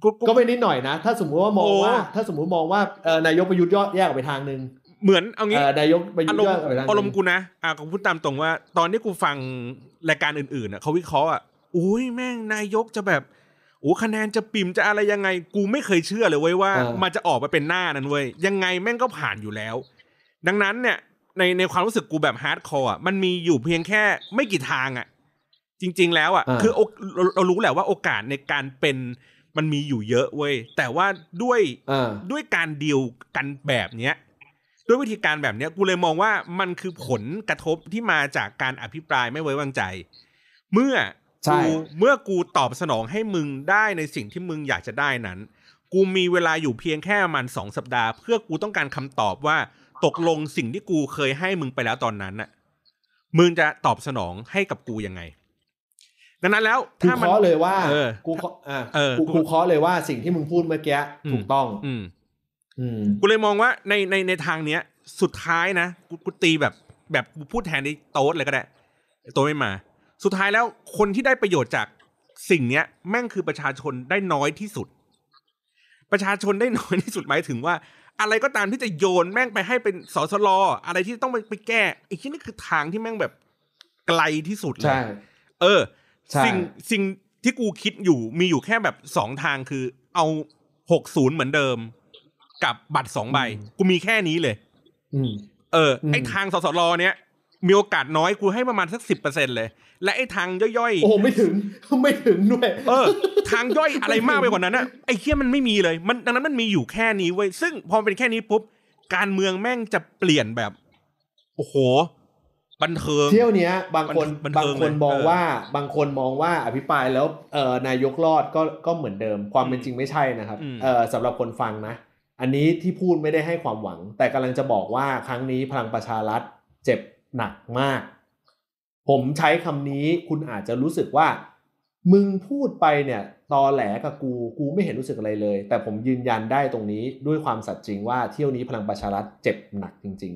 กูกูก็ไม่นิดหน่อยนะ ถ้าสมมติว่ามองโอ้ว่า ถ้าสมมติมองว่าเอ่อนายกประยุทธ์ยอดแยกออกไปทางหนึ่งเหมือนเอางี้เอ่อนายกประยุทอาธ์รมยอณ์ดออกไปทางหอารมนึ่ณ์งกูนะอะกูพูดตามตรงว่า ตอนที่กูฟังรายการอื่นๆอะเขาวิเคราะห์อะ อุ้ยแม่งนายกจะแบบโอ้คะแนนจะปริ่มจะอะไรยังไง กูไม่เคยเชื่อเลยเว้ยว่า มันจะออกมาเป็นหน้านั้นเว้ยยังไงแม่งก็ผ่านอยู่แล้ว ดังนั้นเนี่ยในในความรู้สึกกูแบบ hardcore อะมันมีอยู่เพียงแค่ไม่กี่ทางอะ จริง ๆ แล้วอะ คือโอเราเรารู้แหละว่าโอกาสในการเป็นมันมีอยู่เยอะเว้ยแต่ว่าด้วยอ่าด้วยการดีลกันแบบเนี้ยด้วยวิธีการแบบเนี้ยกูเลยมองว่ามันคือผลกระทบที่มาจากการอภิปรายไม่ไว้วางใจ เมื่อ ใช่กูเมื่อกูตอบสนองให้มึงได้ในสิ่งที่มึงอยากจะได้นั้น กูมีเวลาอยู่เพียงแค่ประมันสองสัปดาห์ เพื่อกูต้องการคำตอบว่าตกลงสิ่งที่กูเคยให้มึงไปแล้วตอนนั้นน่ะ มึงจะตอบสนองให้กับกูยังไง ดังนั้นแล้วกูถ้ามันเคาะเลยว่าเออกูเคาะอ่าเออกูกูกูเคาะเลยว่าสิ่งที่มึงพูดเมื่อกี้อืมถูกต้องอืมอืมกูเลยมองว่าในในในทางเนี้ย สุดท้ายนะกูกูตีแบบแบบกูพูดแทนในโต๊ดเลยก็ได้โต๊ดไม่มา สุดท้ายแล้วคนที่ได้ประโยชน์จากสิ่งเนี้ย แม่งคือประชาชนได้น้อยที่สุด ประชาชนได้น้อยที่สุดหมายถึงว่า อะไรก็ตามที่จะโยนแม่งไปให้เป็นสสลอะไรที่ต้องไปไปแก้ไอ้ที่นี่คือทางที่แม่งแบบไกลที่สุดเลใช่ยเออใช่สิ่งสิ่งที่กูคิดอยู่มีอยู่แค่แบบสองทางคือ เอาหกศูนย์เหมือนเดิม กับบัตรสองใบ กูมีแค่นี้เลยอืมเอออืมไอ้ทางสสรเนี้ย มีโอกาสน้อยกูให้ประมาณสักสิบเปอร์เซ็นเลย และไอ้ทางย่อยโอ้โหไม่ถึงไม่ถึงด้วยๆเออ ทางย่อยอะไรมากไปกว่านั้นอะไอ้เคี้ยมันไม่มีเลย มันดังนั้นมันมีอยู่แค่นี้เว้ยซึ่งพอมันเป็นแค่นี้ปุ๊บการเมืองแม่งจะเปลี่ยนแบบ โอ้โห บันเทิงเที่ยวเนี้ย บางคนบันบาเทิงงคนเลยมองเออว่า บางคนมองว่าอภิปรายแล้วเอ่อนายกรอดก็ก็เหมือนเดิม ความเป็นจริงไม่ใช่นะครับอืมเอ่อสำหรับคนฟังนะ อันนี้ที่พูดไม่ได้ให้ความหวัง แต่กำลังจะบอกว่าครั้งนี้พลังประชารัฐเจ็บ หนักมาก ผมใช้คำนี้คุณอาจจะรู้สึกว่า มึงพูดไปเนี่ยตอแหลกับกูกูไม่เห็นรู้สึกอะไรเลย แต่ผมยืนยันได้ตรงนี้ด้วยความสัตย์จริงว่าเที่ยวนี้พลังประชารัฐเจ็บหนักจริง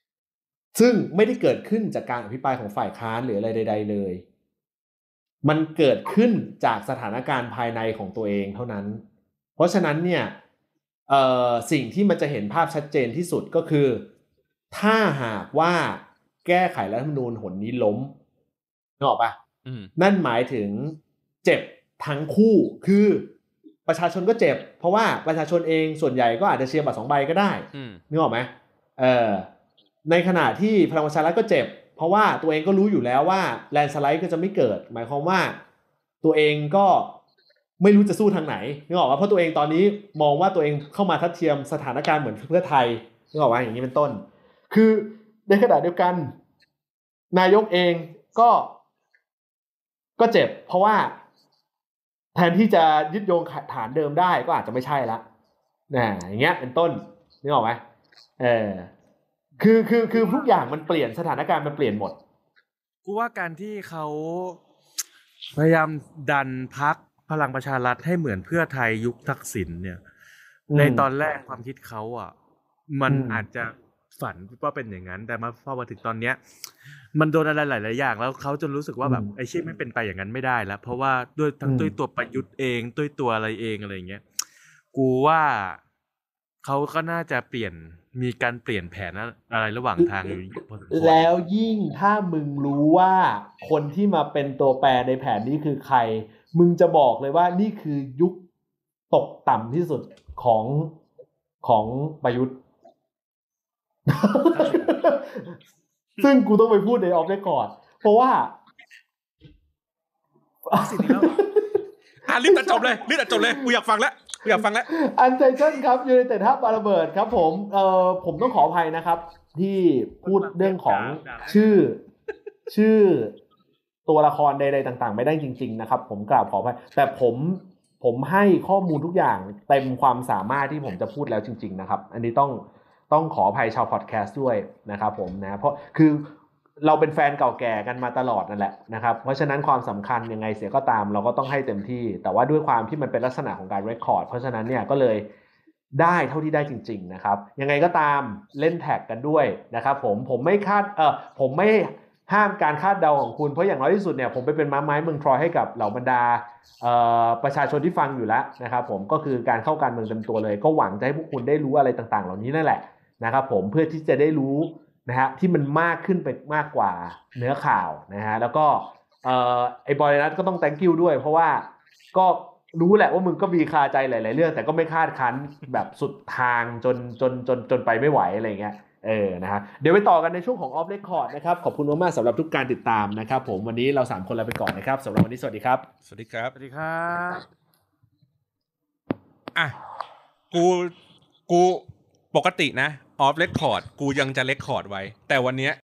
ๆ ซึ่งไม่ได้เกิดขึ้นจากการอภิปรายของฝ่ายค้านหรืออะไรใด ๆ เลย มันเกิดขึ้นจากสถานการณ์ภายในของตัวเองเท่านั้น เพราะฉะนั้นเนี่ยสิ่งที่มันจะเห็นภาพชัดเจนที่สุดก็คือ ถ้าหากว่า แก้ไขรัฐธรรมนูญหนนี้ล้มนึกออกปะอืมนั่นหมายถึงเจ็บทั้งคู่คือประชาชนก็เจ็บ เพราะว่าประชาชนเองส่วนใหญ่ก็อาจจะเชียร์บัตรสองใบก็ได้อืมนึกออกไหมเออในขณะที่พลังประชารัฐก็เจ็บ เพราะว่าตัวเองก็รู้อยู่แล้วว่าแลนสไลด์ก็จะไม่เกิด หมายความว่า ตัวเองก็ไม่รู้จะสู้ทางไหนนึกออกว่าเพราะตัวเองตอนนี้มองว่าตัวเองเข้ามาทัดเทียมสถานการณ์เหมือนเพื่อไทยนึกออกว่าอย่างนี้เป็นต้น คือ ในขณะเดียวกัน นายกเองก็ก็เจ็บ เพราะว่าแทนที่จะยึดโยงฐานเดิมได้ก็อาจจะไม่ใช่ละนะอย่างเงี้ยเป็นต้นนึกออกไหมเออคือคือคือทุกอย่างมันเปลี่ยนสถานการณ์มันเปลี่ยนหมด กูว่าการที่เขาพยายามดันพักพลังประชารัฐให้เหมือนเพื่อไทยยุคทักษิณเนี่ยอืมในตอนแรกความคิดเขาอะ มันอืมอาจจะ ฝันว่าเป็นอย่างนั้น แต่มาพอมาถึงตอนเนี้ย มันโดนอะไรหลายๆอย่างแล้วเขาจนรู้สึกว่าแบบไอ้ชี่ไม่เป็นไปอย่างนั้นไม่ได้แล้ว เพราะว่าด้วยทั้งด้วยตัวประยุทธ์เองด้วยตัวอะไรเองอะไรอย่างเงี้ยกูว่าเขาก็น่าจะเปลี่ยนมีการเปลี่ยนแผนอะไรระหว่างทางอยู่พอสมควรแล้วยิ่งถ้ามึงรู้ว่าคนที่มาเป็นตัวแปรในแผนนี้คือใคร มึงจะบอกเลยว่านี่คือยุคตกต่ำที่สุดของของประยุทธ์ ซึ่งกูต้องไปพูดในออฟเรคคอร์ดเพราะว่าสิ่งนี้แล้วเหรออะรีบตัดจบเลยรีบตัดจบเลยกูอยากฟังแล้วกูอยากฟังแล้วอันเจชันครับยูไนเต็ดทับปาระเบิดครับ ผมเอ่อผมต้องขออภัยนะครับ ที่พูดเรื่องของชื่อ ชื่อตัวละครใดๆต่าง ๆ ไม่ได้จริง ๆ นะครับ ผมกราบขออภัยแต่ผมผมให้ข้อมูลทุกอย่างเต็มความสามารถที่ผมจะพูดแล้วจริง ๆ นะครับ อันนี้ต้อง ต้องขออภัยชาวพอดแคสต์ด้วยนะครับผมนะเพราะคือเราเป็นแฟนเก่าแก่กันมาตลอดนั่นแหละนะครับเพราะฉะนั้นความสำคัญยังไงเสียก็ตามเราก็ต้องให้เต็มที่ แต่ว่าด้วยความที่มันเป็นลักษณะของการเรคคอร์ดเพราะฉะนั้นเนี่ยก็เลยได้เท่าที่ได้จริง ๆนะครับ ยังไงก็ตามเล่นแท็กกันด้วยนะครับผมผมไม่คาดเออผมไม่ห้ามการคาดเดาของคุณ เพราะอย่างน้อยที่สุดเนี่ยผมไปเป็นม้าไม้เมืองทรอยให้กับเหล่าบรรดาประชาชนที่ฟังอยู่แล้วนะครับผมก็คือการเข้าการเมืองเต็มตัวเลย ก็หวังจะให้พวกคุณได้รู้อะไรต่างๆ เหล่านี้นั่นแหละ นะครับผมเพื่อที่จะได้รู้นะฮะที่มันมากขึ้นไปมากกว่าเนื้อข่าวนะฮะแล้วก็เอ่อไอ้บอยนัทก็ต้อง thank you ด้วย เพราะว่าก็รู้แหละว่ามึงก็มีคาใจหลาย ๆ เรื่อง แต่ก็ไม่คาดคั้นแบบสุดทางจนจนจนจนไปไม่ไหวอะไรอย่างเงี้ยเออนะฮะเดี๋ยวไปต่อกันในช่วงของ Off Record นะครับ ขอบคุณมากๆสำหรับทุกการติดตามนะครับผมวันนี้เรา 3 คนลาไปก่อนนะครับสำหรับวันนี้สวัสดีครับ สวัสดีครับ สวัสดีครับอะกูกูปกตินะ off record กูยังจะ record ไว้ แต่วันเนี้ย